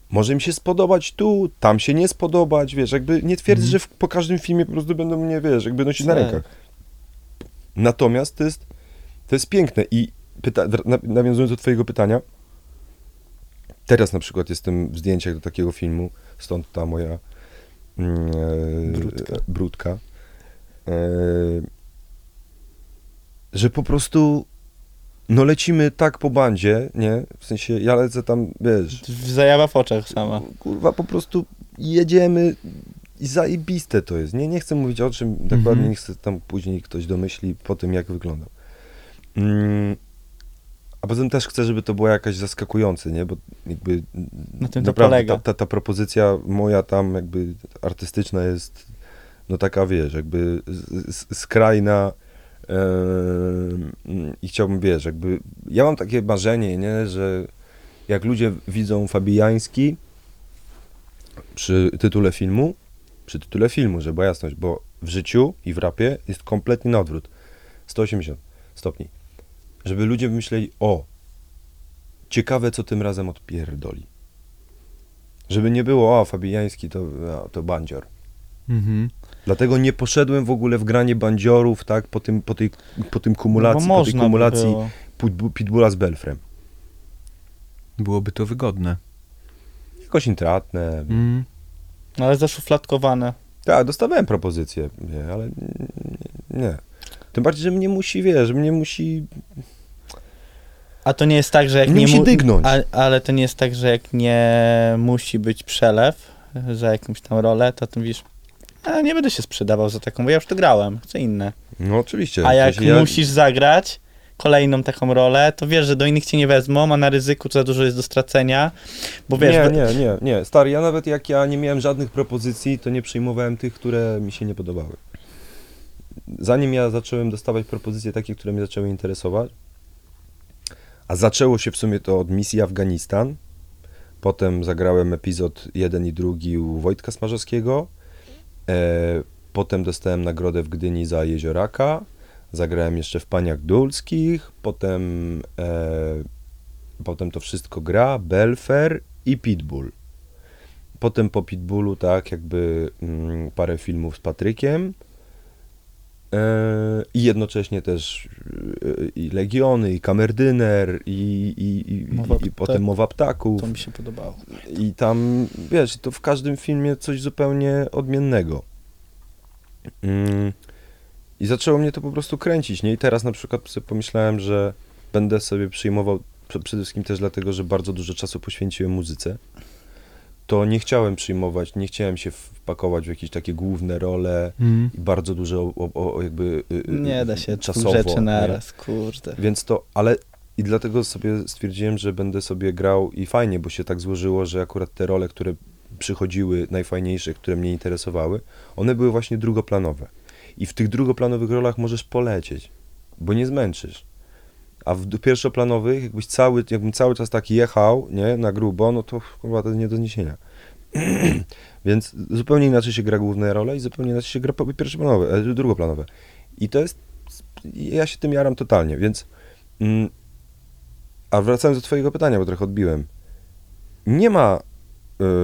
może mi się spodobać tu, tam się nie spodobać, wiesz, jakby nie twierdzę, Mhm. że w, po każdym filmie po prostu będą mnie, wiesz, jakby nosić na Tak. rękach. Natomiast to jest, to jest piękne i pyta, na, nawiązując do twojego pytania, teraz na przykład jestem w zdjęciach do takiego filmu, stąd ta moja mm, e, Brudka. brudka że po prostu no lecimy tak po bandzie, nie? W sensie ja lecę tam, wiesz, Zajawa w oczach sama. kurwa, po prostu jedziemy i zajebiste to jest. Nie, nie chcę mówić o czym dokładnie, Mhm. nie chcę tam później ktoś domyśli po tym, jak wyglądał. Mm, a poza tym też chcę, żeby to było jakaś zaskakujące, nie? Bo jakby Na tym to naprawdę polega. ta, ta, ta propozycja moja tam jakby artystyczna jest no taka, wiesz, jakby skrajna em, i chciałbym, wiesz, jakby ja mam takie marzenie, nie, że jak ludzie widzą Fabijański przy tytule filmu, przy tytule filmu, żeby jasność, bo w życiu i w rapie jest kompletnie na odwrót. 180 stopni. Żeby ludzie myśleli, o, ciekawe co tym razem odpierdoli. Żeby nie było, o, Fabijański to, to bandzior. Mhm. Dlatego nie poszedłem w ogóle w granie bandziorów, tak, po tym, po tej, po tym kumulacji, No po tej by kumulacji. Pitbu- Pitbulla z Belfrem. Byłoby to wygodne. Jakoś intratne. No, Ale zaszufladkowane. Tak, dostawałem propozycję, nie, ale nie. Tym bardziej, że mnie musi, wiesz, że mnie musi... A to nie jest tak, że jak Nie nie, musi mu- dygnąć. A, ale to nie jest tak, że jak nie musi być przelew za jakąś tam rolę, to ty mówisz, a nie będę się sprzedawał za taką, bo ja już to grałem, chcę inne. No oczywiście. A jak ja- musisz zagrać kolejną taką rolę, to wiesz, że do innych cię nie wezmą, a na ryzyku za dużo jest do stracenia, bo wiesz, nie, nie, nie, nie. Stary, ja nawet jak ja nie miałem żadnych propozycji, to nie przyjmowałem tych, które mi się nie podobały. Zanim ja zacząłem dostawać propozycje takie, które mnie zaczęły interesować, a zaczęło się w sumie to od misji Afganistan, potem zagrałem epizod jeden i drugi u Wojtka Smarzowskiego, potem dostałem nagrodę w Gdyni za Jezioraka, zagrałem jeszcze w Paniach Dulskich, potem e, Potem to wszystko gra, Belfer i Pitbull. Potem po Pitbullu, tak, jakby mm, parę filmów z Patrykiem. E, I jednocześnie też e, i Legiony, i Kamerdyner, i, i, i, Mowa i, potem Mowa Ptaków. to mi się podobało. I tam, wiesz, to w każdym filmie coś zupełnie odmiennego. Mm. I zaczęło mnie to po prostu kręcić, nie? I teraz na przykład sobie pomyślałem, że będę sobie przyjmował, prze- przede wszystkim też dlatego, że bardzo dużo czasu poświęciłem muzyce, to nie chciałem przyjmować, nie chciałem się wpakować w jakieś takie główne role Mhm. i bardzo dużo o, o, o jakby y, y, Nie da się czasowo. rzeczy nie? naraz, kurde. Więc to, ale i dlatego sobie stwierdziłem, że będę sobie grał i fajnie, bo się tak złożyło, że akurat te role, które przychodziły, najfajniejsze, które mnie interesowały, one były właśnie drugoplanowe. I w tych drugoplanowych rolach możesz polecieć, bo nie zmęczysz. A w pierwszoplanowych, jakbyś cały, jakbym cały czas tak jechał, nie, na grubo, no to chyba to nie do zniesienia. [clears throat] Więc zupełnie inaczej się gra główne role i zupełnie inaczej się gra pierwszoplanowe, e, drugoplanowe. I to jest, ja się tym jaram totalnie, więc Mm, A wracając do Twojego pytania, bo trochę odbiłem. Nie ma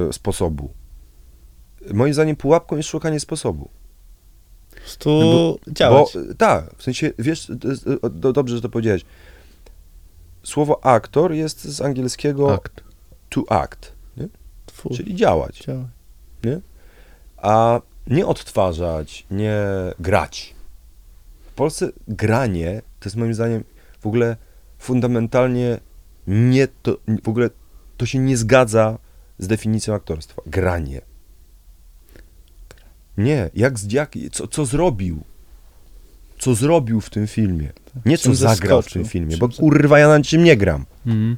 y, sposobu. Moim zdaniem pułapką jest szukanie sposobu. Po prostu Bo- działać. Bo, tak, w sensie, wiesz, jest, do, dobrze, że to powiedziałeś. Słowo aktor jest z angielskiego Akt. to act, nie? Czyli działać. działać. a nie odtwarzać, nie grać. W Polsce granie to jest moim zdaniem w ogóle fundamentalnie nie to, w ogóle to się nie zgadza z definicją aktorstwa. Granie. Nie, jak, jak co, co zrobił? Co zrobił w tym filmie? Nie co zagrał w tym filmie, bo kurwa ja na czym nie gram. Mhm.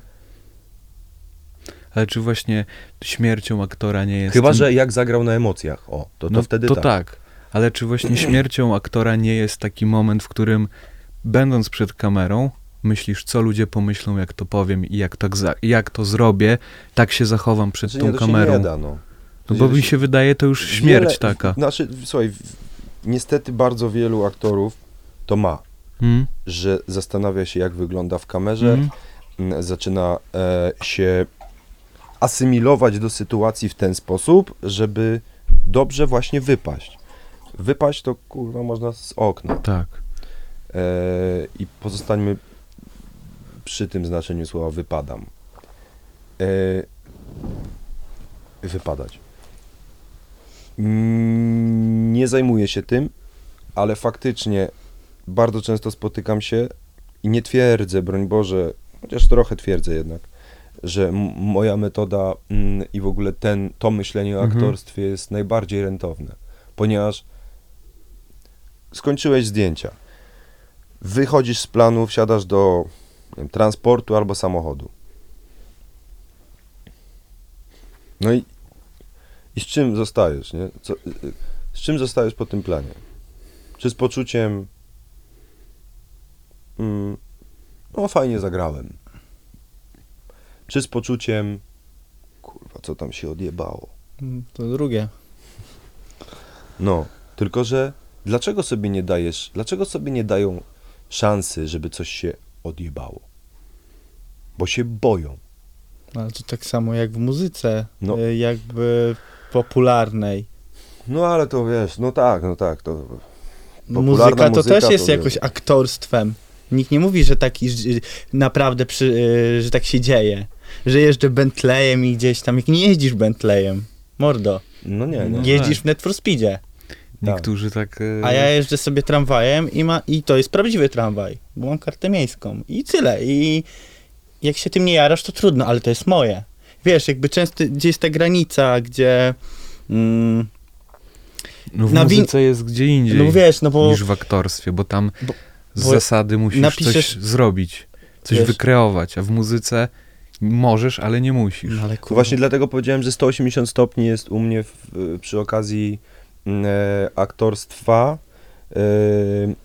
Ale czy właśnie śmiercią aktora nie jest... Chyba, tym- że jak zagrał na emocjach. O, to, to no, wtedy to tak. tak. Ale czy właśnie śmiercią aktora nie jest taki moment, w którym będąc przed kamerą, myślisz, co ludzie pomyślą, jak to powiem i jak, tak jak to zrobię, tak się zachowam przed Że tą nie, kamerą. nie da, no. No bo mi się wydaje, to już śmierć Wiele- taka. Znaczy, słuchaj, niestety bardzo wielu aktorów to ma, Mm? że zastanawia się, jak wygląda w kamerze, Mm? zaczyna e, się. asymilować do sytuacji w ten sposób, żeby dobrze właśnie wypaść. Wypaść to kurwa można z okna. Tak. E, I pozostańmy przy tym znaczeniu słowa wypadam. E, wypadać. Mm, Nie zajmuję się tym, ale faktycznie bardzo często spotykam się i nie twierdzę, broń Boże, chociaż trochę twierdzę jednak, że moja metoda mm, i w ogóle ten, to myślenie o Mhm. aktorstwie jest najbardziej rentowne, ponieważ skończyłeś zdjęcia, wychodzisz z planu, wsiadasz do wiem, transportu albo samochodu. No i, i z czym zostajesz, nie? Co, z czym zostajesz po tym planie? Czy z poczuciem mm, no fajnie zagrałem. Czy z poczuciem kurwa, co tam się odjebało? Mm, To drugie. No, tylko że dlaczego sobie nie dajesz, dlaczego sobie nie dają szansy, żeby coś się odjebało? Bo się boją. No, ale to tak samo jak w muzyce, No. y, jakby popularnej. No ale to wiesz, no tak, no tak, to Popularna Muzyka to muzyka też jest to jakoś aktorstwem. Nikt nie mówi, że taki że naprawdę, przy, y, że tak się dzieje. Że jeżdżę Bentleyem i gdzieś tam, jak nie jeździsz Bentleyem, mordo, no nie, nie. No jeździsz tak. w Need for Speedzie. Niektórzy tak... e, A ja jeżdżę sobie tramwajem i, ma, i to jest prawdziwy tramwaj, bo mam kartę miejską. I tyle. I jak się tym nie jarasz, to trudno, ale to jest moje. Wiesz, jakby często gdzie jest ta granica, gdzie... Mm, no w na win- muzyce jest gdzie indziej no wiesz, no bo... niż w aktorstwie, bo tam Bo- z bo zasady musisz napiszesz- coś zrobić, coś Wiesz- wykreować, a w muzyce możesz, ale nie musisz. No, ale właśnie dlatego powiedziałem, że 180 stopni jest u mnie w, przy okazji mm, e, aktorstwa, e,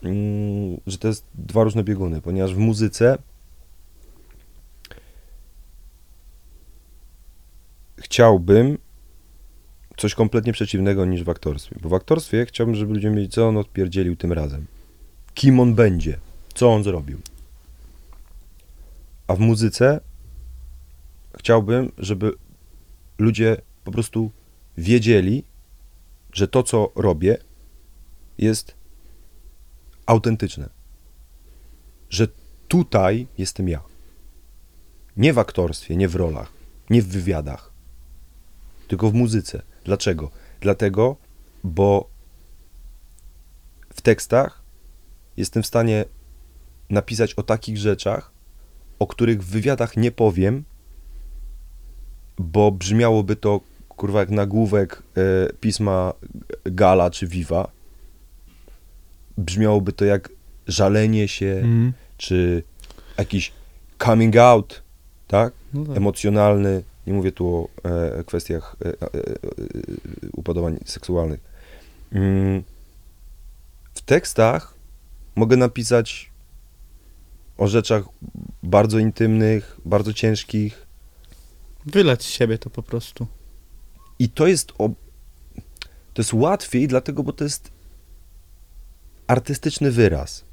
mm, że to jest dwa różne bieguny, ponieważ w muzyce chciałbym coś kompletnie przeciwnego niż w aktorstwie. Bo w aktorstwie chciałbym, żeby ludzie mieli, co on odpierdzielił tym razem. Kim on będzie, co on zrobił. A w muzyce chciałbym, żeby ludzie po prostu wiedzieli, że to, co robię, jest autentyczne. Że tutaj jestem ja. Nie w aktorstwie, nie w rolach, nie w wywiadach, tylko w muzyce. Dlaczego? Dlatego, bo w tekstach jestem w stanie napisać o takich rzeczach, o których w wywiadach nie powiem, bo brzmiałoby to kurwa jak nagłówek e, pisma Gala czy Viva. Brzmiałoby to jak żalenie się, Mhm. czy jakiś coming out, tak? no tak. Emocjonalny. Nie mówię tu o e, kwestiach e, e, e, upodobań seksualnych. Mm, w tekstach mogę napisać o rzeczach bardzo intymnych, bardzo ciężkich, Wylać z siebie to po prostu. I to jest o... to jest łatwiej, dlatego, bo to jest artystyczny wyraz.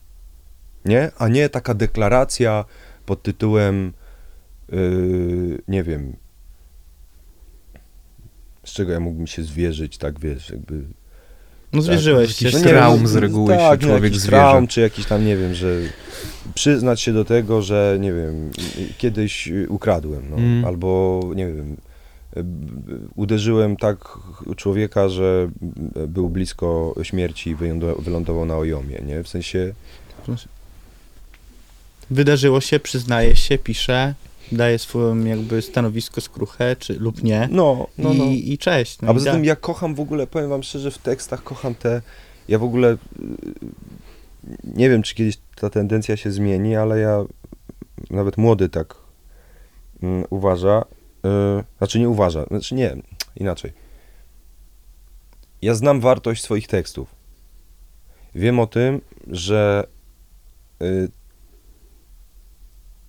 Nie? A nie taka deklaracja pod tytułem yy, nie wiem z czego ja mógłbym się zwierzyć, tak wiesz, jakby No zwierzyłeś się. jakiś traum no, z reguły się tak, no, człowiek jakiś zwierza. traum, czy jakiś tam, nie wiem, że przyznać się do tego, że nie wiem, kiedyś ukradłem, no, Mm. albo nie wiem, uderzyłem tak człowieka, że był blisko śmierci i wylądo- wylądował na ojomie, nie? W sensie, Wydarzyło się, przyznaje się, pisze, daje swoją jakby stanowisko skruchę, czy lub nie. no, no, I, no. I cześć. No A i poza da- tym ja kocham w ogóle, powiem wam szczerze, w tekstach kocham te, ja w ogóle y, nie wiem, czy kiedyś ta tendencja się zmieni, ale ja nawet młody tak mm, uważa, y, znaczy nie uważa, znaczy nie, inaczej. Ja znam wartość swoich tekstów. Wiem o tym, że y,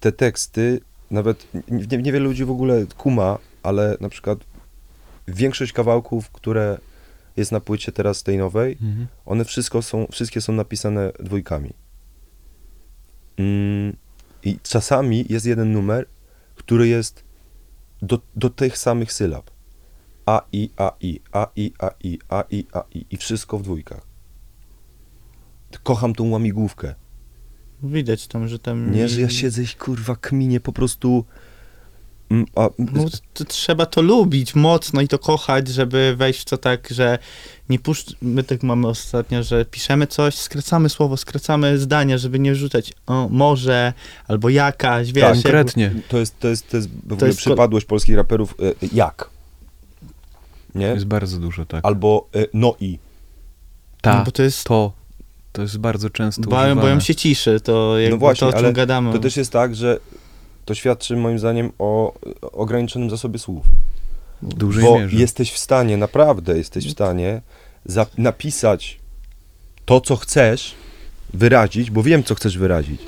te teksty, nawet nie, niewiele ludzi w ogóle kuma, ale na przykład większość kawałków, które jest na płycie teraz tej nowej, Mhm. one wszystko są, wszystkie są napisane dwójkami. Mm, I czasami jest jeden numer, który jest do, do tych samych sylab. A, I, A, I, A, I, A, I, A, I, A, I i wszystko w dwójkach. Kocham tą łamigłówkę. Widać tam, że tam... Nie, że ja siedzę i kurwa kminie po prostu... Mm, A, No, to trzeba to lubić mocno i to kochać, żeby wejść w to tak, że nie puszcz... My tak mamy ostatnio, że piszemy coś, skracamy słowo, skracamy zdania, żeby nie rzucać o, może, albo jakaś, wiesz. Tak, jakby- Konkretnie. To jest, to jest, to jest w ogóle jest ko- przypadłość polskich raperów e, jak. Nie? Jest bardzo dużo, tak. Albo e, no i. Ta, No, bo to jest... to, to jest bardzo często Boją, używane. boją się ciszy, to jakby No właśnie, to, o czym ale gadamy. To też jest tak, że to świadczy moim zdaniem o ograniczonym zasobie słów. W dużej Bo mierze. jesteś w stanie, naprawdę jesteś w stanie za, napisać to, co chcesz wyrazić, bo wiem, co chcesz wyrazić.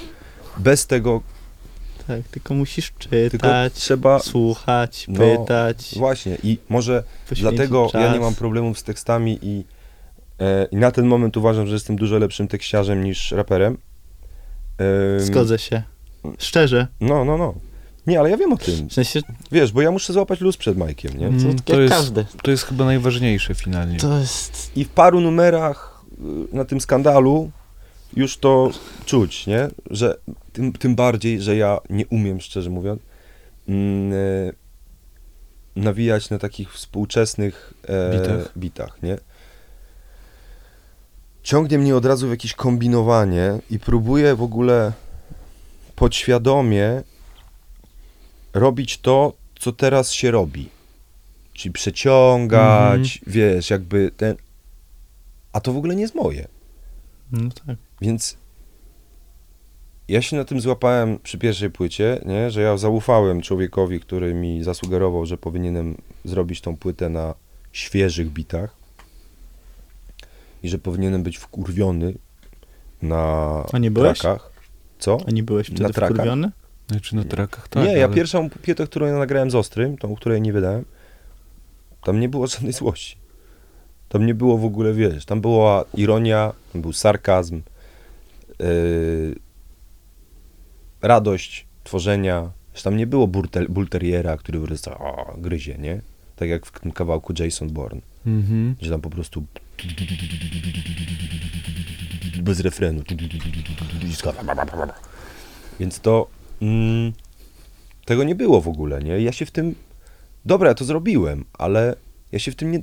Bez tego Tak, tylko musisz tylko czytać, trzeba... słuchać, No, pytać. Właśnie i może dlatego ja nie czas. mam problemów z tekstami i, i na ten moment uważam, że jestem dużo lepszym tekściarzem niż raperem. Em, Zgodzę się. Szczerze. No, no, no. Nie, ale ja wiem o tym. W sensie, Wiesz, bo ja muszę złapać luz przed Majkiem, nie? Mm, to, to jak jest- każdy. To jest chyba najważniejsze finalnie. To jest... I w paru numerach y, na tym skandalu już to czuć, nie? Że tym, tym bardziej, że ja nie umiem, szczerze mówiąc, mm, e, nawijać na takich współczesnych e, Bitach. bitach, nie? Ciągnie mnie od razu w jakieś kombinowanie i próbuję w ogóle podświadomie robić to, co teraz się robi. Czyli przeciągać, wiesz, jakby ten. A to w ogóle nie jest moje. No tak. Więc ja się na tym złapałem przy pierwszej płycie, nie? że ja zaufałem człowiekowi, który mi zasugerował, że powinienem zrobić tą płytę na świeżych bitach i że powinienem być wkurwiony na A nie byłeś? trakach. Co? A nie byłeś wtedy Na trakach? wkurwiony? Znaczy na trakach tak. nie, ja ale- pierwszą płytę, którą ja nagrałem z Ostrym, tą, której nie wydałem, tam nie było żadnej złości. Tam nie było w ogóle, wiesz, tam była ironia, tam był sarkazm, yy, radość tworzenia. Że tam nie było burtel, bulteriera, który po prostu o, gryzie, nie? Tak jak w tym kawałku Jason Bourne, Mhm. gdzie tam po prostu bez refrenu. Więc to mm, tego nie było w ogóle, nie? Ja się w tym dobra, ja to zrobiłem, ale ja się w tym nie,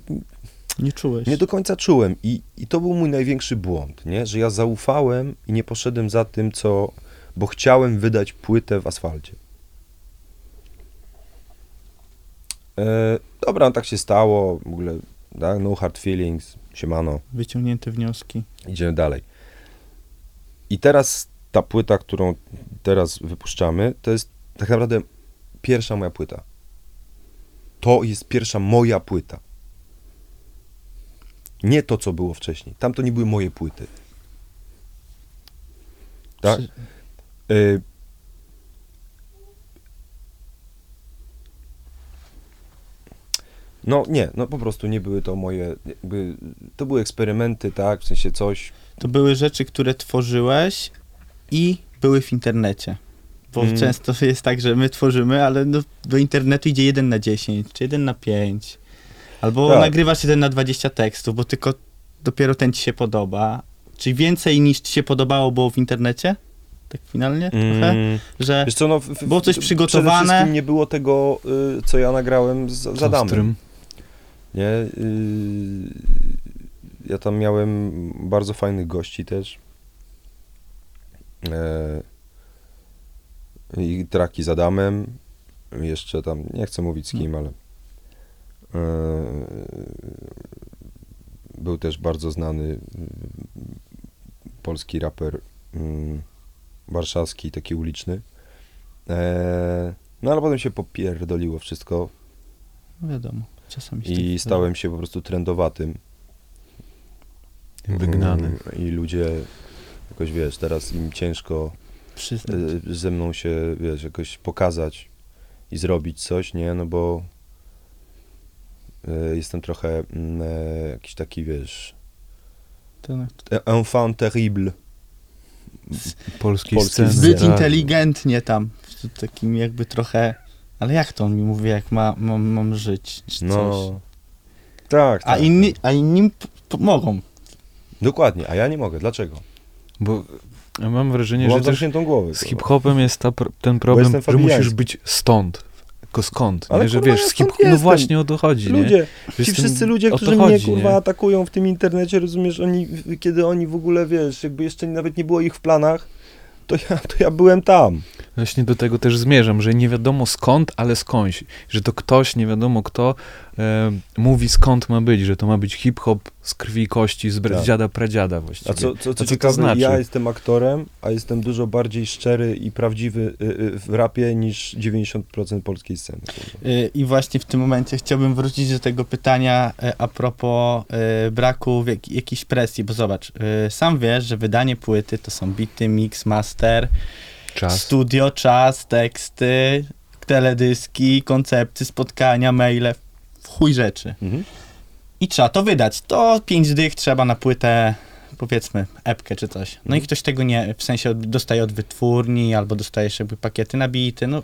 Nie czułeś. nie do końca czułem i, i to był mój największy błąd, nie? Że ja zaufałem i nie poszedłem za tym, co... Bo chciałem wydać płytę w asfalcie. E, dobra, no tak się stało, w ogóle, tak? no hard feelings, siemano, Wyciągnięte wnioski. idziemy dalej. I teraz ta płyta, którą teraz wypuszczamy, to jest tak naprawdę pierwsza moja płyta. To jest pierwsza moja płyta. Nie to, co było wcześniej. Tam to nie były moje płyty. Tak? Y... No nie, no po prostu nie były to moje, jakby, to były eksperymenty, tak, w sensie coś, To były rzeczy, które tworzyłeś i były w internecie. Bo Mm. często jest tak, że my tworzymy, ale no, do internetu idzie 1 na 10, czy 1 na 5. Albo Tak. nagrywasz 1 na 20 tekstów, bo tylko dopiero ten ci się podoba. Czyli więcej niż ci się podobało było w internecie? Tak finalnie trochę? Mm, Że Wiesz co, no, w, w, Było coś Przede przygotowane? wszystkim nie było tego, y, co ja nagrałem z, z Z Adamem. Nie? Y, ja tam miałem bardzo fajnych gości też. E, I traki z Adamem. Jeszcze tam, nie chcę mówić z kim, ale e, był też bardzo znany polski raper mm, warszawski, taki uliczny. E, no ale potem się popierdoliło wszystko wiadomo, czasami i tak- stałem się po prostu trendowatym. Wygnany. Mm, I ludzie jakoś, wiesz, teraz im ciężko przyznać. e, ze mną się, wiesz, jakoś pokazać i zrobić coś, nie? No bo e, jestem trochę mm, e, jakiś taki, wiesz, enfant terrible. Polskiej Polski sceny. zbyt inteligentnie tam, w takim jakby trochę Ale jak to on mi mówi, jak ma, mam, mam żyć, czy coś. No. Tak, A tak. inni, a inni p- p- mogą. Dokładnie, a ja nie mogę. Dlaczego? Bo ja mam wrażenie, Bo że też głowę. z hip-hopem jest ta, ten problem, że musisz być stąd. Tylko skąd, Ale nie? Że kurwa, wiesz, z hip no właśnie o to chodzi, nie? Ludzie, Że ci wszyscy ludzie, którzy mnie chodzi, kurwa nie? atakują w tym internecie, rozumiesz, oni, kiedy oni w ogóle, wiesz, jakby jeszcze nawet nie było ich w planach, to ja, to ja byłem tam. Właśnie do tego też zmierzam, że nie wiadomo skąd, ale skądś. Że to ktoś, nie wiadomo kto, e, mówi skąd ma być, że to ma być hip-hop z krwi i kości, z Tak. dziada pradziada właściwie. A co, co, co A ciekawe, to znaczy? ja jestem aktorem, a jestem dużo bardziej szczery i prawdziwy y, y, w rapie niż 90% polskiej sceny. Y, I właśnie w tym momencie chciałbym wrócić do tego pytania a propos braku jak, jakiejś presji, bo zobacz, sam wiesz, że wydanie płyty to są bity, mix, master, Czas. studio, czas, teksty, teledyski, koncepty, spotkania, maile, w chuj rzeczy. Mhm. I trzeba to wydać. To pięć dych trzeba na płytę, powiedzmy, epkę czy coś. No i Mhm. ktoś tego nie, w sensie dostaje od wytwórni, albo dostajesz jakby pakiety nabite, no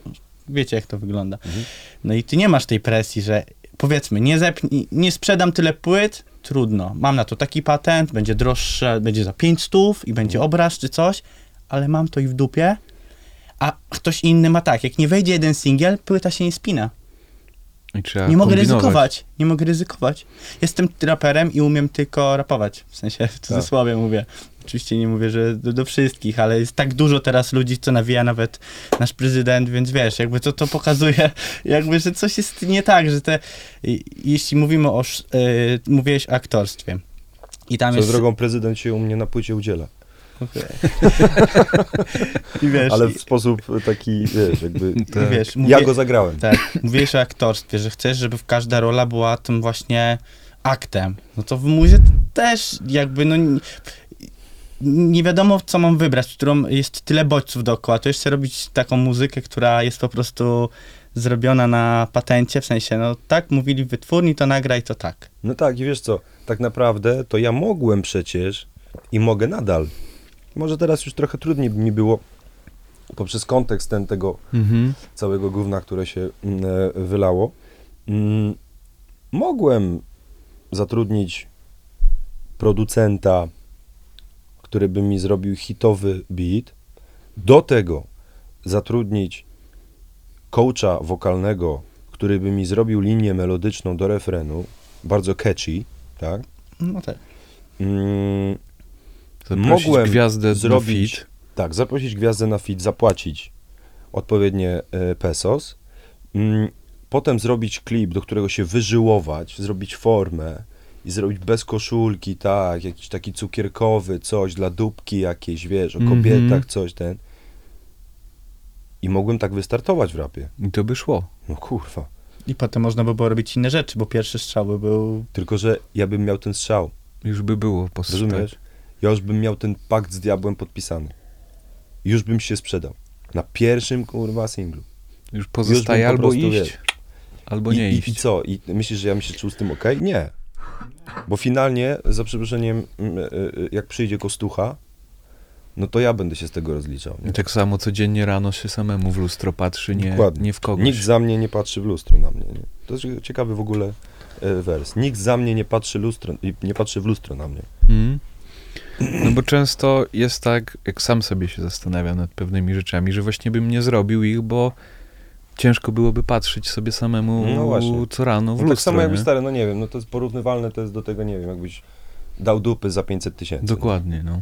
wiecie jak to wygląda. Mhm. No i ty nie masz tej presji, że powiedzmy, nie, zepnij, nie sprzedam tyle płyt, trudno. Mam na to taki patent, będzie droższe, będzie za 5 stów i będzie Mhm. obraz czy coś, ale mam to i w dupie. A ktoś inny ma tak, jak nie wejdzie jeden singiel, płyta się nie spina. Nie mogę ryzykować. Nie mogę ryzykować. Jestem raperem i umiem tylko rapować. W sensie w cudzysłowie mówię. Oczywiście nie mówię, że do, do wszystkich, ale jest tak dużo teraz ludzi, co nawija nawet nasz prezydent, więc wiesz, jakby to, to pokazuje, [laughs] jakby, że coś jest nie tak, że te, jeśli mówimy o, sz- y, mówiłeś o aktorstwie i tam Co jest... drogą prezydent się u mnie na płycie udziela. [laughs] I wiesz, Ale i, w sposób taki, wiesz, jakby... [laughs] Tak. wiesz, Ja mówię- go zagrałem. Tak, mówiłeś o aktorstwie, że chcesz, żeby każda rola była tym właśnie aktem. No to w muzie też jakby, no nie, wiadomo, co mam wybrać, w którą jest tyle bodźców dookoła. To jeszcze robić taką muzykę, która jest po prostu zrobiona na patencie, w sensie, no tak, mówili wytwórni, to nagraj, to tak. No tak, i wiesz co, tak naprawdę to ja mogłem przecież i mogę nadal. Może teraz już trochę trudniej mi było poprzez kontekst ten tego Mhm. całego gówna, które się mm, e, wylało. Mm, Mogłem zatrudnić producenta, który by mi zrobił hitowy beat. Do tego zatrudnić coacha wokalnego, który by mi zrobił linię melodyczną do refrenu, bardzo catchy, tak? No tak. Mm, Zaprosić Mogłem gwiazdę zrobić- na fit. tak, zaprosić gwiazdę na fit, zapłacić odpowiednie e, pesos, mm, potem zrobić klip, do którego się wyżyłować, zrobić formę i zrobić bez koszulki, tak, jakiś taki cukierkowy, coś dla dupki jakieś, wiesz, o Mhm. kobietach, coś ten. I mogłem tak wystartować w rapie. I to by szło. No kurwa. I potem można by było robić inne rzeczy, bo pierwszy strzał by był... Tylko, że ja bym miał ten strzał, Już by było po rozumiesz? Ja już bym miał ten pakt z diabłem podpisany. Już bym się sprzedał. Na pierwszym, kurwa, singlu. Już pozostaje po albo prostu, iść, wiesz. albo nie i, iść. I co? I myślisz, że ja bym się czuł z tym ok? Nie. Bo finalnie, za przeproszeniem, mm, y, y, jak przyjdzie kostucha, no to ja będę się z tego rozliczał. Nie? I tak samo codziennie rano się samemu w lustro patrzy, nie, Dokładnie. nie w kogoś. Nikt za mnie nie patrzy w lustro na mnie. Nie? To jest ciekawy w ogóle e, wers. Nikt za mnie nie patrzy, lustro, i nie patrzy w lustro na mnie. Mhm. No bo często jest tak, jak sam sobie się zastanawiam nad pewnymi rzeczami, że właśnie bym nie zrobił ich, bo ciężko byłoby patrzeć sobie samemu No właśnie. co rano w No tak lustro. samo jakby nie? stary, no nie wiem, no to jest porównywalne to jest do tego, nie wiem, jakbyś dał dupy za 500 tysięcy. Dokładnie, no.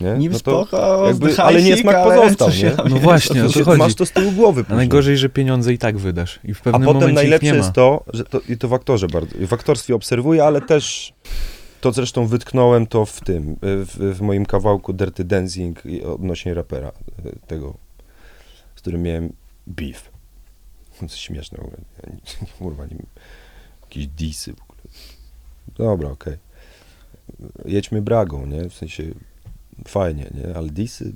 Nie? Niby no to spoko, jakby, ale niesmak ale pozostał, nie? No właśnie, o to chodzi. Masz to z tyłu głowy A później. najgorzej, że pieniądze i tak wydasz. I w A pewnym potem momencie ich najlepsze nie jest to, że to, i to w aktorze bardzo, w aktorstwie obserwuję, ale też to zresztą wytknąłem to w tym, w, w moim kawałku Dirty Dancing odnośnie rapera, y, tego, z którym miałem beef. To śmieszne w ogóle. Ja [laughs] nie- Kurwa, nie, jakieś disy w ogóle. Dobra, okej. Jedźmy bragą, nie? W sensie fajnie, nie? Ale disy,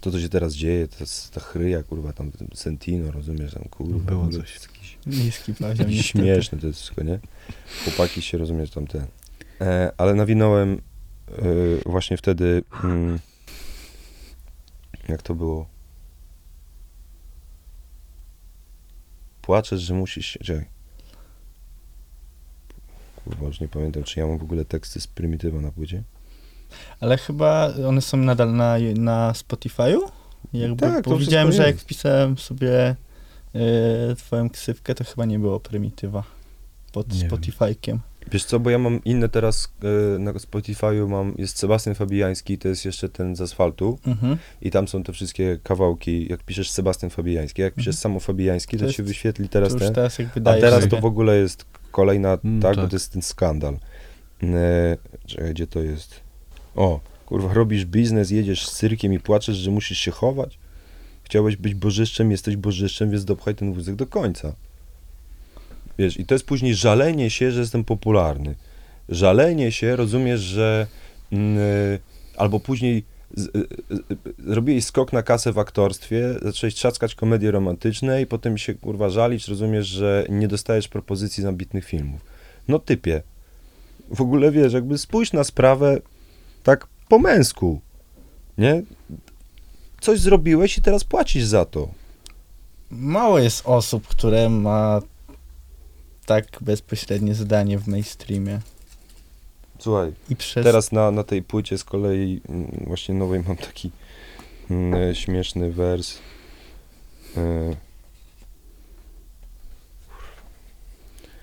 to co się teraz dzieje, to jest ta chryja, kurwa, tam Sentino, rozumiesz, tam kurwa. Było coś. jakiś- Niski poziom, śmieszne to jest wszystko, nie? Chłopaki się, rozumiesz, tam ten. E, ale nawinąłem e, właśnie wtedy, mm, jak to było? płaczesz, że musisz. Czekaj. Kurwa, już nie pamiętam, czy ja mam w ogóle teksty z Prymitywa na płycie. Ale chyba one są nadal na, na Spotify'u? Jakby, Tak, wszystko że jak wpisałem sobie e, twoją ksywkę, to chyba nie było Prymitywa pod. Spotify'kiem. Wiesz co, bo ja mam inne teraz e, na Spotify'u mam, jest Sebastian Fabijański, to jest jeszcze ten z asfaltu Mhm. i tam są te wszystkie kawałki, jak piszesz Sebastian Fabijański, jak piszesz Mhm. samo Fabijański, to, To jest- wyświetli teraz ten, teraz a teraz się. to w ogóle jest kolejna, Mm, tak, bo tak. to jest ten skandal. E, czekaj, gdzie to jest? O, kurwa, robisz biznes, jedziesz z cyrkiem i płaczesz, że musisz się chować? Chciałeś być bożyszczem, jesteś bożyszczem, więc dopchaj ten wózek do końca. Wiesz, i to jest później żalenie się, że jestem popularny. Żalenie się, rozumiesz, że mm, y, albo później y, y, y, robiłeś skok na kasę w aktorstwie, zacząłeś trzaskać komedie romantyczne i potem się kurwa żalić, rozumiesz, że nie dostajesz propozycji z ambitnych filmów. No typie. W ogóle wiesz, jakby spójrz na sprawę tak po męsku. Nie? Coś zrobiłeś i teraz płacisz za to. Mało jest osób, które ma tak bezpośrednie zdanie w mainstreamie. Słuchaj, I przez... Teraz na, na tej płycie z kolei mm, właśnie nowej mam taki mm, śmieszny wers. E,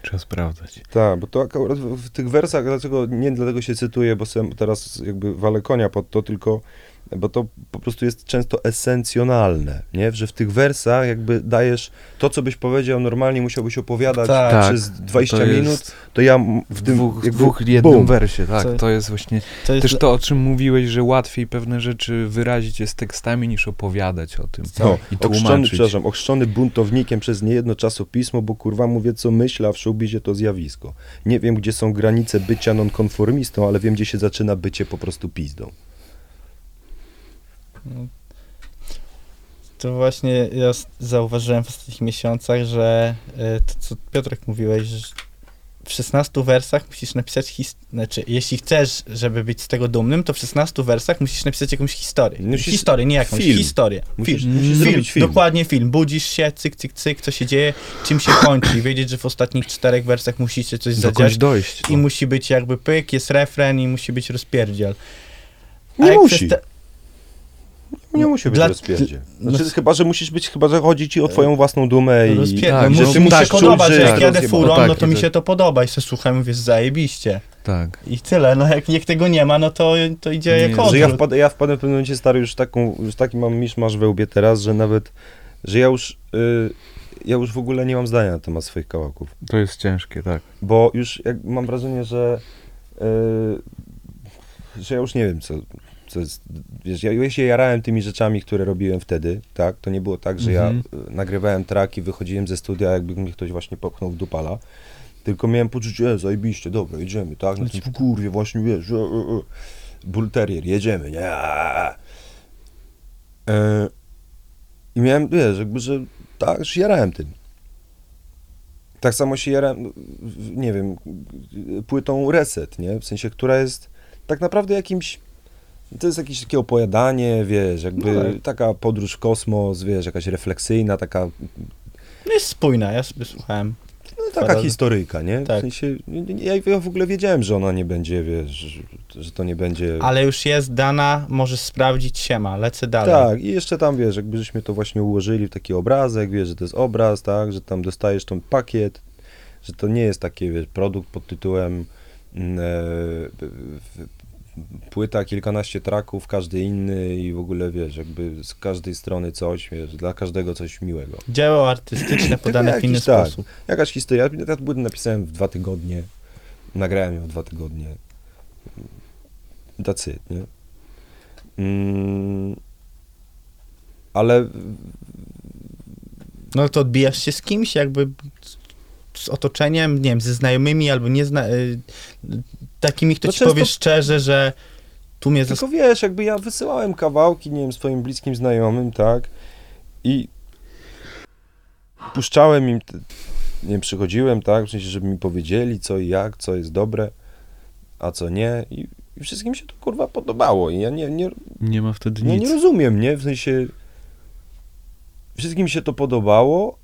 Trzeba sprawdzać. tak, bo to akurat w, w tych wersach, dlaczego nie dlatego się cytuję, bo sam teraz jakby walę konia pod to, tylko bo to po prostu jest często esencjonalne, nie? Że w tych wersach jakby dajesz to, co byś powiedział normalnie, musiałbyś opowiadać Tak. Tak, przez 20 to jest minut, to ja w tym dwóch, jakby, dwóch jednym bum. wersie, tak. Co- To jest właśnie to jest też to, o czym mówiłeś, że łatwiej pewne rzeczy wyrazić jest tekstami niż opowiadać o tym. No, I ochrzczony, tłumaczyć. przepraszam, ochrzczony buntownikiem przez niejedno czasopismo, bo kurwa mówię co myślę, a w showbizie to zjawisko. Nie wiem, gdzie są granice bycia nonkonformistą, ale wiem, gdzie się zaczyna bycie po prostu pizdą. To właśnie ja zauważyłem w ostatnich miesiącach, że e, to co Piotrek mówiłeś, że w 16 wersach musisz napisać his- znaczy jeśli chcesz, żeby być z tego dumnym, to w 16 wersach musisz napisać jakąś historię. Musisz- historię, nie jakąś, film. historię. Musisz, film. musisz Film, zrobić film. Dokładnie film. Budzisz się, cyk, cyk, cyk, co się dzieje, czym się kończy [coughs] wiedzieć, że w ostatnich czterech wersach musicie coś zadziać dojść. i no. musi być jakby pyk, jest refren i musi być rozpierdziel. A Nie jak musi. te- Nie musi być Dla- rozpierdzie. no- Znaczy, chyba, że musisz być, chyba, że chodzi ci o twoją własną dumę i... Tak, że musi ty mu się musisz podobać, czuć, że że jak tak, jadę furą, No tak, no to i mi to- się to podoba i sobie słucham, mówię, zajebiście. Tak. I tyle, no jak niech tego nie ma, no to, to idzie Nie, jak odwrót. ja, wpad, ja wpadłem w pewnym momencie stary już taką, już taki mam miszmasz we łbie teraz, że nawet, że ja już, y, ja już w ogóle nie mam zdania na temat swoich kawałków. To jest ciężkie, tak. Bo już jak mam wrażenie, że, yy, że ja już nie wiem, co, co jest. Wiesz, ja, się jarałem tymi rzeczami, które robiłem wtedy, tak? To nie było tak, że Mhm. ja y, nagrywałem traki, wychodziłem ze studia, jakby mnie ktoś właśnie popchnął w dupala. Tylko miałem poczucie, e, zajebiście, dobra, jedziemy, tak? Tym w kurwie właśnie, wiesz, e, e, e. Bull Terrier, jedziemy, nie? E, I miałem, wiesz, jakby, że tak, już jarałem tym. Tak samo się jarałem, nie wiem, płytą Reset, nie? W sensie, która jest tak naprawdę jakimś, to jest jakieś takie opowiadanie, wiesz, jakby No tak. taka podróż w kosmos, wiesz, jakaś refleksyjna, taka, No jest spójna, ja sobie słuchałem. no, taka Parada. historyjka, nie? W Tak. sensie, nie- nie- ja, ja w ogóle wiedziałem, że ona nie będzie, wiesz, że, to nie będzie... Ale już jest dana, możesz sprawdzić siema, lecę dalej. Tak, i jeszcze tam, wiesz, jakby żeśmy to właśnie ułożyli w taki obrazek, wiesz, że to jest obraz, tak, że tam dostajesz ten pakiet, że to nie jest taki, wiesz, produkt pod tytułem mm, e, w- w- płyta, kilkanaście traków, każdy inny i w ogóle, wiesz, jakby z każdej strony coś, wiesz, dla każdego coś miłego. Dzieło artystyczne [clears throat] podane w jakiś inny tak. sposób. Jakaś historia, ja tę płytę napisałem w dwa tygodnie, nagrałem ją w dwa tygodnie, that's it, nie? Mm, ale No to odbijasz się z kimś, jakby z otoczeniem, nie wiem, ze znajomymi albo nie zna... y, takimi, kto No ci często- powie szczerze, że tu mnie zas... Tylko wiesz, jakby ja wysyłałem kawałki, nie wiem, swoim bliskim znajomym, tak? I puszczałem im, te, nie wiem, przychodziłem, tak? W sensie, żeby mi powiedzieli co i jak, co jest dobre, a co nie. I, i wszystkim się to kurwa podobało. I ja nie, nie, Nie ma wtedy nie, nic. nie rozumiem, nie? W sensie, wszystkim się to podobało,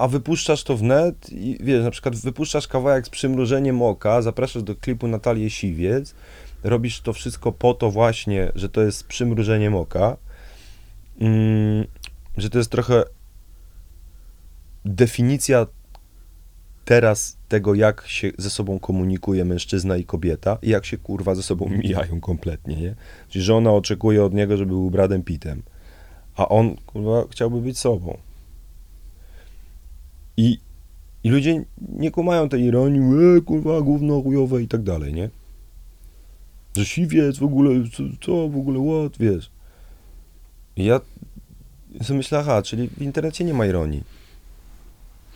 a wypuszczasz to w net i wiesz, na przykład wypuszczasz kawałek z przymrużeniem oka, zapraszasz do klipu Natalię Siwiec, robisz to wszystko po to właśnie, że to jest z przymrużeniem oka, mm, że to jest trochę definicja teraz tego, jak się ze sobą komunikuje mężczyzna i kobieta i jak się kurwa ze sobą mijają kompletnie, nie? Czyli żona oczekuje od niego, żeby był Bradem Pittem, a on kurwa chciałby być sobą. I, I ludzie nie kumają tej ironii, e, kurwa, gówno chujowe i tak dalej, nie? Że siwiec w ogóle, co, co w ogóle, what, wiesz. I ja sobie myślę, aha, czyli w internecie nie ma ironii.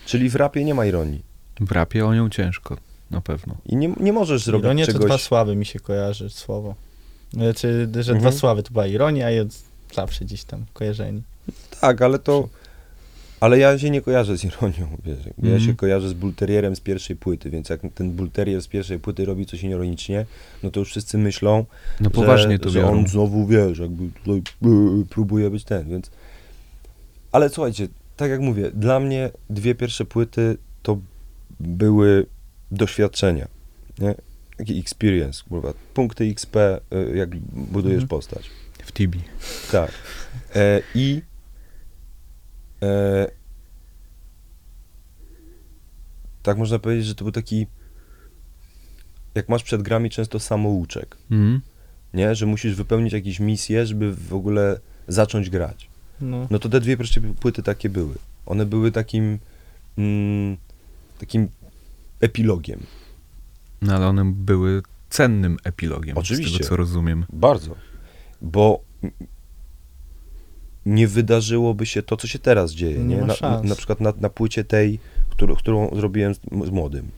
Czyli w rapie nie ma ironii. W rapie o nią ciężko, na pewno. I nie, nie możesz zrobić Ironia czegoś... to dwa sławy mi się kojarzy słowo. Znaczy, że Mhm. dwa sławy to była ironia i od zawsze gdzieś tam kojarzeni. Tak, ale to... Ale ja się nie kojarzę z ironią, wiesz. Ja Mhm. się kojarzę z bulterierem z pierwszej płyty, więc jak ten bulterier z pierwszej płyty robi coś ironicznie, no to już wszyscy myślą, No poważnie to że, że biorą. on znowu, wiesz, jakby tutaj yy, próbuje być ten, więc... Ale słuchajcie, tak jak mówię, dla mnie dwie pierwsze płyty to były doświadczenia, nie? Taki experience, kurwa. Punkty XP, y, jak budujesz Mhm. postać. W Tibi. Tak. E, I e, tak można powiedzieć, że to był taki jak masz przed grami często samouczek, Mhm. nie? Że musisz wypełnić jakieś misje, żeby w ogóle zacząć grać. No. No to te dwie pierwsze płyty takie były. One były takim mm, takim epilogiem. No ale one były cennym epilogiem, z Oczywiście. tego co rozumiem. Bardzo. Bo nie wydarzyłoby się to, co się teraz dzieje. Nie Nie Na, na, na przykład na, na płycie tej, którą, którą zrobiłem z, z młodym.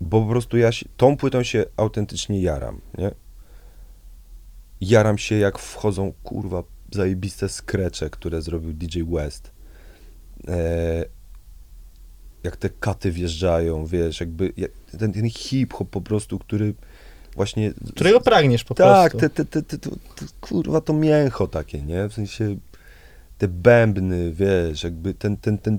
Bo po prostu ja się, tą płytą się autentycznie jaram, nie? Jaram się, jak wchodzą, kurwa, zajebiste skrecze, które zrobił DJ West. E, jak te katy wjeżdżają, wiesz, jakby jak, ten, ten hip-hop po prostu, który właśnie... Którego pragniesz po tak, prostu. te, te, te, te, kurwa, to mięcho takie, nie? W sensie te bębny, wiesz, jakby ten, ten, ten,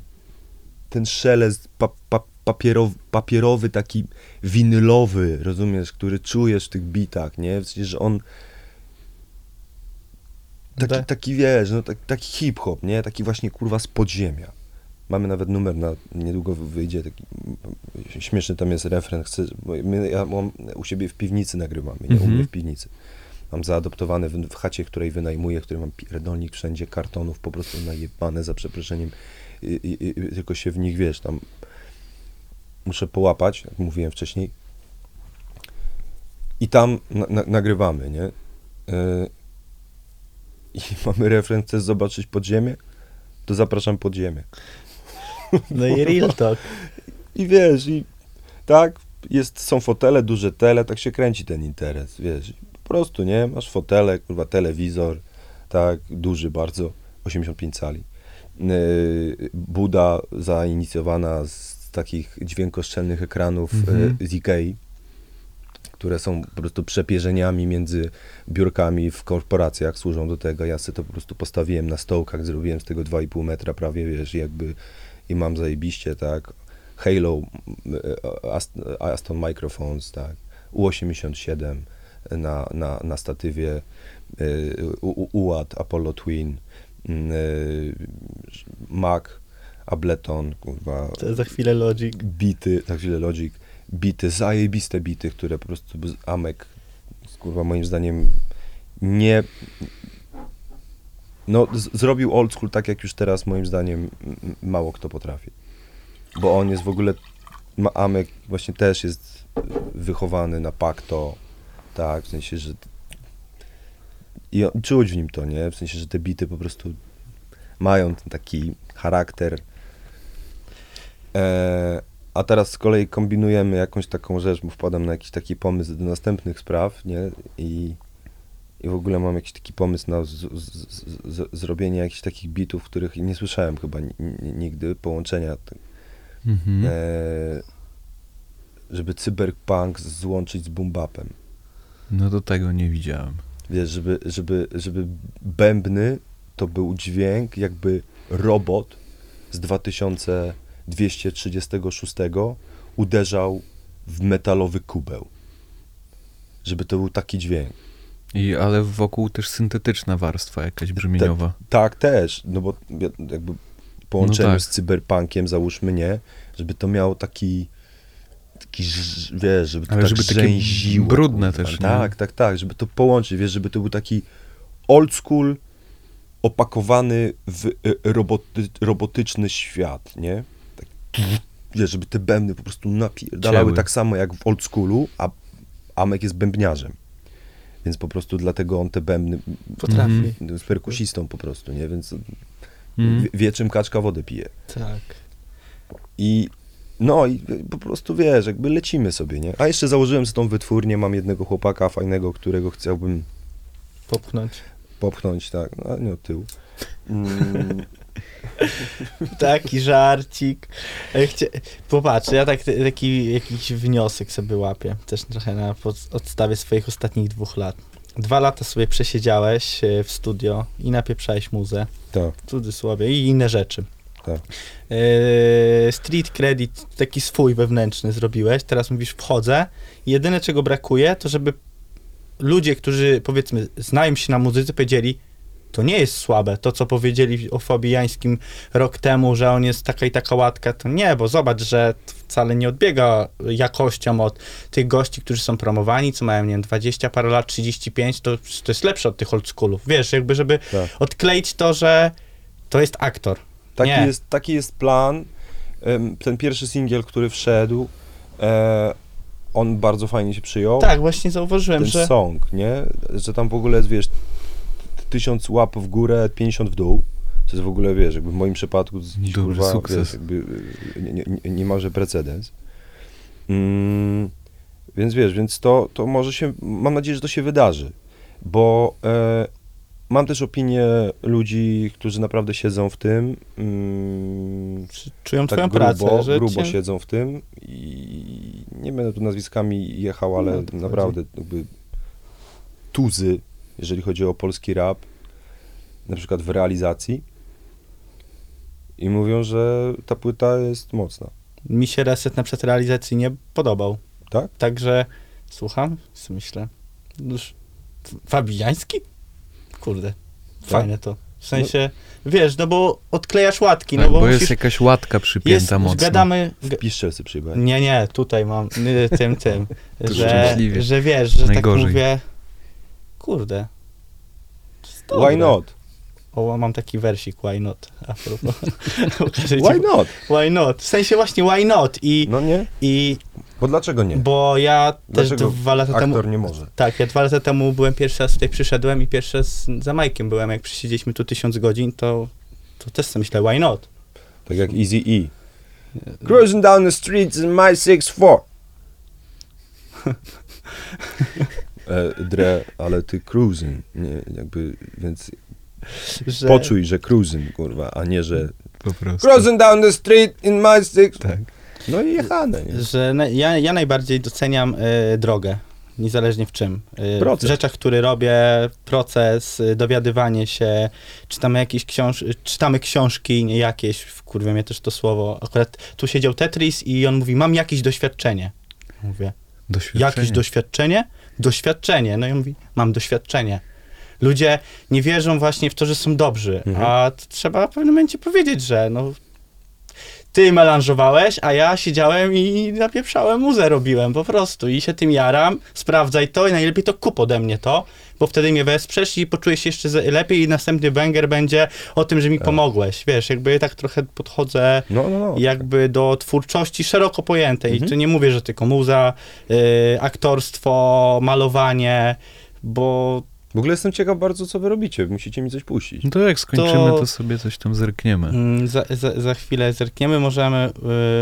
ten szelest pa, pa, papierowy, papierowy, taki winylowy, rozumiesz, który czujesz w tych bitach, nie? W sensie, że on taki, Tak. taki wiesz, no tak, taki hip-hop, nie? Taki właśnie, kurwa, z podziemia. Mamy nawet numer na, niedługo wyjdzie taki, śmieszny tam jest refren, chcę, my, ja mam u siebie w piwnicy nagrywamy, nie? U Mhm. mnie w piwnicy. Mam zaadoptowane w, w chacie, której wynajmuję, w której mam pierdolnik wszędzie, kartonów po prostu najebane, za przeproszeniem, i, i, i, tylko się w nich, wiesz, tam muszę połapać, jak mówiłem wcześniej. I tam na, na, nagrywamy, nie? Yy, I [laughs] mamy refren, chcesz zobaczyć podziemie? To zapraszam pod ziemię. [laughs] No i real talk. I wiesz, i tak, jest, są fotele, duże tele, tak się kręci ten interes, wiesz. Po prostu, nie? Masz fotele, kurwa, telewizor, tak, duży bardzo, 85 cali. Yy, Buda zainicjowana z takich dźwiękoszczelnych ekranów Mhm. yy, z Ikei, które są po prostu przepierzeniami między biurkami w korporacjach, służą do tego. Ja sobie to po prostu postawiłem na stołkach, zrobiłem z tego 2,5 metra prawie, wiesz, jakby i mam zajebiście, tak. Halo, e, Ast- Aston Microphones, tak. U87 na, na, na statywie, e, U- U- UAD, Apollo Twin, mm, e, Mac, Ableton, kurwa, za chwilę Logic. bity, za chwilę Logic, bity, zajebiste bity, które po prostu Amek, kurwa, moim zdaniem nie... No, zrobił old school tak, jak już teraz moim zdaniem mało kto potrafi. Bo on jest w ogóle, Amek właśnie też jest wychowany na pakto, tak, w sensie, że i on, czuć w nim to, nie? W sensie, że te bity po prostu mają ten taki charakter. E, a teraz z kolei kombinujemy jakąś taką rzecz, bo wpadam na jakiś taki pomysł do następnych spraw, nie? I, i w ogóle mam jakiś taki pomysł na z, z, z, zrobienie jakichś takich bitów, których nie słyszałem chyba ni, ni, nigdy, połączenia, Mhm. e, żeby cyberpunk złączyć z boom-bapem. No do tego nie widziałem. Wiesz, żeby, żeby, żeby bębny to był dźwięk, jakby robot z 2236 uderzał w metalowy kubeł. Żeby to był taki dźwięk. I, ale wokół też syntetyczna warstwa jakaś brzmieniowa. Tak, też, no bo jakby połączeniu No tak. z cyberpunkiem, załóżmy nie, żeby to miało taki, taki wiesz, żeby to Ale tak żeby rzęziło, brudne kurwa. też, nie? Tak, tak, tak, żeby to połączyć, wiesz, żeby to był taki old school opakowany w y, roboty, robotyczny świat, nie? Tak, wiesz, żeby te bębny po prostu napierdalały tak samo jak w old schoolu, a Amek jest bębniarzem. Więc po prostu dlatego on te bębny Potrafi. Mhm. z perkusistą po prostu, nie? Więc Mm. wie, czym kaczka wodę pije. Tak. I no i po prostu wiesz, jakby lecimy sobie, nie? A jeszcze założyłem sobie tą wytwórnię, mam jednego chłopaka fajnego, którego chciałbym Popchnąć. popchnąć, tak, no nie od tyłu. Mm, [laughs] Taki żarcik. Chcie... Popatrz, ja tak, taki jakiś wniosek sobie łapię, też trochę na pod- podstawie swoich ostatnich dwóch lat. Dwa lata sobie przesiedziałeś e, w studio i napieprzałeś muzę, tak, w cudzysłowie, i inne rzeczy. Tak. E, street credit taki swój wewnętrzny zrobiłeś, teraz mówisz wchodzę jedyne czego brakuje, to żeby ludzie, którzy powiedzmy znają się na muzyce, powiedzieli to nie jest słabe, to co powiedzieli o Fabiańskim rok temu, że on jest taka i taka łatka, to nie, bo zobacz, że wcale nie odbiega jakością od tych gości, którzy są promowani, co mają, nie wiem, 20 parę lat, 35, to, to jest lepsze od tych old schoolów, wiesz, jakby żeby tak. odkleić to, że to jest aktor. Taki, Nie. jest, taki jest plan. Ten pierwszy singiel, który wszedł, e, on bardzo fajnie się przyjął. Tak, właśnie zauważyłem, ten że... song, nie? Że tam w ogóle wiesz, t- tysiąc łap w górę, 50 w dół. To jest w ogóle, wiesz, jakby w moim przypadku Duży kurwa, sukces. Wiesz, jakby y, nie, nie, nie- niemalże precedens. Mm, więc wiesz, więc to, to może się, mam nadzieję, że to się wydarzy, bo e, mam też opinię ludzi, którzy naprawdę siedzą w tym, mm, Czują tak twoją grubo, pracę, że grubo cię... siedzą w tym i nie będę tu nazwiskami jechał, ale No, naprawdę jakby tuzy, jeżeli chodzi o polski rap, na przykład w realizacji i mówią, że ta płyta jest mocna. Mi się reset na przykład realizacji nie podobał. Tak? Także słucham, co myślę. Już Fabiański? Kurde, fajne to. W sensie, wiesz, no bo odklejasz łatki, Tak, no bo, bo musisz... jest jakaś łatka przypięta jest, mocno. gadamy... G- Piszczel sobie przyjebać. nie, nie, tutaj mam, y, tym, tym, że, szczęśliwie. że wiesz, że Najgorzej. tak mówię, kurde. Why not? O, mam taki wersik, why not, a propos. [laughs] Why not? Why not? W sensie właśnie why not i, No nie? i Bo dlaczego nie? bo ja też Dlaczego dwa lata temu... Aktor nie może. Tak, ja dwa lata temu byłem pierwszy raz tutaj przyszedłem i pierwszy raz za Majkiem byłem, jak przysiedzieliśmy tu tysiąc godzin, to, to też sobie myślę, why not? Tak jak Easy E. [laughs] Cruising down the streets in my 6'4. [laughs] e, dre, ale ty cruising, nie, jakby, więc Że, poczuj, że cruising, kurwa, a nie, że Po prostu. cruising down the street in my six. Tak. No i jechane, nie? że na, ja, ja najbardziej doceniam e, drogę, niezależnie w czym. E, w rzeczach, które robię, proces, e, dowiadywanie się, czytamy jakieś książ czytamy książki nie jakieś, kurwa mnie też to słowo, akurat tu siedział Tetris i on mówi, mam jakieś doświadczenie. Mówię, Doświadczenie. Jakieś doświadczenie? Doświadczenie. No i on mówi, mam doświadczenie. Ludzie nie wierzą właśnie w to, że są dobrzy, Mhm. a trzeba w pewnym momencie powiedzieć, że no, ty melanżowałeś, a ja siedziałem i napieprzałem muzę robiłem po prostu i się tym jaram, sprawdzaj to i najlepiej to kup ode mnie to, bo wtedy mnie wesprzesz i poczujesz się jeszcze ze- lepiej i następny banger będzie o tym, że mi Tak. pomogłeś. Wiesz, jakby tak trochę podchodzę No, no, no. jakby do twórczości szeroko pojętej. Mhm. I tu nie mówię, że tylko muza, y, aktorstwo, malowanie, bo W ogóle jestem ciekaw bardzo, co wy robicie. Musicie mi coś puścić. No to jak skończymy, To- to, sobie coś tam zerkniemy. mm, za, za, za chwilę zerkniemy, możemy,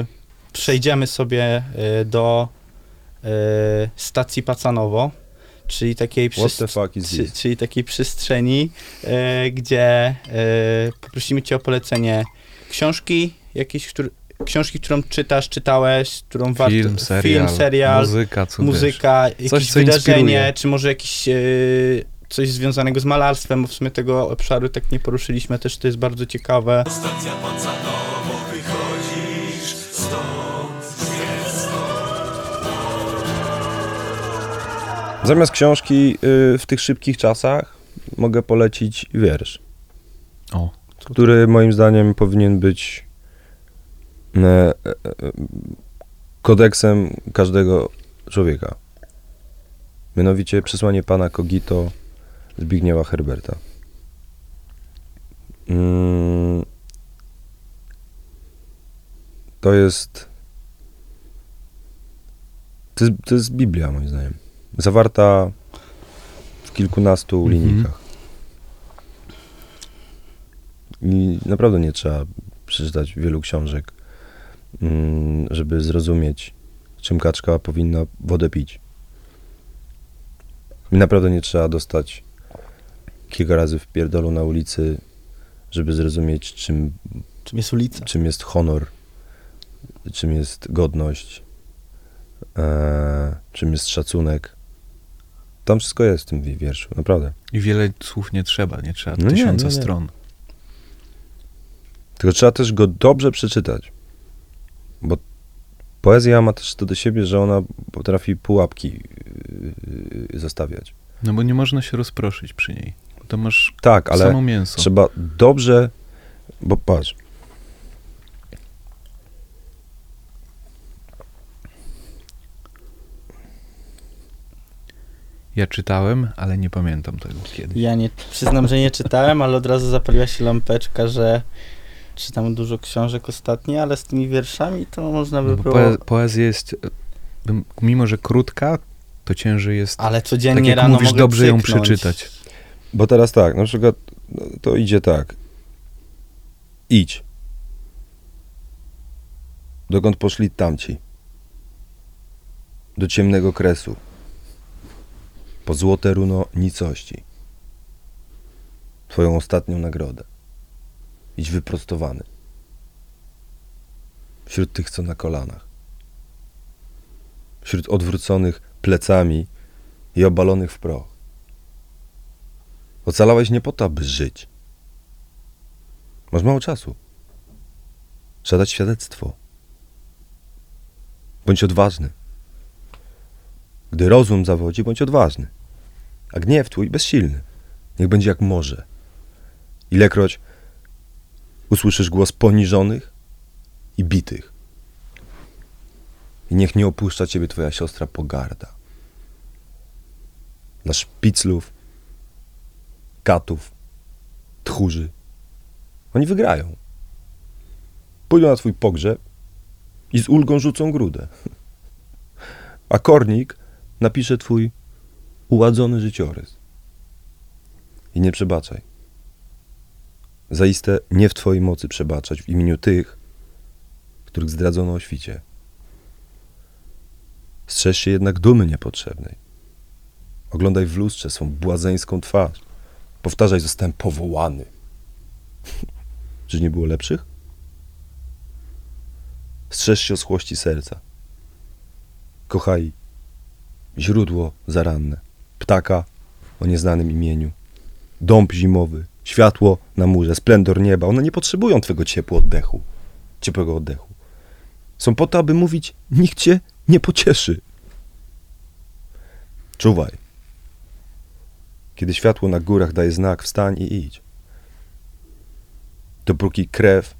y, przejdziemy sobie y, do y, stacji Pacanowo, czyli takiej, czyli takiej przestrzeni, y, gdzie y, poprosimy cię o polecenie książki, jakiejś, który, książki, którą czytasz, czytałeś, którą warto... Film, serial, film, serial muzyka, co muzyka, jakieś co wydarzenie, inspiruje. czy może jakieś e, coś związanego z malarstwem, bo w sumie tego obszaru tak nie poruszyliśmy, też to jest bardzo ciekawe. Stacja Zamiast książki y, w tych szybkich czasach mogę polecić wiersz, O, który moim zdaniem powinien być e, e, kodeksem każdego człowieka. Mianowicie przesłanie pana Kogito Zbigniewa Herberta. Mm, To jest. To jest, to jest Biblia, moim zdaniem. Zawarta w kilkunastu Mhm. linijkach. I naprawdę nie trzeba przeczytać wielu książek, mm, żeby zrozumieć, czym kaczka powinna wodę pić. I naprawdę nie trzeba dostać kilka razy w pierdolu na ulicy, żeby zrozumieć, czym, Czym jest ulica? czym jest honor, czym jest godność, e, czym jest szacunek. Tam wszystko jest w tym wi- wierszu, naprawdę. i wiele słów nie trzeba, nie trzeba No nie, tysiąca nie, nie. stron. Tylko trzeba też go dobrze przeczytać. Bo poezja ma też to do siebie, że ona potrafi pułapki yy, zostawiać. No bo nie można się rozproszyć przy niej. To masz Tak, ale samo mięso. trzeba dobrze, bo patrz. Ja czytałem, ale nie pamiętam tego kiedy. Ja nie, przyznam, że nie czytałem, ale od razu zapaliła się lampeczka, że czytam dużo książek ostatnio, ale z tymi wierszami to można by No było... poe- poezja jest, e, mimo że krótka, to ciężej jest, Ale codziennie tak jak rano mówisz, mogę dobrze ją przeczytać. Bo teraz tak, na przykład no, to idzie tak. Idź. Dokąd poszli tamci? Do ciemnego kresu. Po złote runo nicości. Twoją ostatnią nagrodę. Idź wyprostowany. Wśród tych, co na kolanach. Wśród odwróconych plecami i obalonych w proch. Ocalałeś nie po to, aby żyć. Masz mało czasu. Trzeba dać świadectwo. Bądź odważny. Gdy rozum zawodzi, bądź odważny. A gniew twój bezsilny. Niech będzie jak morze. Ilekroć usłyszysz głos poniżonych i bitych. I niech nie opuszcza ciebie twoja siostra pogarda. Dla szpiclów katów, tchórzy. Oni wygrają. Pójdą na twój pogrzeb i z ulgą rzucą grudę. A kornik napisze twój uładzony życiorys. I nie przebaczaj. Zaiste nie w twojej mocy przebaczać w imieniu tych, których zdradzono o świcie. Strzeż się jednak dumy niepotrzebnej. Oglądaj w lustrze swą błazeńską twarz. Powtarzaj, zostałem powołany. [laughs] Czy nie było lepszych? Strzeż się oschłości serca. Kochaj źródło zaranne, ptaka o nieznanym imieniu, dąb zimowy, światło na murze, splendor nieba. One nie potrzebują twego ciepło oddechu, ciepłego oddechu. Są po to, aby mówić, nikt cię nie pocieszy. Czuwaj. Kiedy światło na górach daje znak, wstań i idź. Dopóki krew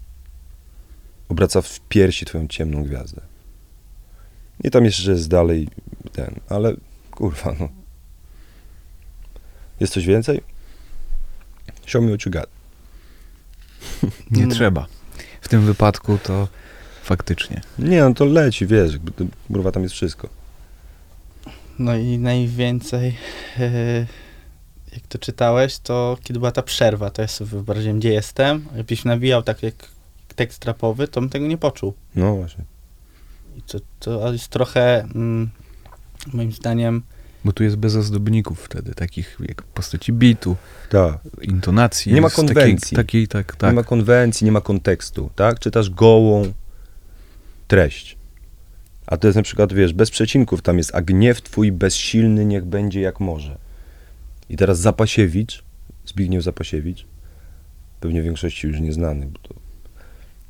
obraca w piersi twoją ciemną gwiazdę. I tam jeszcze jest dalej ten, ale kurwa, no. Jest coś więcej? Show me what you got. [laughs] Nie trzeba. W tym wypadku to faktycznie. Nie, no to leci, wiesz, kurwa, tam jest wszystko. No i najwięcej, e, jak to czytałeś, to kiedy była ta przerwa, to ja sobie wyobraziłem, gdzie jestem. Jakbyś nawijał tak jak tekst rapowy, to bym tego nie poczuł. No właśnie. I to, to jest trochę, mm, moim zdaniem, Bo tu jest bez ozdobników wtedy, takich jak postaci bitu, Tak. intonacji. Nie ma jest takiej- konwencji. Takiej, tak, tak. Nie ma konwencji, nie ma kontekstu, tak? Czytasz gołą treść. A to jest na przykład, wiesz, bez przecinków tam jest, a gniew twój bezsilny niech będzie jak może. I teraz Zapasiewicz, Zbigniew Zapasiewicz, pewnie większości już nieznany, bo to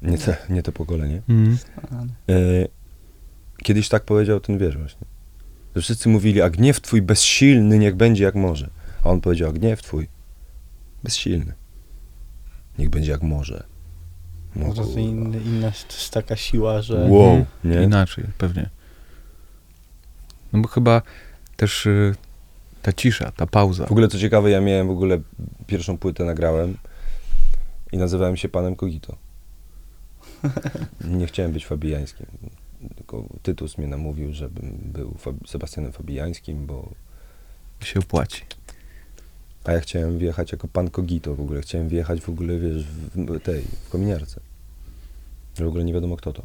nie, te, nie to pokolenie, e, kiedyś tak powiedział ten wiersz właśnie. Że wszyscy mówili, a gniew twój bezsilny niech będzie jak może. A on powiedział, a gniew twój bezsilny. Niech będzie jak może. No, Może to inny, inna to jest taka siła, że... Wow, Mhm. nie? Inaczej, pewnie. No bo chyba też y, ta cisza, ta pauza. W ogóle co ciekawe, ja miałem w ogóle pierwszą płytę nagrałem i nazywałem się panem Kogito. [laughs] Nie chciałem być fabijańskim. Tylko Tytus mnie namówił, żebym był Fab- Sebastianem Fabijańskim, bo się opłaci. a ja chciałem wjechać jako pan Kogito w ogóle. Chciałem wjechać w ogóle, wiesz, w tej, w kominiarce. W ogóle nie wiadomo kto to.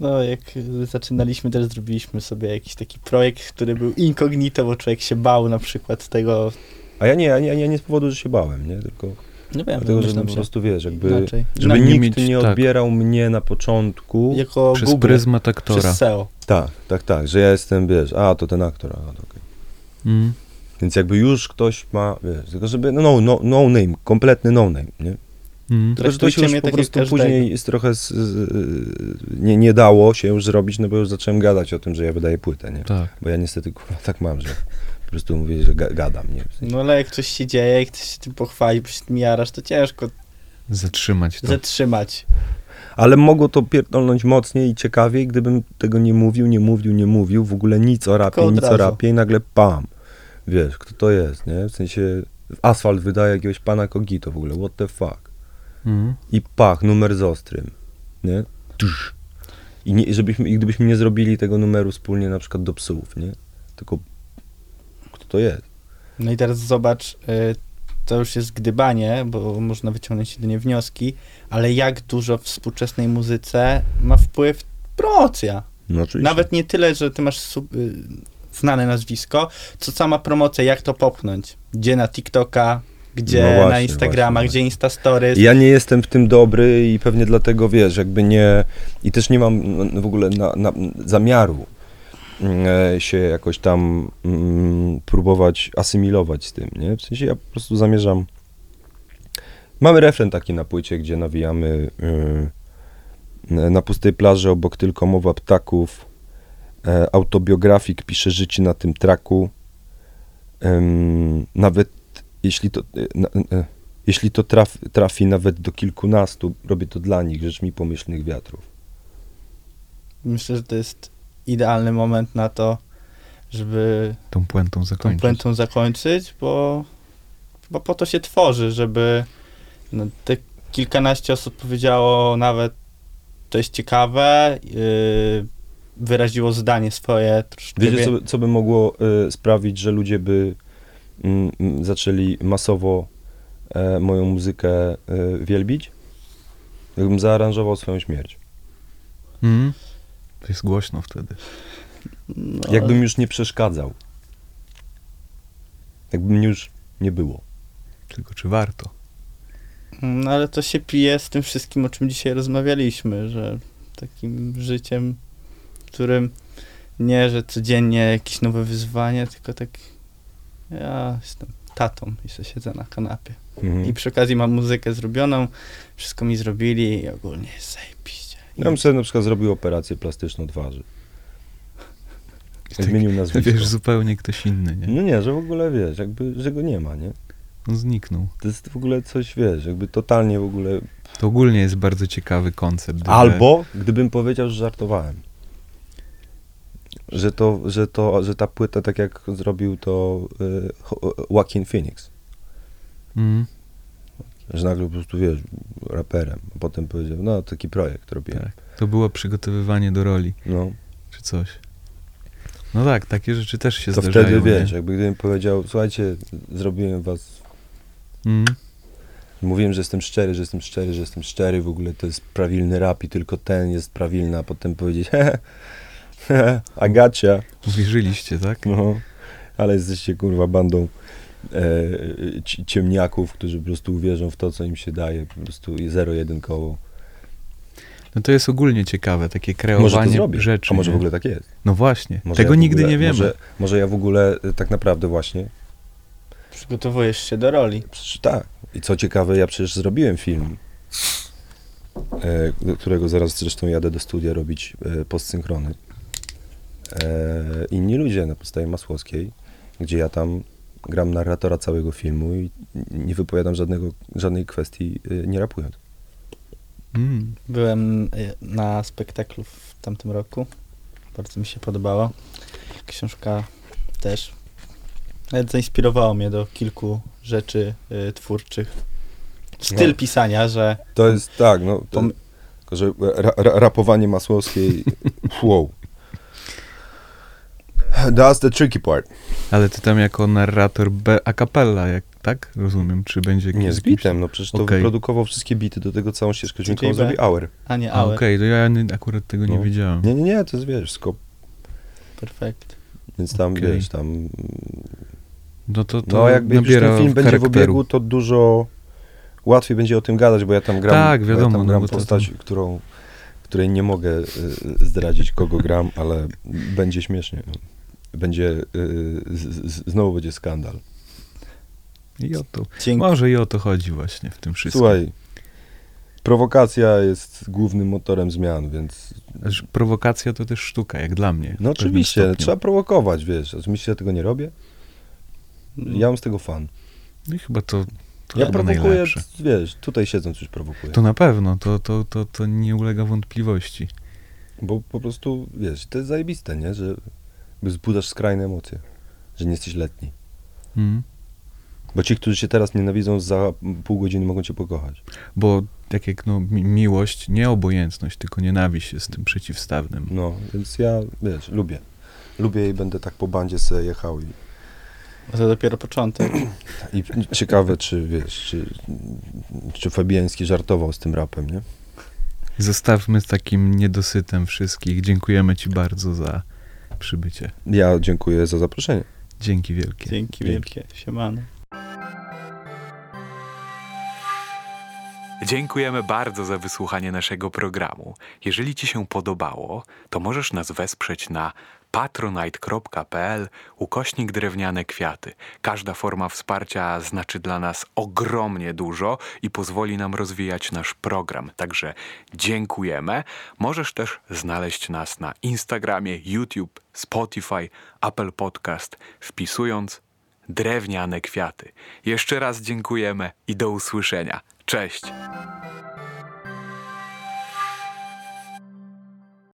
No, jak zaczynaliśmy, też zrobiliśmy sobie jakiś taki projekt, który był incognito, bo człowiek się bał na przykład tego... A ja nie, ja nie, ja nie z powodu, że się bałem, nie? Tylko No wiem, dlatego, że myślę po prostu, wiesz, jakby... inaczej. Żeby Nie nikt mieć- nie tak. odbierał mnie na początku. Jako Przez Google, pryzmat aktora. przez SEO. Tak, tak, tak, że ja jestem, wiesz, a to ten aktor, a to okej. Mm. Więc jakby już ktoś ma, wiesz, tylko żeby, no, no, no, no name, kompletny no name, nie? Mm. Tylko, że to się już mnie po tak prostu później jest trochę, z, z, nie, nie dało się już zrobić, no bo już zacząłem gadać o tym, że ja wydaję płytę, nie? Tak. Bo ja niestety, kurwa, tak mam, że po prostu mówię, że ga, gadam, nie? W sensie, No ale jak coś się dzieje, jak ktoś się tym pochwali, bo się tym jarasz, to ciężko Zatrzymać to. zatrzymać. Ale mogło to pierdolnąć mocniej i ciekawiej, gdybym tego nie mówił, nie mówił, nie mówił, w ogóle nic o rapie, nic o razu. rapie i nagle pam. Wiesz, kto to jest, nie? W sensie asfalt wydaje jakiegoś pana Kogito w ogóle, what the fuck. Mm. I pach, numer z ostrym, nie? Tusz. I, nie, żebyśmy, I gdybyśmy nie zrobili tego numeru wspólnie na przykład do psów, nie? Tylko to jest? No i teraz zobacz, y, to już jest gdybanie, bo można wyciągnąć jedynie wnioski, ale jak dużo w współczesnej muzyce ma wpływ promocja. No. Nawet nie tyle, że ty masz sub, y, znane nazwisko, co sama promocja, jak to popchnąć. Gdzie na TikToka, gdzie No na właśnie, Instagrama, właśnie, gdzie Insta Stories. Ja nie jestem w tym dobry i pewnie dlatego, wiesz, jakby nie... I też nie mam no, w ogóle na, na, zamiaru się jakoś tam mm, próbować asymilować z tym, nie? W sensie ja po prostu zamierzam... Mamy refren taki na płycie, gdzie nawijamy y, na pustej plaży obok tylko mowa ptaków. E, autobiografik pisze życie na tym traku. Nawet jeśli to... y, jeśli to traf, trafi nawet do kilkunastu, robię to dla nich, rzecz mi pomyślnych wiatrów. Myślę, że to jest idealny moment na to, żeby Tą puentą tą zakończyć. puentą zakończyć, bo, bo po to się tworzy, żeby no, te kilkanaście osób powiedziało nawet to jest ciekawe, yy, wyraziło zdanie swoje. troszkę Wiecie, wie- co, co by mogło y, sprawić, że ludzie by mm, mm, zaczęli masowo e, moją muzykę y, wielbić? Jakbym zaaranżował swoją śmierć. Mm. To jest głośno wtedy. no, Jakbym już nie przeszkadzał. Jakby mnie już nie było. Tylko czy warto? No ale to się pije z tym wszystkim, o czym dzisiaj rozmawialiśmy, że takim życiem, w którym nie, że codziennie jakieś nowe wyzwanie, tylko tak ja jestem tatą i sobie siedzę na kanapie. Mhm. I przy okazji mam muzykę zrobioną, wszystko mi zrobili i ogólnie zajebiście. Ja bym sobie na przykład zrobił operację plastyczną twarzy. Zmienił nazwisko. Wiesz, zupełnie ktoś inny, nie? No nie, że w ogóle wiesz, jakby, że go nie ma, nie? On zniknął. To jest w ogóle coś, wiesz, jakby totalnie w ogóle... To ogólnie jest bardzo ciekawy koncept. że- Albo gdybym powiedział, że żartowałem. Że to, że to, że ta płyta, tak jak zrobił to y, Joaquin Phoenix, Mm. Że nagle po prostu, wiesz, raperem, a potem powiedział, no, taki projekt robiłem. Tak. To było przygotowywanie do roli, No, czy coś. No tak, takie rzeczy też się to zdarzają. wtedy, wiesz, nie? jakby gdybym powiedział, słuchajcie, zrobiłem was Mm. Mówiłem, że jestem szczery, że jestem szczery, że jestem szczery, w ogóle to jest prawilny rap i tylko ten jest prawilny, a potem powiedzieć gotcha. Uwierzyliście, tak? No, ale jesteście kurwa bandą ciemniaków, którzy po prostu uwierzą w to, co im się daje, po prostu zero-jedynkowo. No to jest ogólnie ciekawe, takie Może to kreowanie rzeczy. a może w ogóle tak jest. No właśnie, Może tego ja nigdy ogóle- nie wiemy. Może, może ja w ogóle e, tak naprawdę właśnie, przygotowujesz się do roli. przecież tak. I co ciekawe, ja przecież zrobiłem film, e, do którego zaraz zresztą jadę do studia robić e, postsynchrony. e, inni ludzie na podstawie Masłowskiej, gdzie ja tam gram narratora całego filmu i nie wypowiadam żadnego, żadnej kwestii e, nie rapując. Mm. Byłem y, na spektaklu w tamtym roku. Bardzo mi się podobało. Książka też. Nawet zainspirowało mnie do kilku rzeczy y, twórczych. Styl No. pisania, że To jest tak, no, to, Pom- tylko że ra, ra, rapowanie Masłowskiej, [laughs] wow. That's the tricky part. Ale ty tam jako narrator B a cappella, jak, tak? Rozumiem, czy będzie jakiś... Nie, z bitem, no przecież to Okej. wyprodukował wszystkie bity, do tego całą ścieżkę dźwiękową zrobi Hour. a nie ale. Okej, to ja nie- akurat tego nie No. wiedziałem. Nie, nie, nie, to jest, wiesz, skop, Perfekt. więc tam, Okej. wiesz, tam... No to, to No, jakby jak już ten film będzie w obiegu, to dużo łatwiej będzie o tym gadać, bo ja tam gram, Tak, bo ja wiadomo, tam no gram to- postać, którą, której nie mogę y, zdradzić, kogo gram, ale będzie śmiesznie. Będzie, y, z, z, znowu będzie skandal. I o to, Dzięki. może i o to chodzi właśnie w tym wszystkim. Słuchaj, prowokacja jest głównym motorem zmian, więc Że Prowokacja to też sztuka, jak dla mnie. no oczywiście, stopniu. trzeba prowokować, wiesz. Oczywiście ja tego nie robię. Mm. Ja mam z tego fan. No i chyba to, to Ja chyba prowokuję, najlepsze. wiesz, tutaj siedząc już prowokuję. To na pewno, to, to, to, to nie ulega wątpliwości. Bo po prostu, wiesz, to jest zajebiste, nie? Że wzbudzasz skrajne emocje, że nie jesteś letni. Mm. Bo ci, którzy cię teraz nienawidzą, za pół godziny mogą cię pokochać. Bo tak jak no, mi- miłość, nie obojętność, tylko nienawiść jest tym przeciwstawnym. No, więc ja, wiesz, lubię. Lubię i będę tak po bandzie sobie jechał i, To dopiero początek. [clears throat] i ciekawe, czy, wiesz, czy, czy Fabiański żartował z tym rapem, nie? Zostawmy z takim niedosytem wszystkich. Dziękujemy ci bardzo za przybycie. Ja dziękuję za zaproszenie. Dzięki wielkie. Dzięki wielkie. Siemano. Dziękujemy bardzo za wysłuchanie naszego programu. Jeżeli Ci się podobało, to możesz nas wesprzeć na patronite.pl ukośnik drewniane kwiaty. Każda forma wsparcia znaczy dla nas ogromnie dużo i pozwoli nam rozwijać nasz program. Także dziękujemy. Możesz też znaleźć nas na Instagramie, YouTube, Spotify, Apple Podcast, wpisując drewniane kwiaty. Jeszcze raz dziękujemy i do usłyszenia. Cześć!